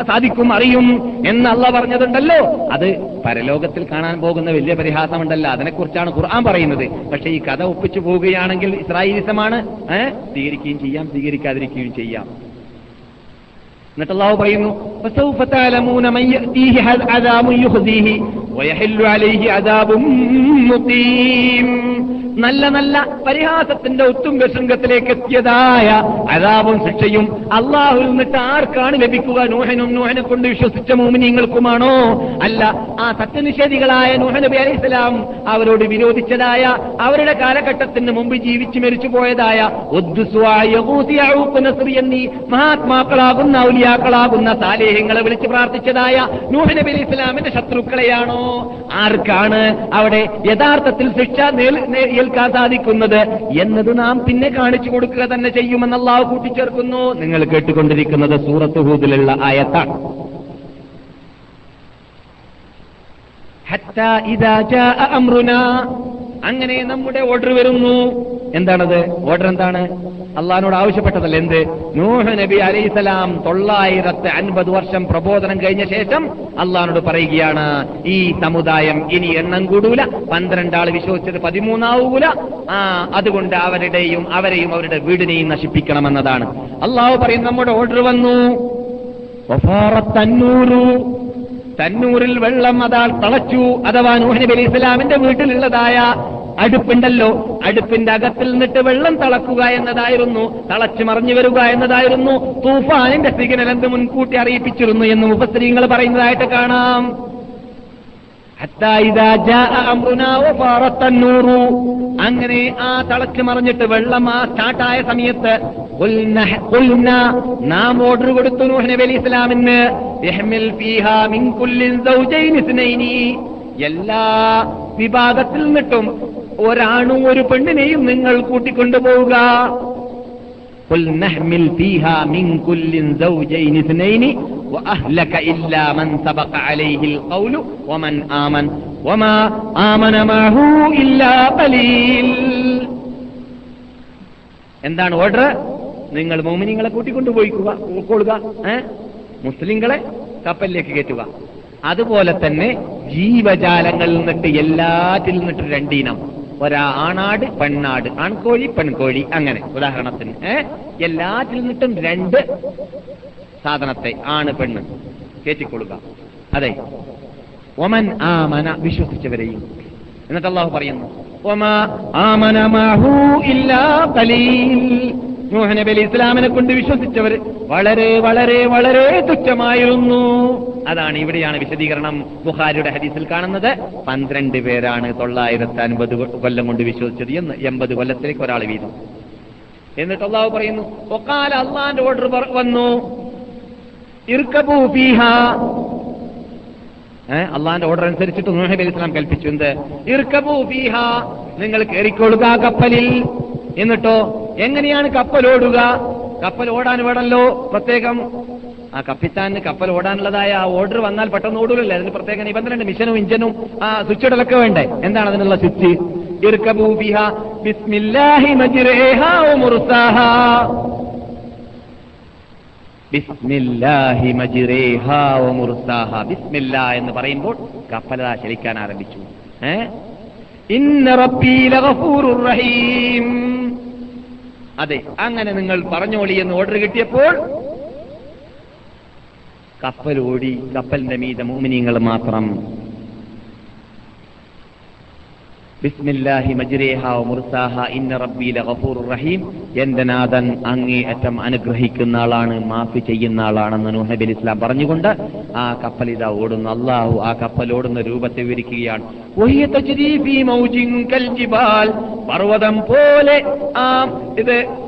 സാധിക്കും അറിയും എന്ന് പറഞ്ഞതുണ്ടല്ലോ. അത് പരലോകത്തിൽ കാണാൻ പോകുന്ന വലിയ പരിഹാസമുണ്ടല്ലോ. അതിനെക്കുറിച്ചാണ് ഖുർആൻ പറയുന്നത്. പക്ഷെ ഈ കഥ ഒപ്പിച്ചു പോവുകയാണെങ്കിൽ ഇസ്രായേലിസമാണ് സ്വീകരിക്കുകയും ചെയ്യാം സ്വീകരിക്കാതിരിക്കുകയും ചെയ്യാം. എന്നിട്ട് അള്ളാഹു പറയുന്നു فسوف تعلمون من يأتيه عذاب يخزيه ويحل عليه عذاب مقيم നല്ല നല്ല പരിഹാസത്തിന്റെ ഉത്തുംഗ ശൃംഗത്തിലേക്ക് എത്തിയതായ അതാപും ശിക്ഷയും അള്ളാഹുൽ നിന്നിട്ട് ആർക്കാണ് ലഭിക്കുക നൂഹനും നൂഹനെ കൊണ്ട് വിശ്വസിച്ച മോമിനിയങ്ങൾക്കുമാണോ അല്ല ആ സത്യനിഷേധികളായ നൂഹ നബി അലൈഹി സ്വലാം അവരോട് വിരോധിച്ചതായ അവരുടെ കാലഘട്ടത്തിന് മുമ്പ് ജീവിച്ചു മരിച്ചു പോയതായ ഉദ്ദുസ്വായ യഹൂദി, യഊഖ്, നസ്ർ എന്നീ മഹാത്മാക്കളാകുന്ന ഔലിയാക്കളാകുന്ന സാലേഹ്യങ്ങളെ വിളിച്ച് പ്രാർത്ഥിച്ചതായ നൂഹ നബി അലൈഹി ഇസ്ലാമിന്റെ ശത്രുക്കളെയാണോ? ആർക്കാണ് അവിടെ യഥാർത്ഥത്തിൽ ശിക്ഷ ഏൽക്കാൻ സാധിക്കുന്നത് എന്നത് നാം പിന്നെ കാണിച്ചു കൊടുക്കുക തന്നെ ചെയ്യുമെന്ന് അള്ളാഹു കൂട്ടിച്ചേർക്കുന്നു. നിങ്ങൾ കേട്ടുകൊണ്ടിരിക്കുന്നത് സൂറത്ത് ഹൂദിലുള്ള ആയത്താണ്. ഹത്താ ഇദാ جاء അംറുനാ അങ്ങനെ നമ്മുടെ ഓർഡർ വരുന്നു. എന്താണത്? ഓർഡർ എന്താണ്? അള്ളഹാനോട് ആവശ്യപ്പെട്ടതല്ല എന്ത്? നൂഹ് നബി അലൈസലാം തൊള്ളായിരത്തി അൻപത് വർഷം പ്രബോധനം കഴിഞ്ഞ ശേഷം അള്ളഹാനോട് പറയുകയാണ് ഈ സമുദായം ഇനി എണ്ണം കൂടൂല പന്ത്രണ്ടാൾ വിശ്വസിച്ചത് പതിമൂന്നാവൂല. ആ അതുകൊണ്ട് അവരുടെയും അവരെയും അവരുടെ വീടിനെയും നശിപ്പിക്കണമെന്നതാണ്. അള്ളാഹു പറയും നമ്മുടെ ഓർഡർ വന്നു. തന്നൂറിൽ വെള്ളം അതാൾ തളച്ചു. അഥവാ നൂഹനബി അലി ഇസ്ലാമിന്റെ വീട്ടിലുള്ളതായ അടുപ്പുണ്ടല്ലോ. അടുപ്പിന്റെ അകത്തിൽ നിന്നിട്ട് വെള്ളം തളക്കുക എന്നതായിരുന്നു. തളച്ചു മറിഞ്ഞു വരിക എന്നതായിരുന്നു. തൂഫാനിന്റെ സിഗ്നൽ എന്ത് മുൻകൂട്ടി അറിയിപ്പിച്ചിരുന്നു എന്ന് മുപ്പസ്ത്രീകൾ പറയുന്നതായിട്ട് കാണാം. അങ്ങനെ ആ തളക്ക് മറിഞ്ഞിട്ട് വെള്ളം ആ സ്റ്റാർട്ടായ സമയത്ത് നാം ഓർഡർ കൊടുത്തു നൂഹ് അലി ഇസ്ലാമിന് എല്ലാ വിഭാഗത്തിൽ നിന്നിട്ടും ഒരാണും ഒരു പെണ്ണിനെയും നിങ്ങൾ കൂട്ടിക്കൊണ്ടുപോവുക. قل نحمل فيها من كل زوجين اثنين وأهلك إلا من سبق عليه القول ومن آمن وما آمن معه إلا قليل എന്താണ് ഓർഡർ നിങ്ങൾ മോമിനിങ്ങളെ കൂട്ടിക്കൊണ്ടുപോയിക്കുക ഉൾക്കൊള്ളുക ഏ മുസ്ലിങ്ങളെ കപ്പലിലേക്ക് കയറ്റുക അതുപോലെ തന്നെ ജീവജാലങ്ങളിൽ നിന്നിട്ട് എല്ലാറ്റിൽ നിന്നിട്ട് രണ്ടിനം ഒരാ ആണാട് പെണ്ണാട് ആൺകോഴി പെൺകോഴി അങ്ങനെ. ഉദാഹരണത്തിന് എല്ലാത്തിൽ നിന്നിട്ടും രണ്ട് സാധനത്തെ ആണ് പെണ്ണ്. കേറ്റിക്കൊള്ളുക അതെ. ഒമൻ ആമന വിശ്വസിച്ചവരെയും. എന്നിട്ട് അള്ളാഹു പറയുന്നു ഒമ ആമന മാഹു ഇല്ലാ ഖലീൽ നൂഹ് നബി അലി ഇസ്ലാമിനെ കൊണ്ട് വിശ്വസിച്ചവർ വളരെ വളരെ വളരെ തുച്ഛമായിരുന്നു. അതാണ് ഇവിടെയാണ് വിശദീകരണം ബുഹാരിയുടെ ഹദീസിൽ കാണുന്നത്. പന്ത്രണ്ട് പേരാണ് തൊള്ളായിരത്തി അൻപത് കൊല്ലം കൊണ്ട് വിശ്വസിച്ചത് എന്ന് എൺപത് കൊല്ലത്തിലേക്ക് ഒരാൾ വീതം. എന്നിട്ട് അള്ളാഹു പറയുന്നു ഒക്കാല അള്ളാന്റെ ഓർഡർ വന്നു. ഇർക്കബൂ അള്ളാന്റെ ഓർഡർ അനുസരിച്ചിട്ട് നൂഹ് നബി അലൈഹി ഇസ്ലാം കൽപ്പിച്ചു. എന്ത്? ഇർക്കബൂ ഫീഹ. നിങ്ങൾ കയറിക്കൊള്ളുക കപ്പലിൽ. എന്നിട്ടോ എങ്ങനെയാണ് കപ്പൽ ഓടുക? കപ്പൽ ഓടാൻ വേണമല്ലോ പ്രത്യേകം. ആ കപ്പിത്താന് കപ്പൽ ഓടാനുള്ളതായ ആ ഓർഡർ വന്നാൽ പെട്ടെന്ന് ഓടൂലല്ലേ? അതിന് പ്രത്യേക നിബന്ധനയുണ്ട്. മിഷനും ഇഞ്ചനും ആ സ്വിച്ച് ഇടലൊക്കെ വേണ്ടേ? എന്താണ് അതിനുള്ള സ്വിച്ച്? ബിസ്മില്ലാഹി ബിസ്മില്ലാഹി എന്ന് പറയുമ്പോൾ കപ്പലത ചലിക്കാൻ ആരംഭിച്ചു. ഏ? റബ്ബീ ലഗഫൂറുർ റഹീം. അതെ അങ്ങനെ നിങ്ങൾ പറഞ്ഞോളി എന്ന് ഓർഡർ കിട്ടിയപ്പോൾ കപ്പലോടി കപ്പലിന്റെ മീത മോമിനിയങ്ങൾ മാത്രം ബിസ്മില്ലാഹി മജ്രേഹ മുർസാഹ ഇന്ന റബ്ബി ലഗഫൂറുർ റഹീം. എന്റെ നാഥൻ അങ്ങേയറ്റം അനുഗ്രഹിക്കുന്ന ആളാണ് മാഫി ചെയ്യുന്ന ആളാണെന്ന് നൂഹബി ഇസ്ലാം പറഞ്ഞുകൊണ്ട് ആ കപ്പൽ ഇതാ ഓടുന്നു. അള്ളാഹു ആ കപ്പൽ ഓടുന്ന രൂപത്തെ വിവരിക്കുകയാണ്. പർവതം പോലെ ആ ഇത്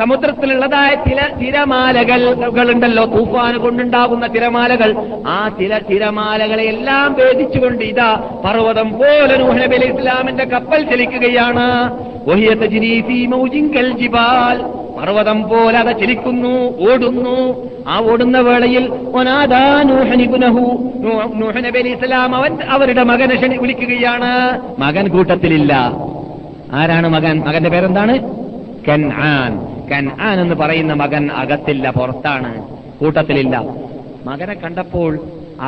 സമുദ്രത്തിലുള്ളതായ ചില തിരമാലകൾ ഉണ്ടല്ലോ തൂഫാന് കൊണ്ടുണ്ടാകുന്ന തിരമാലകൾ. ആ ചില തിരമാലകളെ എല്ലാം ഭേദിച്ചുകൊണ്ട് ഇതാ പർവതം പോലെ നൂഹനബി അലി ഇസ്ലാമിന്റെ കപ്പൽ ചലിക്കുകയാണ്. ജിബാൽ. പർവതം പോലെ അത് ചലിക്കുന്നു ഓടുന്നു. ആ ഓടുന്ന വേളയിൽ ഇസ്ലാം അവൻ അവരുടെ മകനെ ക്ഷണി വിളിക്കുകയാണ്. മകൻ കൂട്ടത്തിലില്ല. ആരാണ് മകൻ? മകന്റെ പേരെന്താണ്? കൻആൻ. കൻആൻ എന്ന് പറയുന്ന മകൻ അകത്തില്ല പുറത്താണ് കൂട്ടത്തിലില്ല. മകനെ കണ്ടപ്പോൾ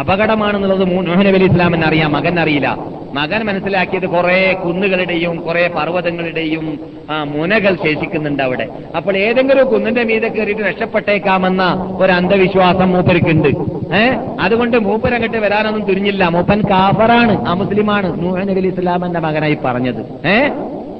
അപകടമാണെന്നുള്ളത് മൂ- നൂഹ് നബി അലി ഇസ്ലാമിന് അറിയാം മകൻ അറിയില്ല. മകൻ മനസ്സിലാക്കിയത് കുറെ കുന്നുകളുടെയും കുറെ പർവതങ്ങളുടെയും ആ, മുനകൾ ശേഷിക്കുന്നുണ്ട് അവിടെ. അപ്പോൾ ഏതെങ്കിലും കുന്നിന്റെ മീതെ കയറിയിട്ട് രക്ഷപ്പെട്ടേക്കാമെന്ന ഒരു അന്ധവിശ്വാസം മൂപ്പർക്കുണ്ട്. ഏ? അതുകൊണ്ട് മൂപ്പരങ്ങട്ട് വരാനൊന്നും തിരിഞ്ഞില്ല മൂപ്പൻ കാഫറാണ് ആ മുസ്ലിമാണ് നൂഹ് നബി അലി ഇസ്ലാമിന്റെ മകനായി പറഞ്ഞത്. ഏ?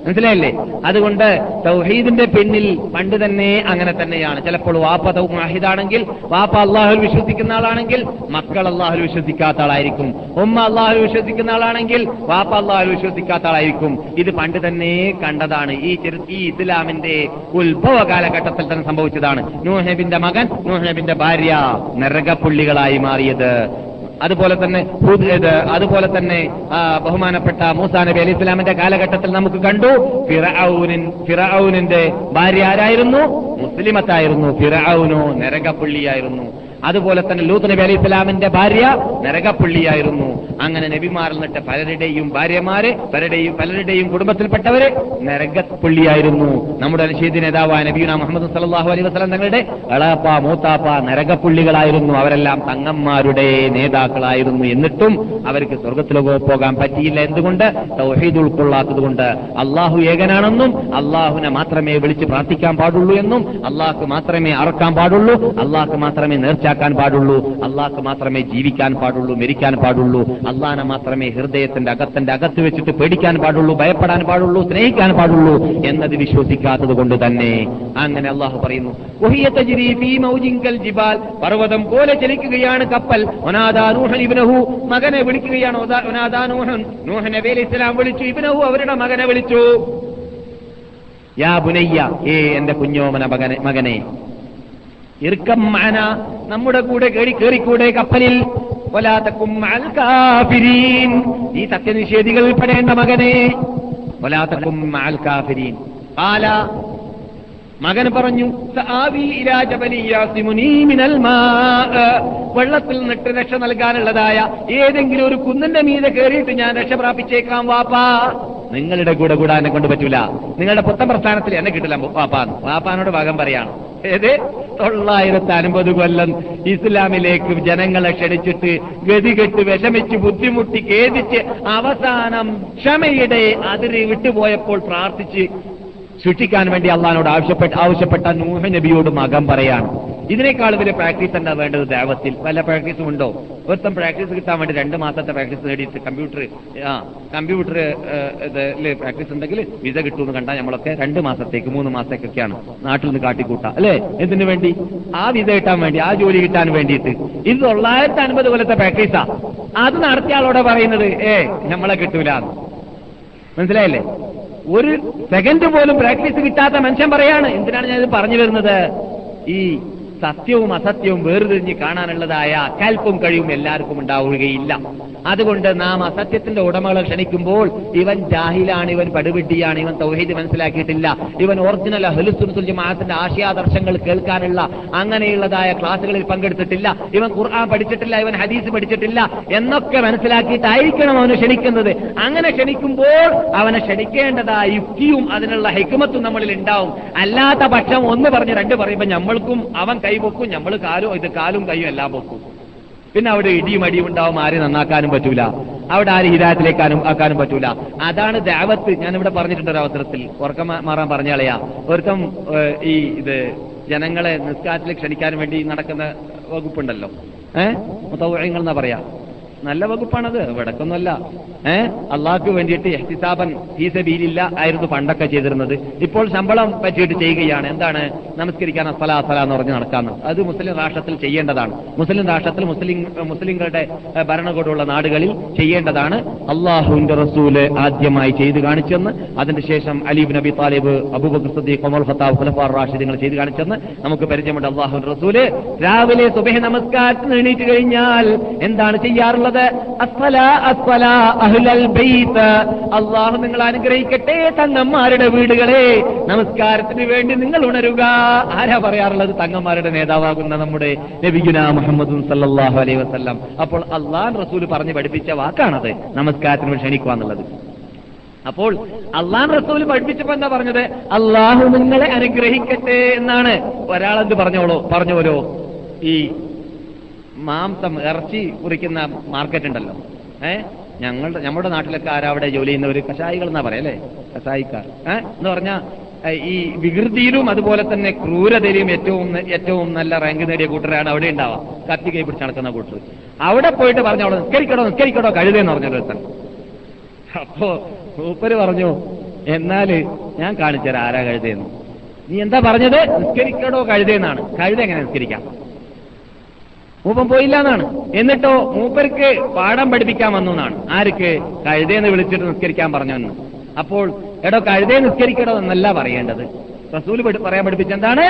മനസ്സിലായില്ലേ? അതുകൊണ്ട് തൗഹീദിന്റെ പിന്നിൽ പണ്ട് തന്നെ അങ്ങനെ തന്നെയാണ്. ചിലപ്പോൾ വാപ്പ തൗഹിദാണെങ്കിൽ വാപ്പ അള്ളാഹുൽ വിശ്വസിക്കുന്ന ആളാണെങ്കിൽ മക്കൾ അള്ളാഹുൽ വിശ്വസിക്കാത്ത ആളായിരിക്കും. ഉമ്മ അള്ളാഹുൽ വിശ്വസിക്കുന്ന ആളാണെങ്കിൽ വാപ്പ അള്ളാഹുൽ വിശ്വസിക്കാത്ത ആളായിരിക്കും. ഇത് പണ്ട് തന്നെ കണ്ടതാണ്. ഈ ഈ ഇസ്ലാമിന്റെ ഉത്ഭവ കാലഘട്ടത്തിൽ തന്നെ സംഭവിച്ചതാണ്. നൂഹബിന്റെ മകൻ നൂഹബിന്റെ ഭാര്യ നരകപ്പുള്ളികളായി മാറിയത്. അതുപോലെ തന്നെ അതുപോലെ തന്നെ ബഹുമാനപ്പെട്ട മൂസാ നബി അലി ഇസ്ലാമിന്റെ കാലഘട്ടത്തിൽ നമുക്ക് കണ്ടു. ഫിറൌനിന്റെ ഭാര്യ ആരായിരുന്നു? മുസ്ലിമത്തായിരുന്നു. ഫിറൌനോ നരകപ്പുള്ളിയായിരുന്നു. അതുപോലെ തന്നെ ലൂത്ത് നബി അലി ഇസ്ലാമിന്റെ ഭാര്യ നരകപ്പുള്ളിയായിരുന്നു. അങ്ങനെ നബിമാരിൽ നിന്നിട്ട് പലരുടെയും ഭാര്യമാര് പലരുടെയും പലരുടെയും കുടുംബത്തിൽപ്പെട്ടവര് നരകപ്പുള്ളിയായിരുന്നു. നമ്മുടെ അനുശീതി നേതാവായ നബീന മുഹമ്മദ് സല്ലല്ലാഹു അലൈഹി വസ്ലാം തങ്ങളുടെ അളാപ്പ മൂത്താപ്പ നരകപ്പുള്ളികളായിരുന്നു. അവരെല്ലാം തങ്ങന്മാരുടെ നേതാക്കളായിരുന്നു. എന്നിട്ടും അവർക്ക് സ്വർഗത്തിലോ പോകാൻ പറ്റിയില്ല. എന്തുകൊണ്ട്? തൗഹീദ് ഉൾക്കൊള്ളാത്തത് കൊണ്ട് അള്ളാഹു ഏകനാണെന്നും അള്ളാഹുവിനെ മാത്രമേ വിളിച്ച് പ്രാർത്ഥിക്കാൻ പാടുള്ളൂ എന്നും അള്ളാഹ്ക്ക് മാത്രമേ അറക്കാൻ പാടുള്ളൂ അള്ളാഹ് മാത്രമേ നേർച്ചാക്കാൻ പാടുള്ളൂ. അള്ളാഹ്ക്ക് മാത്രമേ ജീവിക്കാൻ പാടുള്ളൂ മരിക്കാൻ പാടുള്ളൂ. അള്ളാഹനെ മാത്രമേ ഹൃദയത്തിന്റെ അകത്തിന്റെ അകത്ത് വെച്ചിട്ട് പേടിക്കാൻ പാടുള്ളൂ ഭയപ്പെടാൻ പാടുള്ളൂ സ്നേഹിക്കാൻ പാടുള്ളൂ എന്നത് വിശ്വസിക്കാത്തത് കൊണ്ട് തന്നെ. അങ്ങനെ അള്ളാഹു പറയുന്നു "വഹിയ ഫീ മൗജിൻ കൽ ജിബാൽ. പർവതം പോലെ ചലിക്കുകയാണ് കപ്പൽ. ഒനാദാ നൂഹൻ ഇബ്നഹു മകനെ വിളിക്കുകയാണ് നബി ഇസ്ലാം വിളിച്ചു ഇബ്നഹു അവരുടെ മകനെ വിളിച്ചു. യാ ബുനയ്യ ഏ എന്റെ കുഞ്ഞോമന മകനെ ഇർക്കം നമ്മുടെ കൂടെ കേറി കേറിക്കൂടെ കപ്പലിൽ. വലാത്തക്കും അൽകാഫിരീൻ ഈ സത്യനിഷേധികൾ പെടേണ്ട മകനെ. വലാത്തക്കും മഅൽ കാഫിരീൻ. കാല മകൻ പറഞ്ഞു. വെള്ളത്തിൽ നിട്ട് രക്ഷ നൽകാനുള്ളതായ ഏതെങ്കിലും ഒരു കുന്നിന്റെ മീതെ കയറിയിട്ട് ഞാൻ രക്ഷ പ്രാപിച്ചേക്കാം വാപ്പാ. നിങ്ങളുടെ കൂടെ കൂടാൻ എന്നെ കൊണ്ട് പറ്റൂല. നിങ്ങളുടെ പുത്തൻ പ്രസ്ഥാനത്തിൽ എന്നെ കിട്ടില്ല വാപ്പാൻ വാപ്പാനോട് ഭാഗം പറയാണ്. ഏത്? തൊള്ളായിരത്തി അൻപത് കൊല്ലം ഇസ്ലാമിലേക്ക് ജനങ്ങളെ ക്ഷണിച്ചിട്ട് ഗതികെട്ട് വിഷമിച്ച് ബുദ്ധിമുട്ടി ഖേദിച്ച് അവസാനം ക്ഷമയുടെ അതിര് വിട്ടുപോയപ്പോൾ പ്രാർത്ഥിച്ച് സൃഷ്ടിക്കാൻ വേണ്ടി അള്ളഹാനോട് ആവശ്യപ്പെട്ട ആവശ്യപ്പെട്ട നൂഹ നബിയോട് മകം പറയാണ്. ഇതിനേക്കാൾ വലിയ പ്രാക്ടീസ് എന്താ വേണ്ടത് ദേവത്തിൽ? വല്ല പ്രാക്ടീസും ഉണ്ടോ? ഒരുത്തം പ്രാക്ടീസ് കിട്ടാൻ വേണ്ടി രണ്ട് മാസത്തെ പ്രാക്ടീസ് നേടിയിട്ട് കമ്പ്യൂട്ടർ ആ കമ്പ്യൂട്ടർ ഇതിൽ പ്രാക്ടീസ് ഉണ്ടെങ്കിൽ വിസ കിട്ടുമെന്ന് കണ്ടാൽ നമ്മളൊക്കെ രണ്ട് മാസത്തേക്ക് മൂന്ന് മാസത്തേക്കൊക്കെയാണ് നാട്ടിൽ നിന്ന് കാട്ടിക്കൂട്ടാം. അല്ലേ? എന്തിനു വേണ്ടി? ആ വിസ കിട്ടാൻ വേണ്ടി ആ ജോലി കിട്ടാൻ വേണ്ടിയിട്ട്. ഇത് തൊള്ളായിരത്തി അൻപത് കൊല്ലത്തെ പ്രാക്ടീസാ. അത് നടത്തിയ ആളോടെ പറയുന്നത്? ഏ നമ്മളെ കിട്ടൂല മനസ്സിലായില്ലേ? ഒരു സെക്കൻഡ് പോലും പ്രാക്ടീസ് കിട്ടാത്ത മനുഷ്യൻ പറയാണ്. എന്തിനാണ് ഞാൻ ഇത് പറഞ്ഞു വരുന്നത്? ഈ സത്യവും അസത്യവും വേർതിരിഞ്ഞ് കാണാനുള്ളതായ കൽപ്പും കഴിവും എല്ലാവർക്കും ഉണ്ടാവുകയില്ല. അതുകൊണ്ട് നാം അസത്യത്തിന്റെ ഉടമകളെ ക്ഷണിക്കുമ്പോൾ ഇവൻ ജാഹിലാണ് ഇവൻ പടുപിട്ടിയാണ് ഇവൻ തൗഹീദ് മനസ്സിലാക്കിയിട്ടില്ല. ഇവൻ ഒറിജിനൽ അഹ്ലുസുൽ ജമാഅത്തിന്റെ ആശയാദർശങ്ങൾ കേൾക്കാനുള്ള അങ്ങനെയുള്ളതായ ക്ലാസ്സുകളിൽ പങ്കെടുത്തിട്ടില്ല. ഇവൻ ഖുർആൻ പഠിച്ചിട്ടില്ല ഇവൻ ഹദീസ് പഠിച്ചിട്ടില്ല എന്നൊക്കെ മനസ്സിലാക്കിയിട്ടായിരിക്കണം അവന് ക്ഷണിക്കുന്നത്. അങ്ങനെ ക്ഷണിക്കുമ്പോൾ അവനെ ക്ഷണിക്കേണ്ടതായ യുക്തിയും അതിനുള്ള ഹെക്കുമത്തും നമ്മളിൽ ഉണ്ടാവും. അല്ലാത്ത പക്ഷം ഒന്ന് പറഞ്ഞ് രണ്ട് പറയുമ്പോൾ നമ്മൾക്കും അവൻ പൊക്കും നമ്മൾ കാലും ഇത് കാലും കൈയും എല്ലാം പൊക്കും. പിന്നെ അവിടെ ഇടിയും അടിയും ഉണ്ടാവും ആരും നന്നാക്കാനും പറ്റൂല. അവിടെ ആരും ഹിതായത്തിലേക്കാനും ആക്കാനും പറ്റൂല. അതാണ് ദാവത്ത്. ഞാൻ ഇവിടെ പറഞ്ഞിട്ടുണ്ട് ഒരു അവസരത്തിൽ. ഉറക്കം മാറാൻ പറഞ്ഞാളയാ ഒരുത്തം ഈ ഇത് ജനങ്ങളെ നിസ്കാരത്തിൽ ക്ഷണിക്കാൻ വേണ്ടി നടക്കുന്ന വകുപ്പുണ്ടല്ലോ. ഏഹ് മുത്തവങ്ങൾ എന്നാ പറയാ? നല്ല വകുപ്പാണത്. വിടക്കൊന്നുമല്ല. ഏ അള്ളാഹ്ക്ക് വേണ്ടിയിട്ട് എഹ്തിസാബൻ ഫീസബീലില്ല ആയിരുന്നു പണ്ടൊക്കെ ചെയ്തിരുന്നത്. ഇപ്പോൾ ശമ്പളം പറ്റിയിട്ട് ചെയ്യുകയാണ്. എന്താണ്? നമസ്കരിക്കാൻ അസല അസല എന്ന് പറഞ്ഞ് നടക്കാന്ന്. അത് മുസ്ലിം രാഷ്ട്രത്തിൽ ചെയ്യേണ്ടതാണ്. മുസ്ലിം രാഷ്ട്രത്തിൽ മുസ്ലിം മുസ്ലിങ്ങളുടെ ഭരണകൂടമുള്ള നാടുകളിൽ ചെയ്യേണ്ടതാണ്. അള്ളാഹുവിന്റെ റസൂൽ ആദ്യമായി ചെയ്തു കാണിച്ചെന്ന് അതിനുശേഷം ശേഷം അലീബ് നബി Talib Abu Bakr Siddiq Umar Khattab ഖുലഫാർ റാഷിദുകൾ ചെയ്തു കാണിച്ചെന്ന് നമുക്ക് പരിചയമുണ്ട്. അള്ളാഹുവിന്റെ റസൂൽ രാവിലെ സുബഹ നമസ്കാരത്തിന് എണീറ്റ് കഴിഞ്ഞാൽ എന്താണ് ചെയ്യാറുള്ളത്? അസ്വല ബൈത്ത് അള്ളാഹു നിങ്ങൾ അനുഗ്രഹിക്കട്ടെ തങ്ങന്മാരുടെ വീടുകളെ. നമസ്കാരത്തിന് വേണ്ടി നിങ്ങൾ ഉണരുക. ആരാ പറയാറുള്ളത് തങ്ങന്മാരുടെ നേതാവാകുന്ന നമ്മുടെ നബിഗുന മുഹമ്മദ് സല്ലാഹു അലൈ വസല്ലം? അപ്പോൾ അള്ളാഹ് റസൂൽ പറഞ്ഞു പഠിപ്പിച്ച വാക്കാണത്. നമസ്കാരത്തിന് ക്ഷണിക്കുക എന്നുള്ളത്. അപ്പോൾ അള്ളാൻ റസൂൽ പഠിപ്പിച്ചപ്പോ എന്താ പറഞ്ഞത്? അള്ളാഹു നിങ്ങളെ അനുഗ്രഹിക്കട്ടെ എന്നാണ്. ഒരാളെന്ത് പറഞ്ഞോളോ? പറഞ്ഞോലോ ഈ മാംസം ഇറച്ചി കുറിക്കുന്ന മാർക്കറ്റ് ഉണ്ടല്ലോ. ഏ? ഞങ്ങളുടെ നമ്മുടെ നാട്ടിലൊക്കെ ആരാ അവിടെ ജോലി ചെയ്യുന്നവർ കഷായികൾ എന്നാ പറയാം അല്ലേ? കഷായിക്കാർ. എന്ന് പറഞ്ഞാൽ ഈ വികൃതിയിലും അതുപോലെ തന്നെ ക്രൂരതയിലും ഏറ്റവും ഏറ്റവും നല്ല റാങ്ക് നേടിയ കൂട്ടരാണ് അവിടെ ഉണ്ടാവാം കത്തി കൈ പിടിച്ച് നടക്കുന്ന കൂട്ടർ. അവിടെ പോയിട്ട് പറഞ്ഞു അവിടെ നിസ്കരിക്കടോ നിസ്കരിക്കടോ കഴുതെന്ന് പറഞ്ഞു ഒരുത്തൻ. അപ്പോ മൂപ്പര് പറഞ്ഞു എന്നാൽ ഞാൻ കാണിച്ചുതരാം ആരാ കഴുതയെന്ന് നീ എന്താ പറഞ്ഞത്? നിസ്കരിക്കടോ കഴുതെന്നാണ്. കഴുത എങ്ങനെ നിസ്കരിക്കാം? മൂപ്പൻ പോയില്ല എന്നാണ് എന്നിട്ടോ മൂപ്പർക്ക് പാഠം പഠിപ്പിക്കാൻ വന്നു എന്നാണ് ആർക്ക്? കഴുതേന്ന് വിളിച്ചിട്ട് നിസ്കരിക്കാൻ പറഞ്ഞു എന്ന് അപ്പോൾ എടോ കഴുതേ നിസ്കരിക്കടോ എന്നല്ല പറയേണ്ടത്. റസൂൽ പറയാൻ പഠിപ്പിച്ച എന്താണ്?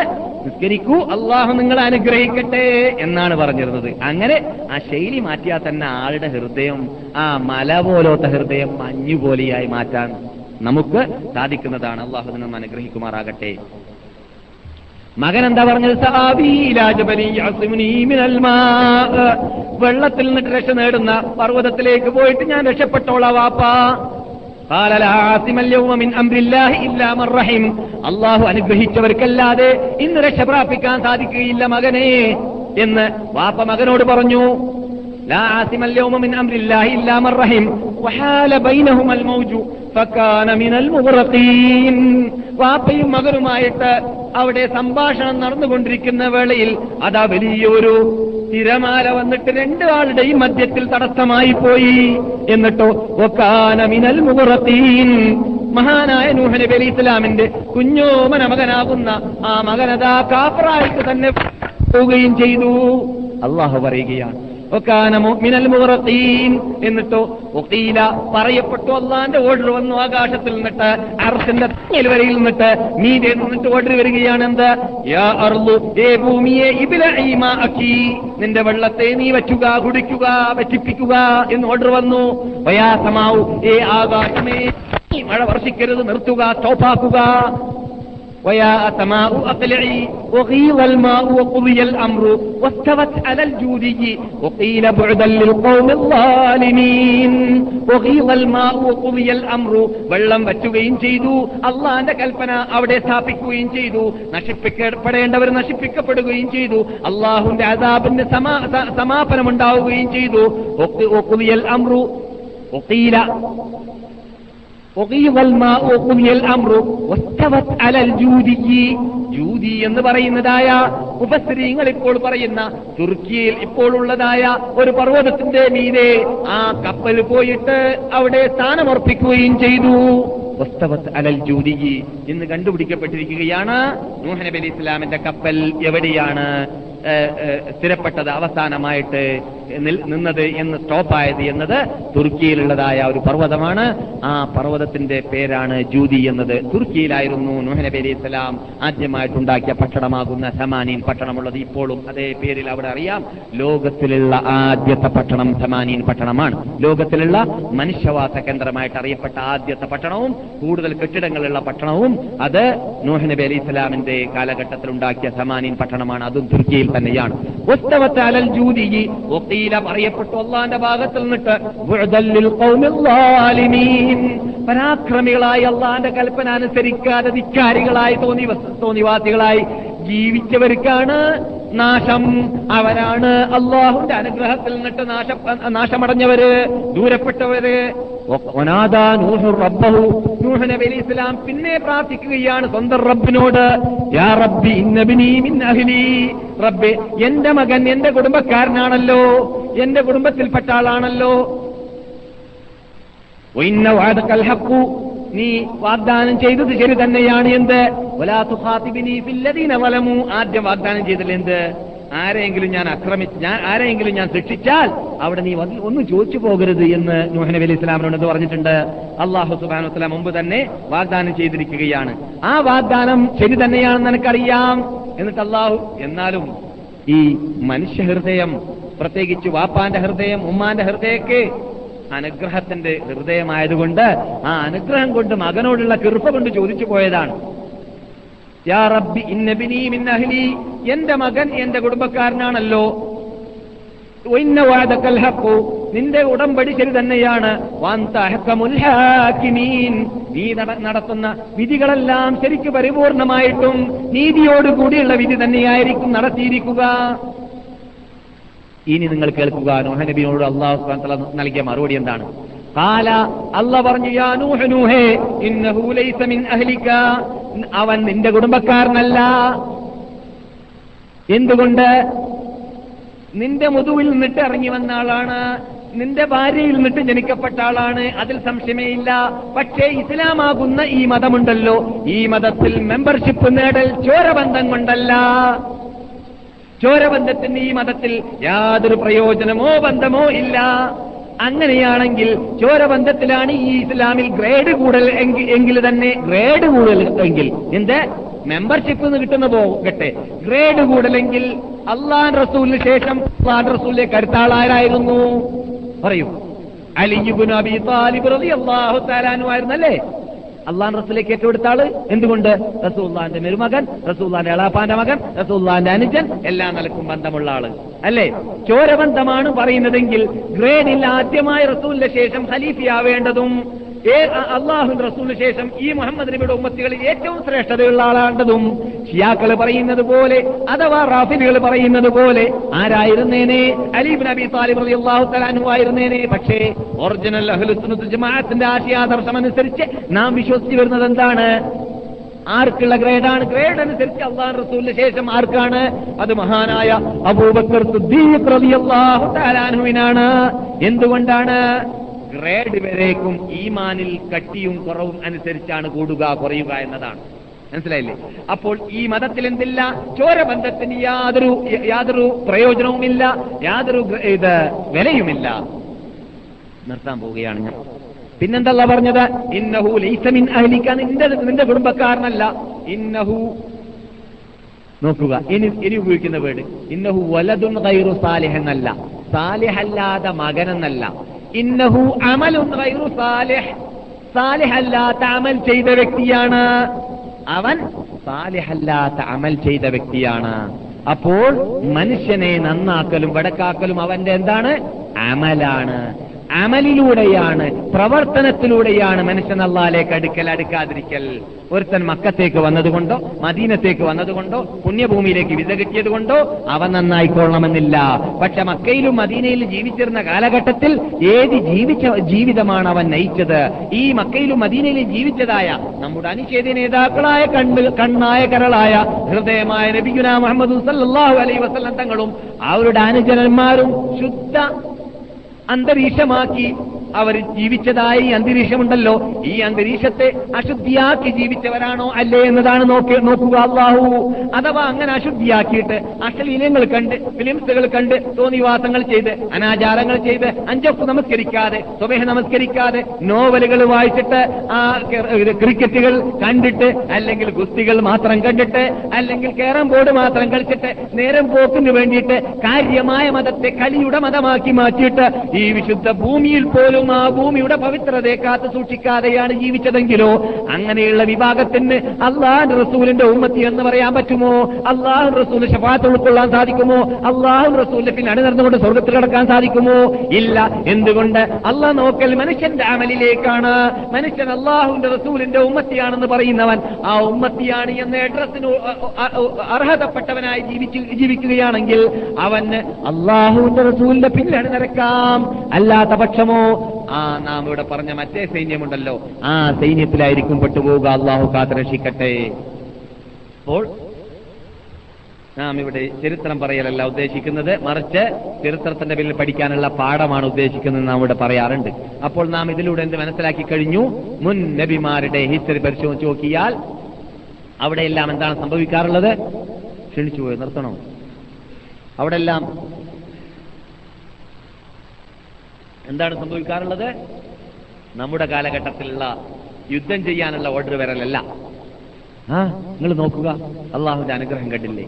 നിസ്കരിക്കൂ അള്ളാഹു നിങ്ങളെ അനുഗ്രഹിക്കട്ടെ എന്നാണ് പറഞ്ഞിരുന്നത്. അങ്ങനെ ആ ശൈലി മാറ്റിയാൽ തന്നെ ആളുടെ ഹൃദയം ആ മല പോലത്തെ ഹൃദയം മഞ്ഞു പോലെയായി മാറ്റാൻ നമുക്ക് സാധിക്കുന്നതാണ്. അള്ളാഹു നമ്മൾ അനുഗ്രഹിക്കുമാറാകട്ടെ. മകൻ എന്താ പറഞ്ഞത്? വെള്ളത്തിൽ നിന്നിട്ട് രക്ഷ നേടുന്ന പർവതത്തിലേക്ക് പോയിട്ട് ഞാൻ രക്ഷപ്പെട്ടോളാ വാപ്പാ. അള്ളാഹു അനുഗ്രഹിച്ചവർക്കല്ലാതെ ഇന്ന് രക്ഷ പ്രാപിക്കാൻ സാധിക്കുകയില്ല മകനെ എന്ന് വാപ്പ മകനോട് പറഞ്ഞു. لا عاصم اليوم من امر الله الا من رحم وحال بينهما الموج فكان من المغرقين വാപ്പയും മകനുമായിട്ട് അവിടെ സംഭാഷണം നടന്നുകൊണ്ടിരിക്കുന്ന വേളയിൽ അതാ വലിയൊരു തിരമാല വന്നിട്ട് രണ്ടാളുടെയും മധ്യത്തിൽ തടസ്സമായി പോയി എന്നിട്ടോ ഒക്കാന മിനൽ മുറത്തീൻ മഹാനായ നൂഹ് നബി അലി ഇസ്ലാമിന്റെ കുഞ്ഞോമന മകനാകുന്ന ആ മകനതാ കാഫറായിട്ട് തന്നെ പോവുകയും ചെയ്തു അള്ളാഹു പറയുകയാണ് ഒക്കാന മിനൽ മുറത്തീൻ എന്നിട്ടോ ഒക്കീല പറയപ്പെട്ടു അള്ളാന്റെ ഓർഡർ വന്നു ആകാശത്തിൽ നിന്നിട്ട് അർസിന്റെ വരയിൽ നിന്നിട്ട് നീ നിന്നിട്ട് ഓർഡർ വരികയാണ് എന്ത്? ഭൂമിയെ അക്കി നിന്റെ വെള്ളത്തെ നീ വറ്റുക കുടിക്കുക വറ്റിപ്പിക്കുക എന്ന് ഓർഡർ വന്നു. വയാസമാവു ഏ ആകാശമേ മഴ വർഷിക്കരുത് നിർത്തുക സ്റ്റോപ്പാക്കുക ويا سماء أقلعي وغيظ الماء وقضي الأمر واستوت على الجودي وقيل بعدا للقوم الظالمين وغيظ الماء وقضي الأمر വെള്ളം വറ്റുകയും ചെയ്തു അള്ളാന്റെ കൽപ്പന അവിടെ സ്ഥാപിക്കുകയും ചെയ്തു നശിപ്പിക്കപ്പെടേണ്ടവർ നശിപ്പിക്കപ്പെടുകയും ചെയ്തു അള്ളാഹുന്റെ അതാബിന്റെ സമാ സ- സമാപനം ഉണ്ടാവുകയും ചെയ്തു ഒക്കുതിയൽ അമ്രു ഒക്കീല وغيظ الماء وقضي الأمر واستوت على الجودي ജൂതി എന്ന് പറയുന്നതായ ഉപസ്ത്രീങ്ങൾ ഇപ്പോൾ പറയുന്ന തുർക്കിയിൽ ഇപ്പോൾ ഉള്ളതായ ഒരു പർവ്വതത്തിന്റെ മീതെ ആ കപ്പൽ പോയിട്ട് അവിടെ സ്ഥാനമർപ്പിക്കുകയും ചെയ്തു വസ്തവത്ത് അലൽ ജൂതി ഇന്ന് കണ്ടുപിടിക്കപ്പെട്ടിരിക്കുകയാണ് നൂഹ് നബി അലി ഇസ്ലാമിന്റെ കപ്പൽ എവിടെയാണ് ഏഹ്, ഏഹ്, സ്ഥിരപ്പെട്ടത് അവസാനമായിട്ട് നിന്നത് എന്ന് സ്റ്റോപ്പായത് എന്നത് തുർക്കിയിലുള്ളതായ ഒരു പർവതമാണ്. ആ പർവതത്തിന്റെ പേരാണ് ജൂതി എന്നത്. തുർക്കിയിലായിരുന്നു നൂഹ് അലി ഇസ്ലാം ആദ്യമായിട്ടുണ്ടാക്കിയ പട്ടണമാകുന്ന സമാനീൻ പട്ടണമുള്ളത്. ഇപ്പോഴും അതേ പേരിൽ അവിടെ അറിയാം. ലോകത്തിലുള്ള ആദ്യത്തെ പട്ടണം സമാനീൻ പട്ടണമാണ്. ലോകത്തിലുള്ള മനുഷ്യവാസ കേന്ദ്രമായിട്ട് അറിയപ്പെട്ട ആദ്യത്തെ പട്ടണവും കൂടുതൽ കെട്ടിടങ്ങളുള്ള പട്ടണവും അത് നൂഹ് അലി ഇസ്ലാമിന്റെ കാലഘട്ടത്തിൽ ഉണ്ടാക്കിയ സമാനീൻ പട്ടണമാണ്. അതും തുർക്കിയിൽ തന്നെയാണ് പറയപ്പെട്ടു അള്ളാന്റെ ഭാഗത്തിൽ നിന്നിട്ട്. പരാക്രമികളായി അള്ളാന്റെ കൽപ്പന അനുസരിക്കാതെ ധിക്കാരികളായി തോന്നി തോന്നിവാസികളായി ജീവിച്ചവർക്കാണ് നാശം. അവരാണ് അള്ളാഹുന്റെ അനുഗ്രഹത്തിൽ നിന്നിട്ട് നാശ നാശമടഞ്ഞവര് ദൂരപ്പെട്ടവര്. ഇസ്ലാം പിന്നെ പ്രാർത്ഥിക്കുകയാണ് സ്വന്തം റബ്ബിനോട്. യാ റബ്ബി അഹ്ലി. എന്റെ മകൻ എന്റെ കുടുംബക്കാരനാണല്ലോ. എന്റെ കുടുംബത്തിൽപ്പെട്ട ആളാണല്ലോ. നീ വാഗ്ദാനം ചെയ്തത് ശരി തന്നെയാണ് എന്ത്? വലമു. ആദ്യം വാഗ്ദാനം ചെയ്തില്ല എന്ത്? ആരെങ്കിലും ഞാൻ ആക്രമിച്ച് ഞാൻ ആരെങ്കിലും ഞാൻ ശിക്ഷിച്ചാൽ അവിടെ നീ ഒന്നും ചോദിച്ചു പോകരുത് എന്ന് നൂഹ് നബി അലി ഇസ്ലാമിനോട് പറഞ്ഞിട്ടുണ്ട്? അള്ളാഹു സുബാനു വസ്ലാം മുമ്പ് തന്നെ വാഗ്ദാനം ചെയ്തിരിക്കുകയാണ്. ആ വാഗ്ദാനം ശരി തന്നെയാണെന്ന് എനിക്കറിയാം. എന്നിട്ട് അള്ളാഹു എന്നാലും ഈ മനുഷ്യ ഹൃദയം പ്രത്യേകിച്ച് വാപ്പാന്റെ ഹൃദയം ഉമ്മാന്റെ ഹൃദയൊക്കെ അനുഗ്രഹത്തിന്റെ ഹൃദയമായതുകൊണ്ട് ആ അനുഗ്രഹം കൊണ്ട് മകനോടുള്ള കൃപ കൊണ്ട് ചോദിച്ചു പോയതാണ്. യാ റബ്ബി ഇന്നബിനി മിൻ അഹ്ലി എന്റെ മകൻ എന്റെ കുടുംബക്കാരനാണല്ലോ. ഇന്ന നിന്റെ ഉടമ്പടി ശരി തന്നെയാണ്. നീ നടത്തുന്ന വിധികളെല്ലാം ശരിക്ക് പരിപൂർണമായിട്ടും നീതിയോടുകൂടിയുള്ള വിധി തന്നെയായിരിക്കും നടത്തിയിരിക്കുക. ഇനി നിങ്ങൾ കേൾക്കുക നോഹ നബിയോട് അള്ളാഹു നൽകിയ മറുപടി എന്താണ്? കാല അല്ല പറഞ്ഞു യാ നൂഹ നൂഹേ ഇന്നഹു ലൈസ മിൻ അവൻ നിന്റെ കുടുംബക്കാരനല്ല. എന്തുകൊണ്ട്? നിന്റെ മുതുവിൽ നിന്നിട്ട് ഇറങ്ങി വന്ന ആളാണ്. നിന്റെ ഭാര്യയിൽ നിന്നിട്ട് ജനിക്കപ്പെട്ട ആളാണ്. അതിൽ സംശയമേ ഇല്ല. പക്ഷേ ഇസ്ലാമാകുന്ന ഈ മതമുണ്ടല്ലോ. ഈ മതത്തിൽ മെമ്പർഷിപ്പ് നേടൽ ചോരബന്ധം കൊണ്ടല്ല. ചോരബന്ധത്തിന് ഈ മതത്തിൽ യാതൊരു പ്രയോജനമോ ബന്ധമോ ഇല്ല. അങ്ങനെയാണെങ്കിൽ ചോരബന്ധത്തിലാണ് ഈ ഇസ്ലാമിൽ ഗ്രേഡ് കൂടുതൽ എങ്കിൽ തന്നെ ഗ്രേഡ് കൂടുതൽ എങ്കിൽ എന്ത്? മെമ്പർഷിപ്പ് എന്ന് കിട്ടുന്ന പോകട്ടെ ഗ്രേഡ് കൂടലെങ്കിൽ അള്ളാൻ റസൂലിന് ശേഷം അള്ളാൻ റസൂലിലെ കരുത്താളാരായിരുന്നു പറയൂ. അലിബുൻ അബി താലിബ് റളിയല്ലാഹു അള്ളാഹു താലാനുമായിരുന്നല്ലേ അള്ളാൻ റസൂലേക്ക് ഏറ്റെടുത്ത ആൾ എന്തുകൊണ്ട്? റസൂള്ളാന്റെ മെരുമകൻ റസൂള്ളാന്റെ എളാപ്പാന്റെ മകൻ റസൂള്ളാന്റെ അനുജൻ എല്ലാ നിലക്കും ബന്ധമുള്ള ആൾ. അല്ലേ? ചോരബന്ധമാണ് പറയുന്നതെങ്കിൽ ഗ്രേഡിൽ ആദ്യമായി റസൂലിന്റെ ശേഷം ഖലീഫിയാവേണ്ടതും അള്ളാഹുന്റെ റസൂലിന് ശേഷം ഈ മുഹമ്മദ് നബിയുടെ ഉമ്മത്തികളിൽ ഏറ്റവും ശ്രേഷ്ഠതയുള്ള ആളാണ്ടതും ഷിയാക്കൾ പറയുന്നത് പോലെ അഥവാ റാഫിലുകൾ പറയുന്നത് പോലെ ആരായിരുന്നേനെ? അലീബ് നബി താലിബ് അലി അള്ളാഹു തലാനു ആയിരുന്നേനെ? പക്ഷേ ഒറിജിനൽ അഹ്ലുസുന്നത്ത് ജമാഅത്തിന്റെ ആശയാദർശം അനുസരിച്ച് നാം വിശ്വസിച്ചു വരുന്നത് എന്താണ്? ആർക്കുള്ള ഗ്രേഡാണ് ഗ്രേഡ് അനുസരിച്ച് അള്ളാഹ് റസൂലിന് ശേഷം ആർക്കാണ്? അത് മഹാനായ അബൂബക്കർ സുദ്ദീഖ് റളിയല്ലാഹു തആല അൻഹുവിനാണ്. എന്തുകൊണ്ടാണ്? ഗ്രേഡ് വരേക്കും ഈമാനിൽ കട്ടിയും കുറവും അനുസരിച്ചാണ് കൂടുക കുറയുക എന്നതാണ്. മനസ്സിലായില്ലേ? അപ്പോൾ ഈ മതത്തിൽ എന്തില്ല? ചോരബന്ധത്തിന് യാതൊരു യാതൊരു പ്രയോജനവുമില്ല യാതൊരു ഇത് വിലയുമില്ല. നിർത്താൻ പോവുകയാണ് ഞാൻ. പിന്നെന്തല്ല പറഞ്ഞത്? ഇന്നഹു ലൈസമിൻ അഹലിക്കാൻ നിന്റെ നിന്റെ കുടുംബക്കാരനല്ല. ഇന്നഹു നോക്കുക. ഇനി ഇനി ഉപയോഗിക്കുന്ന വേട് ഇന്നഹു വലതുൻ ഗൈറു സാലിഹെന്നല്ല സാലിഹല്ലാതെ മകനെന്നല്ല. ഇന്നഹു അമലും ഗൈറു സാലിഹ്. സാലിഹല്ലാത്ത അമൽ ചെയ്ത വ്യക്തിയാണ്. അവൻ സാലിഹല്ലാത്ത അമൽ ചെയ്ത വ്യക്തിയാണ്. അപ്പോൾ മനുഷ്യനെ നന്നാക്കലും വടക്കാക്കലും അവന്റെ എന്താണ്? അമലാണ്. അമലിലൂടെയാണ് പ്രവർത്തനത്തിലൂടെയാണ് മനുഷ്യൻ അള്ളാലേക്ക് അടുക്കൽ അടുക്കാതിരിക്കൽ. ഒരുത്തൻ മക്കത്തേക്ക് വന്നതുകൊണ്ടോ മദീനത്തേക്ക് വന്നതുകൊണ്ടോ പുണ്യഭൂമിയിലേക്ക് വിസ കിട്ടിയതുകൊണ്ടോ അവൻ നന്നായിക്കൊള്ളണമെന്നില്ല. പക്ഷെ മക്കയിലും മദീനയിലും ജീവിച്ചിരുന്ന കാലഘട്ടത്തിൽ ഏത് ജീവിച്ച ജീവിതമാണ് അവൻ നയിച്ചത്? ഈ മക്കയിലും മദീനയിലും ജീവിച്ചതായ നമ്മുടെ അനിഷേധ നേതാക്കളായ കണ്ണ് കണ്ണായ കരളായ ഹൃദയമായ നബിഗുന മുഹമ്മദ് സല്ലല്ലാഹു അലൈഹി വസല്ലം തങ്ങളും അവരുടെ അനുജനന്മാരും ശുദ്ധ അന്തരീക്ഷമാക്കി അവർ ജീവിച്ചതായി അന്തരീക്ഷമുണ്ടല്ലോ. ഈ അന്തരീക്ഷത്തെ അശുദ്ധിയാക്കി ജീവിച്ചവരാണോ അല്ലേ എന്നതാണ് നോക്കി നോക്കുക അള്ളാഹു. അഥവാ അങ്ങനെ അശുദ്ധിയാക്കിയിട്ട് അശ്ലീലങ്ങൾ കണ്ട് ഫിലിംസുകൾ കണ്ട് തോന്നിവാസങ്ങൾ ചെയ്ത് അനാചാരങ്ങൾ ചെയ്ത് അഞ്ചപ്പ് നമസ്കരിക്കാതെ സ്വമേഹ നമസ്കരിക്കാതെ നോവലുകൾ വായിച്ചിട്ട് ആ ക്രിക്കറ്റുകൾ കണ്ടിട്ട് അല്ലെങ്കിൽ ഗുസ്തികൾ മാത്രം കണ്ടിട്ട് അല്ലെങ്കിൽ കേരം ബോർഡ് മാത്രം കളിച്ചിട്ട് നേരം പോക്കിന് വേണ്ടിയിട്ട് കാര്യമായ മതത്തെ കലിയുടെ മതമാക്കി മാറ്റിയിട്ട് ഈ വിശുദ്ധ ഭൂമിയിൽ പോലും ആ ഭൂമിയുടെ പവിത്രതയെ കാത്തു സൂക്ഷിക്കാതെയാണ് ജീവിച്ചതെങ്കിലോ അങ്ങനെയുള്ള വിഭാഗത്തിന് അള്ളാഹ് റസൂലിന്റെ ഉമ്മത്തി എന്ന് പറയാൻ പറ്റുമോ? അള്ളാഹു റസൂലിന് ശപാത്ത് ഉൾക്കൊള്ളാൻ സാധിക്കുമോ? അള്ളാഹു റസൂലിന്റെ പിന്നെ അണിനിർന്നുകൊണ്ട് സ്വർഗത്തിൽ കിടക്കാൻ സാധിക്കുമോ? ഇല്ല. എന്തുകൊണ്ട്? അള്ളാഹ് നോക്കൽ മനുഷ്യന്റെ അമലിലേക്കാണ്. മനുഷ്യൻ അള്ളാഹുവിന്റെ റസൂലിന്റെ ഉമ്മത്തിയാണെന്ന് പറയുന്നവൻ ആ ഉമ്മത്തിയാണ് എന്ന അഡ്രസ്സിന് അർഹതപ്പെട്ടവനായി ജീവിച്ചു ജീവിക്കുകയാണെങ്കിൽ അവന് അള്ളാഹുവിന്റെ റസൂലിന്റെ പിന്നെ നിരക്കാം അല്ലാത്ത പക്ഷമോ? ആ നാം ഇവിടെ പറഞ്ഞ മറ്റേ സൈന്യമുണ്ടല്ലോ. ആ സൈന്യത്തിലായിരിക്കും പെട്ടുപോവുക. അള്ളാഹു കാത്തുരക്ഷിക്കട്ടെ. അപ്പോൾ നാം ഇവിടെ ചരിത്രം പറയലല്ല ഉദ്ദേശിക്കുന്നത്. മറിച്ച് ചരിത്രത്തിന്റെ പേരിൽ പഠിക്കാനുള്ള പാഠമാണ് ഉദ്ദേശിക്കുന്നത് നാം ഇവിടെ പറയാറുണ്ട്. അപ്പോൾ നാം ഇതിലൂടെ എന്ത് മനസ്സിലാക്കി കഴിഞ്ഞു? മുൻ നബിമാരുടെ ഹിസ്റ്ററി പരിശോധിച്ച് നോക്കിയാൽ അവിടെയെല്ലാം എന്താണ് സംഭവിക്കാറുള്ളത്? ക്ഷണിച്ചു പോയി നിർത്തണോ? അവിടെല്ലാം എന്താണ് സംഭവിക്കാറുള്ളത്? നമ്മുടെ കാലഘട്ടത്തിലുള്ള യുദ്ധം ചെയ്യാനുള്ള ഓർഡർ വരലല്ല. ആ നിങ്ങൾ നോക്കുക. അള്ളാഹുവിന്റെ അനുഗ്രഹം കണ്ടില്ലേ?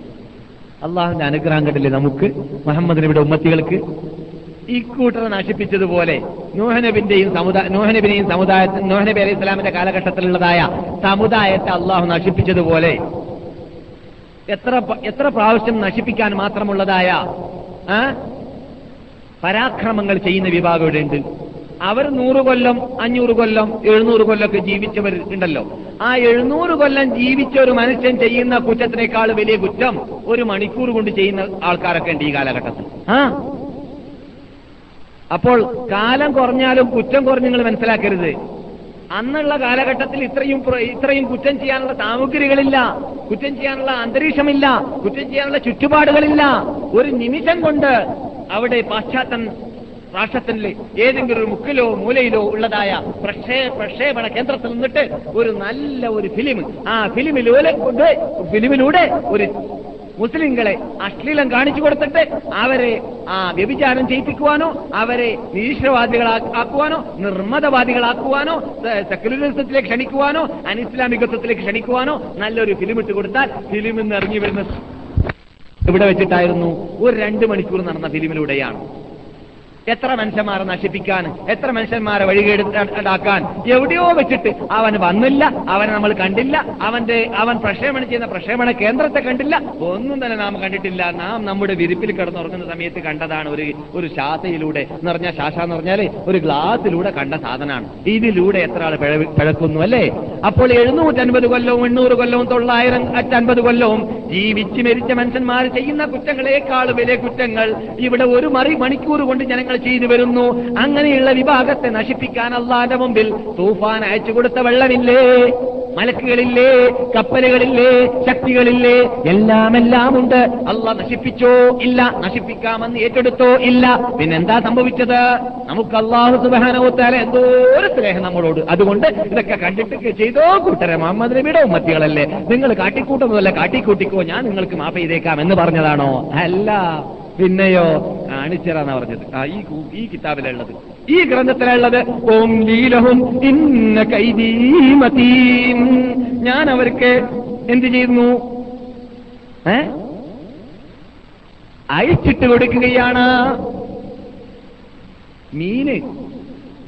അള്ളാഹുവിന്റെ അനുഗ്രഹം കണ്ടില്ലേ നമുക്ക്? മുഹമ്മദ് നബിയുടെ ഉമ്മത്തികൾക്ക്? ഈ കൂട്ടർ നശിപ്പിച്ചതുപോലെ നോഹനബിന്റെയും സമുദായ നോഹനബിനെയും സമുദായ നോഹനബി അലൈഹി സ്വലാമിന്റെ കാലഘട്ടത്തിലുള്ളതായ സമുദായത്തെ അള്ളാഹു നശിപ്പിച്ചതുപോലെ എത്ര എത്ര പ്രാവശ്യം നശിപ്പിക്കാൻ മാത്രമുള്ളതായ പരാക്രമങ്ങൾ ചെയ്യുന്ന വിഭാഗം ഇവിടെ ഉണ്ട് അവർ നൂറ് കൊല്ലം അഞ്ഞൂറ് കൊല്ലം എഴുന്നൂറ് കൊല്ലമൊക്കെ ജീവിച്ചവർ ഉണ്ടല്ലോ. ആ എഴുന്നൂറ് കൊല്ലം ജീവിച്ച ഒരു മനുഷ്യൻ ചെയ്യുന്ന കുറ്റത്തിനേക്കാൾ വലിയ കുറ്റം ഒരു മണിക്കൂർ കൊണ്ട് ചെയ്യുന്ന ആൾക്കാരൊക്കെ ഉണ്ട് ഈ കാലഘട്ടത്തിൽ. ആ? അപ്പോൾ കാലം കുറഞ്ഞാലും കുറ്റം കുറഞ്ഞ് നിങ്ങൾ മനസ്സിലാക്കരുത്. അന്നുള്ള കാലഘട്ടത്തിൽ ഇത്രയും ഇത്രയും കുറ്റം ചെയ്യാനുള്ള സാമഗ്രികളില്ല. കുറ്റം ചെയ്യാനുള്ള അന്തരീക്ഷമില്ല. കുറ്റം ചെയ്യാനുള്ള ചുറ്റുപാടുകളില്ല. ഒരു നിമിഷം കൊണ്ട് അവിടെ പാശ്ചാത്യൻ രാഷ്ട്രത്തിന്റെ ഏതെങ്കിലും ഒരു മുക്കിലോ മൂലയിലോ ഉള്ളതായ പ്രക്ഷേ പ്രക്ഷേപണ കേന്ദ്രത്തിൽ നിന്നിട്ട് ഒരു നല്ല ഒരു ഫിലിം ആ ഫിലിമിലൂടെ ഫിലിമിലൂടെ ഒരു മുസ്ലിങ്ങളെ അശ്ലീലം കാണിച്ചു കൊടുത്തിട്ട് അവരെ ആ വ്യഭിചാരം ചെയ്യിപ്പിക്കുവാനോ അവരെ നിരീശ്വരവാദികളാക്കുവാനോ നിർമ്മതവാദികളാക്കുവാനോ സെക്യുലറിസത്തിലേക്ക് ക്ഷണിക്കുവാനോ അനിസ്ലാമികത്വത്തിലേക്ക് ക്ഷണിക്കുവാനോ നല്ലൊരു ഫിലിം ഇട്ട് കൊടുത്താൽ ഫിലിമിൽ നിന്ന് ഇറങ്ങി വരുന്ന ഇവിടെ വെച്ചിട്ടായിരുന്നു ഒരു രണ്ട് മണിക്കൂർ നടന്ന ഫിലിമിലൂടെയാണ് എത്ര മനുഷ്യന്മാരെ നശിപ്പിക്കാൻ എത്ര മനുഷ്യന്മാരെ വഴികേടാക്കാൻ എവിടെയോ വെച്ചിട്ട് അവൻ വന്നില്ല അവനെ നമ്മൾ കണ്ടില്ല അവന്റെ അവൻ പ്രക്ഷേപണം ചെയ്യുന്ന പ്രക്ഷേപണ കേന്ദ്രത്തെ കണ്ടില്ല. ഒന്നും തന്നെ നാം കണ്ടിട്ടില്ല. നാം നമ്മുടെ വിരിപ്പിൽ കിടന്നുറങ്ങുന്ന സമയത്ത് കണ്ടതാണ് ഒരു ഒരു ശാസയിലൂടെ എന്ന് പറഞ്ഞാൽ ശാശ എന്ന് പറഞ്ഞാൽ ഒരു ഗ്ലാസിലൂടെ കണ്ട സാധനമാണ്. ഇതിലൂടെ എത്ര ആൾ പിഴ- പിഴക്കുന്നു അല്ലേ? അപ്പോൾ എഴുന്നൂറ്റൻപത് കൊല്ലവും എണ്ണൂറ് കൊല്ലവും തൊള്ളായിരം അറ്റൻപത് കൊല്ലവും ജീവിച്ച് മരിച്ച മനുഷ്യന്മാർ ചെയ്യുന്ന കുറ്റങ്ങളെക്കാൾ വലിയ കുറ്റങ്ങൾ. ഇവിടെ ഒരു മറി മണിക്കൂർ കൊണ്ട് ജനങ്ങൾ ചെയ്തു വരുന്നു. അങ്ങനെയുള്ള വിഭാഗത്തെ നശിപ്പിക്കാൻ അള്ളാന്റെ മുമ്പിൽ തൂഫാൻ അയച്ചു കൊടുത്ത വെള്ളമില്ലേ? മലക്കുകളില്ലേ? കപ്പലുകളില്ലേ? ശക്തികളില്ലേ എല്ലാമെല്ലാം എല്ലാം ഉണ്ട് അല്ല നശിപ്പിച്ചോ? ഇല്ല. നശിപ്പിക്കാമെന്ന് ഏറ്റെടുത്തോ? ഇല്ല. പിന്നെന്താ സംഭവിച്ചത്? നമുക്ക് അള്ളാഹു സുബാനോത്താല എന്തോ ഒരു സ്നേഹം നമ്മളോട്. അതുകൊണ്ട് ഇതൊക്കെ കണ്ടിട്ട് ചെയ്തോ കൂട്ടരെ? മുഹമ്മദ് നബിയുടെ ഉമ്മത്തികളല്ലേ? നിങ്ങൾ കാട്ടിക്കൂട്ടുന്നതല്ല? കാട്ടിക്കൂട്ടിക്കോ. ഞാൻ നിങ്ങൾക്ക് മാപ്പ് ചെയ്തേക്കാം എന്ന് പറഞ്ഞതാണോ? അല്ല. പിന്നെയോ കാണിച്ചറാന്ന പറഞ്ഞത്. ആ ഈ ഈ കിതാബിലുള്ളത്. ഈ ഗ്രന്ഥത്തിലുള്ളത് ഓം ലീലഹും ഇന്ന കൈദീമതീം ഞാൻ അവർക്ക് എന്ത് ചെയ്യുന്നു? അയച്ചിട്ട് കൊടുക്കുകയാണ്. മീന്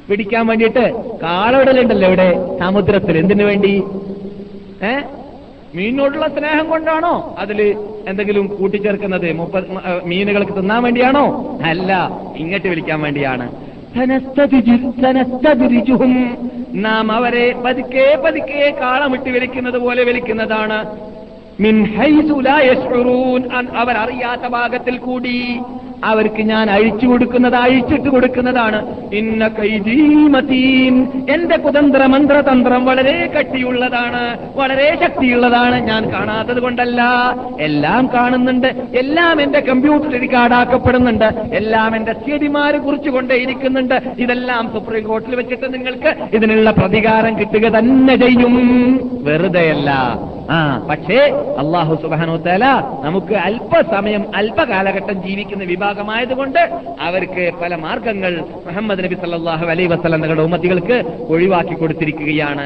പിടിക്കാൻ വേണ്ടിയിട്ട് കാളവിടലുണ്ടല്ലോ ഇവിടെ സമുദ്രത്തിൽ. എന്തിനു വേണ്ടി? ഏ? മീനിനോടുള്ള സ്നേഹം കൊണ്ടാണോ? അതിൽ എന്തെങ്കിലും കൂട്ടിച്ചേർക്കുന്നത് മീനുകൾക്ക് തിന്നാൻ വേണ്ടിയാണോ? അല്ല ഇങ്ങോട്ട് വിളിക്കാൻ വേണ്ടിയാണ്. നാം അവരെ പതുക്കെ പതുക്കെ കാളമിട്ട് വിളിക്കുന്നത് പോലെ വിളിക്കുന്നതാണ്. അവർ അറിയാത്ത ഭാഗത്തിൽ കൂടി അവർക്ക് ഞാൻ അഴിച്ചു കൊടുക്കുന്നത് അഴിച്ചിട്ട് കൊടുക്കുന്നതാണ്. ഇന്ന കൈജീമതീൻ എന്റെ കുതന്ത്ര മന്ത്രതന്ത്രം വളരെ കട്ടിയുള്ളതാണ് വളരെ ശക്തിയുള്ളതാണ്. ഞാൻ കാണാത്തത് കൊണ്ടല്ല. എല്ലാം കാണുന്നുണ്ട്. എല്ലാം എന്റെ കമ്പ്യൂട്ടറിൽ കാർഡാക്കപ്പെടുന്നുണ്ട് എല്ലാം എന്റെ സ്ഥിതിമാര് കുറിച്ച് കൊണ്ടേയിരിക്കുന്നുണ്ട് ഇതെല്ലാം സുപ്രീം കോർട്ടിൽ വെച്ചിട്ട് നിങ്ങൾക്ക് ഇതിനുള്ള പ്രതികാരം കിട്ടുക തന്നെ ചെയ്യും. വെറുതെയല്ല. ആ പക്ഷേ അള്ളാഹു സുബാനോത്തല നമുക്ക് അല്പസമയം അല്പകാലഘട്ടം ജീവിക്കുന്ന വിഭാഗമായതുകൊണ്ട് അവർക്ക് പല മാർഗങ്ങൾ മുഹമ്മദ് നബി സല്ലാഹു അലൈ വസല്ലം തങ്ങളുടെ ഉമ്മത്തികൾക്ക് ഒഴിവാക്കി കൊടുത്തിരിക്കുകയാണ്.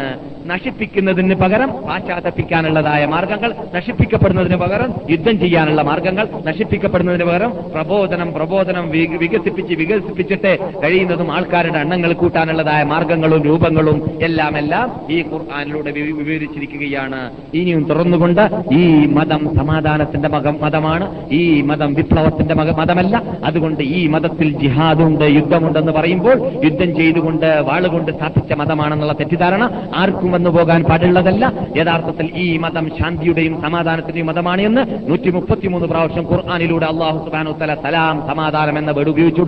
നശിപ്പിക്കുന്നതിന് പകരം പാശ്ചാത്തപ്പിക്കാനുള്ളതായ മാർഗങ്ങൾ നശിപ്പിക്കപ്പെടുന്നതിന് പകരം യുദ്ധം ചെയ്യാനുള്ള മാർഗങ്ങൾ നശിപ്പിക്കപ്പെടുന്നതിന് പകരം പ്രബോധനം പ്രബോധനം വികസിപ്പിച്ച് വികസിപ്പിച്ചിട്ട് കഴിയുന്നതും ആൾക്കാരുടെ എണ്ണങ്ങൾ കൂട്ടാനുള്ളതായ മാർഗങ്ങളും രൂപങ്ങളും എല്ലാം എല്ലാം ഈ ഖുർആാനിലൂടെ വിവരിച്ചിരിക്കുകയാണ്. ഇനിയും തുറന്നുകൊണ്ട് ഈ മതം സമാധാനത്തിന്റെ മതമാണ്. ഈ മതം വിപ്ലവത്തിന്റെ മക മതമല്ല അതുകൊണ്ട് ഈ മതത്തിൽ ജിഹാദുണ്ട് യുദ്ധമുണ്ടെന്ന് പറയുമ്പോൾ യുദ്ധം ചെയ്തുകൊണ്ട് വാളുകൊണ്ട് സ്ഥാപിച്ച മതമാണെന്നുള്ള തെറ്റിദ്ധാരണ ആർക്കും വന്നു പോകാൻ പാടുള്ളതല്ല. യഥാർത്ഥത്തിൽ ഈ മതം ശാന്തിയുടെയും സമാധാനത്തിന്റെയും മതമാണ് എന്ന് നൂറ്റി മുപ്പത്തിമൂന്ന് പ്രാവശ്യം ഖുർആാനിലൂടെ അള്ളാഹു സുബാനു തല സലാം സമാധാനം എന്ന വേർഡ് ഉപയോഗിച്ചു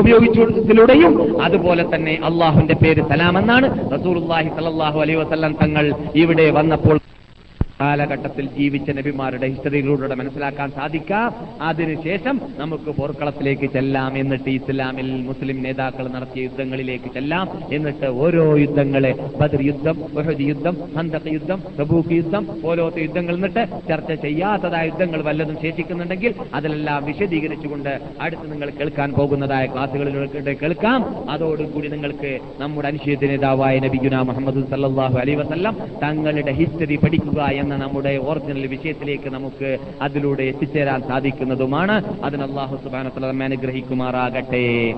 ഉപയോഗിച്ചതിലൂടെയും അതുപോലെ തന്നെ അള്ളാഹുവിന്റെ പേര് സലാം എന്നാണ് റസൂലുള്ളാഹി സല്ലല്ലാഹു അലൈഹി വസല്ലം തങ്ങൾ ഇവിടെ വന്നപ്പോൾ കാലഘട്ടത്തിൽ ജീവിച്ച നബിമാരുടെ ഹിസ്റ്ററിയിലൂടെ മനസ്സിലാക്കാൻ സാധിക്കാം. അതിനുശേഷം നമുക്ക് പോർക്കളത്തിലേക്ക് ചെല്ലാം. എന്നിട്ട് ഇസ്ലാമിൽ മുസ്ലിം നേതാക്കൾ നടത്തിയ യുദ്ധങ്ങളിലേക്ക് ചെല്ലാം. എന്നിട്ട് ഓരോ യുദ്ധങ്ങളെ ബദർ യുദ്ധം ബഹദ് യുദ്ധം ഹന്തക് യുദ്ധം തബൂക്ക് യുദ്ധം ഓരോത്ത യുദ്ധങ്ങൾ എന്നിട്ട് ചർച്ച ചെയ്യാത്തതായ യുദ്ധങ്ങൾ വല്ലതും ശേഷിക്കുന്നുണ്ടെങ്കിൽ അതിലെല്ലാം വിശദീകരിച്ചുകൊണ്ട് അടുത്ത് നിങ്ങൾ കേൾക്കാൻ പോകുന്നതായ ക്ലാസ്സുകളിലൂടെ കേൾക്കാം. അതോടുകൂടി നിങ്ങൾക്ക് നമ്മുടെ അനുശേദ നേതാവായ നബിഗുന മുഹമ്മദ് സല്ലാഹു അലൈഹി വസല്ലം തങ്ങളുടെ ഹിസ്റ്ററി പഠിക്കുക എന്ന നമ്മുടെ ഒറിജിനൽ വിഷയത്തിലേക്ക് നമുക്ക് അതിലൂടെ എത്തിച്ചേരാൻ സാധിക്കുന്നതുമാണ്. അതിന് അള്ളാഹു സുബാനത്തല നമ്മെ അനുഗ്രഹിക്കുമാറാകട്ടെ.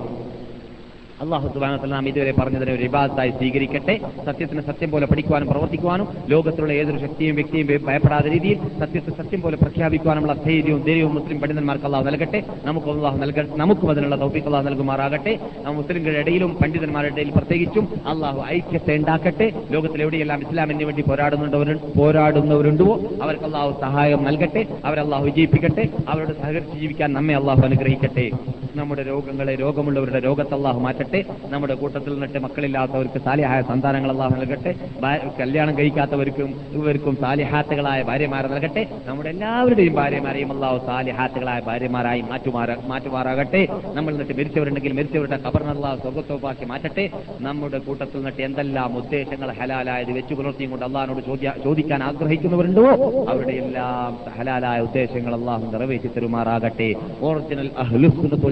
അള്ളാഹു സുബാനത്തല നാം ഇതുവരെ പറഞ്ഞതിനെ ഒരു വിവാദത്തായി സ്വീകരിക്കട്ടെ. സത്യത്തിന് സത്യം പോലെ പഠിക്കുവാനും പ്രവർത്തിക്കുവാനും ലോകത്തിലുള്ള ഏതൊരു ശക്തിയും വ്യക്തിയും ഭയപ്പെടാത്ത രീതിയിൽ സത്യത്തെ സത്യം പോലെ പ്രഖ്യാപിക്കുവാനുള്ള ധൈര്യവും ധൈര്യവും മുസ്ലിം പണ്ഡിതന്മാർക്ക് അള്ളാഹു നൽകട്ടെ. നമുക്ക് അള്ളാഹു നൽക നമുക്കും അതിനുള്ള തൗഫീഖ് അള്ളാഹു നൽകുമാറാകട്ടെ. നാം മുസ്ലിങ്ങളുടെ ഇടയിലും പണ്ഡിതന്മാരുടെ ഇടയിൽ പ്രത്യേകിച്ചും അള്ളാഹു ഐക്യത്തെ ഉണ്ടാക്കട്ടെ. ലോകത്തിലെവിടെയെല്ലാം ഇസ്ലാമിന് വേണ്ടി പോരാടുന്നുണ്ടോ പോരാടുന്നവരുണ്ടോ അവർക്ക് അള്ളാഹു സഹായം നൽകട്ടെ. അവരല്ലാഹു വിജയിപ്പിക്കട്ടെ. അവരോട് സഹകരിച്ച് ജീവിക്കാൻ നമ്മെ അള്ളാഹു അനുഗ്രഹിക്കട്ടെ. നമ്മുടെ രോഗങ്ങളെ രോഗമുള്ളവരുടെ രോഗത്തെ അള്ളാഹു മാറ്റട്ടെ നമ്മുടെ കൂട്ടത്തിൽ നിന്നിട്ട് മക്കളില്ലാത്തവർക്ക് സാലിഹായ സന്താനങ്ങൾ അള്ളാഹു നൽകട്ടെ. കല്യാണം കഴിക്കാത്തവർക്കും ഇവർക്കും സാലിഹാത്തുകളായ ഭാര്യമാരെ നൽകട്ടെ. നമ്മുടെ എല്ലാവരുടെയും ഭാര്യമാരെയും അള്ളാഹു സാലിഹാത്തുകളായ ഭാര്യമാരായി മാറ്റുമാറ മാറ്റുമാറാകട്ടെ. നമ്മൾ നിന്നിട്ട് മരിച്ചവരുണ്ടെങ്കിൽ മരിച്ചവരുടെ കബർന്നുള്ള സ്വർഗത്തോപ്പാക്കി മാറ്റട്ടെ. നമ്മുടെ കൂട്ടത്തിൽ നിന്നിട്ട് എന്തെല്ലാം ഉദ്ദേശങ്ങൾ ഹലാലായത് വെച്ചു പുലർത്തിയും കൊണ്ട് അള്ളാഹിനോട് ചോദിക്കാൻ ആഗ്രഹിക്കുന്നവരുണ്ടോ? അവരുടെ എല്ലാം ഹലാലായ ഉദ്ദേശങ്ങൾ അള്ളാഹു നിറവേറ്റി തരുമാറാകട്ടെ. ഒറിജിനൽ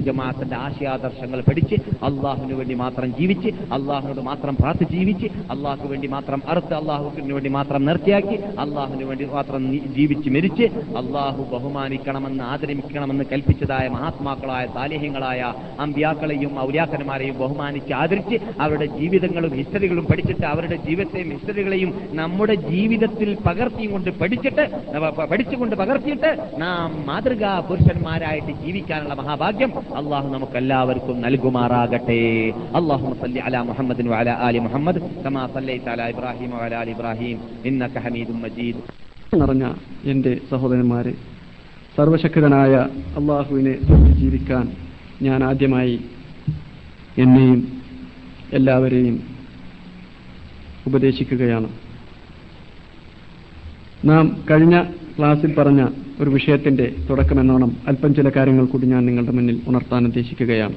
ജമാഅത്തിന്റെ ആശയാദർശങ്ങൾ പഠിച്ച് അള്ളാഹു അള്ളാഹുവിന് വേണ്ടി മാത്രം ജീവിച്ച് അള്ളാഹുനോട് മാത്രം പ്രാർത്ഥി ജീവിച്ച് അള്ളാഹുക്ക് വേണ്ടി മാത്രം അറുത്ത് അള്ളാഹുവിന് വേണ്ടി മാത്രം നിർത്തിയാക്കി അള്ളാഹുവിന് വേണ്ടി മാത്രം ജീവിച്ച് മരിച്ച് അള്ളാഹു ബഹുമാനിക്കണമെന്ന് ആദരിക്കണമെന്ന് കൽപ്പിച്ചതായ മഹാത്മാക്കളായ താലേഹ്യങ്ങളായ അമ്പ്യാക്കളെയും ഔര്യാക്കന്മാരെയും ബഹുമാനിച്ച് ആദരിച്ച് അവരുടെ ജീവിതങ്ങളും ഹിസ്റ്ററികളും പഠിച്ചിട്ട് അവരുടെ ജീവിതത്തെയും ഹിസ്റ്ററികളെയും നമ്മുടെ ജീവിതത്തിൽ പകർത്തിയും കൊണ്ട് പഠിച്ചിട്ട് പഠിച്ചുകൊണ്ട് പകർത്തിയിട്ട് നാം മാതൃകാ പുരുഷന്മാരായിട്ട് ജീവിക്കാനുള്ള മഹാഭാഗ്യം അള്ളാഹു നമുക്കെല്ലാവർക്കും നൽകുമാറാകട്ടെ. അള്ളാഹു صل على محمد وعلى آل محمد كما صليت على إبراهيم وعلى آل إبراهيم إنك حميد مجيد. നിറഞ്ഞ എന്റെ സഹോദരന്മാരെ സർവശക്തനായ അള്ളാഹുവിനെ ജീവിക്കാൻ ഞാൻ ആദ്യമായി എന്നെയും എല്ലാവരെയും ഉപദേശിക്കുകയാണ്. നാം കഴിഞ്ഞ ക്ലാസ്സിൽ പറഞ്ഞ ഒരു വിഷയത്തിന്റെ തുടക്കമെന്നോണം അല്പം ചില കാര്യങ്ങൾ കൂടി ഞാൻ നിങ്ങളുടെ മുന്നിൽ ഉണർത്താൻ ഉദ്ദേശിക്കുകയാണ്.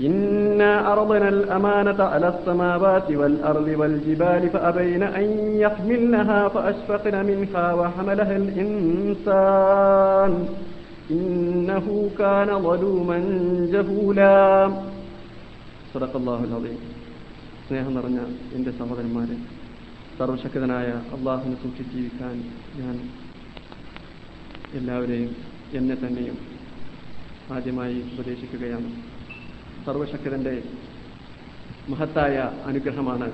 إنا أرضنا الأمانة على السماوات والأرض والجبال فأبين أن يحملنها فأشفقن منها وحملها الإنسان إنه كان ظلوما جهولا صدق الله العظيم സ്നേഹം നിറഞ്ഞ എൻ്റെ സഹോദരന്മാരെ സർവശക്തനായ അള്ളാഹുവിനെ സൂക്ഷിച്ച് ജീവിക്കാൻ ഞാൻ എല്ലാവരെയും എന്നെ തന്നെയും ആദ്യമായി ഉപദേശിക്കുകയാണ് സർവശക്തന്റെ മഹത്തായ അനുഗ്രഹമാണ്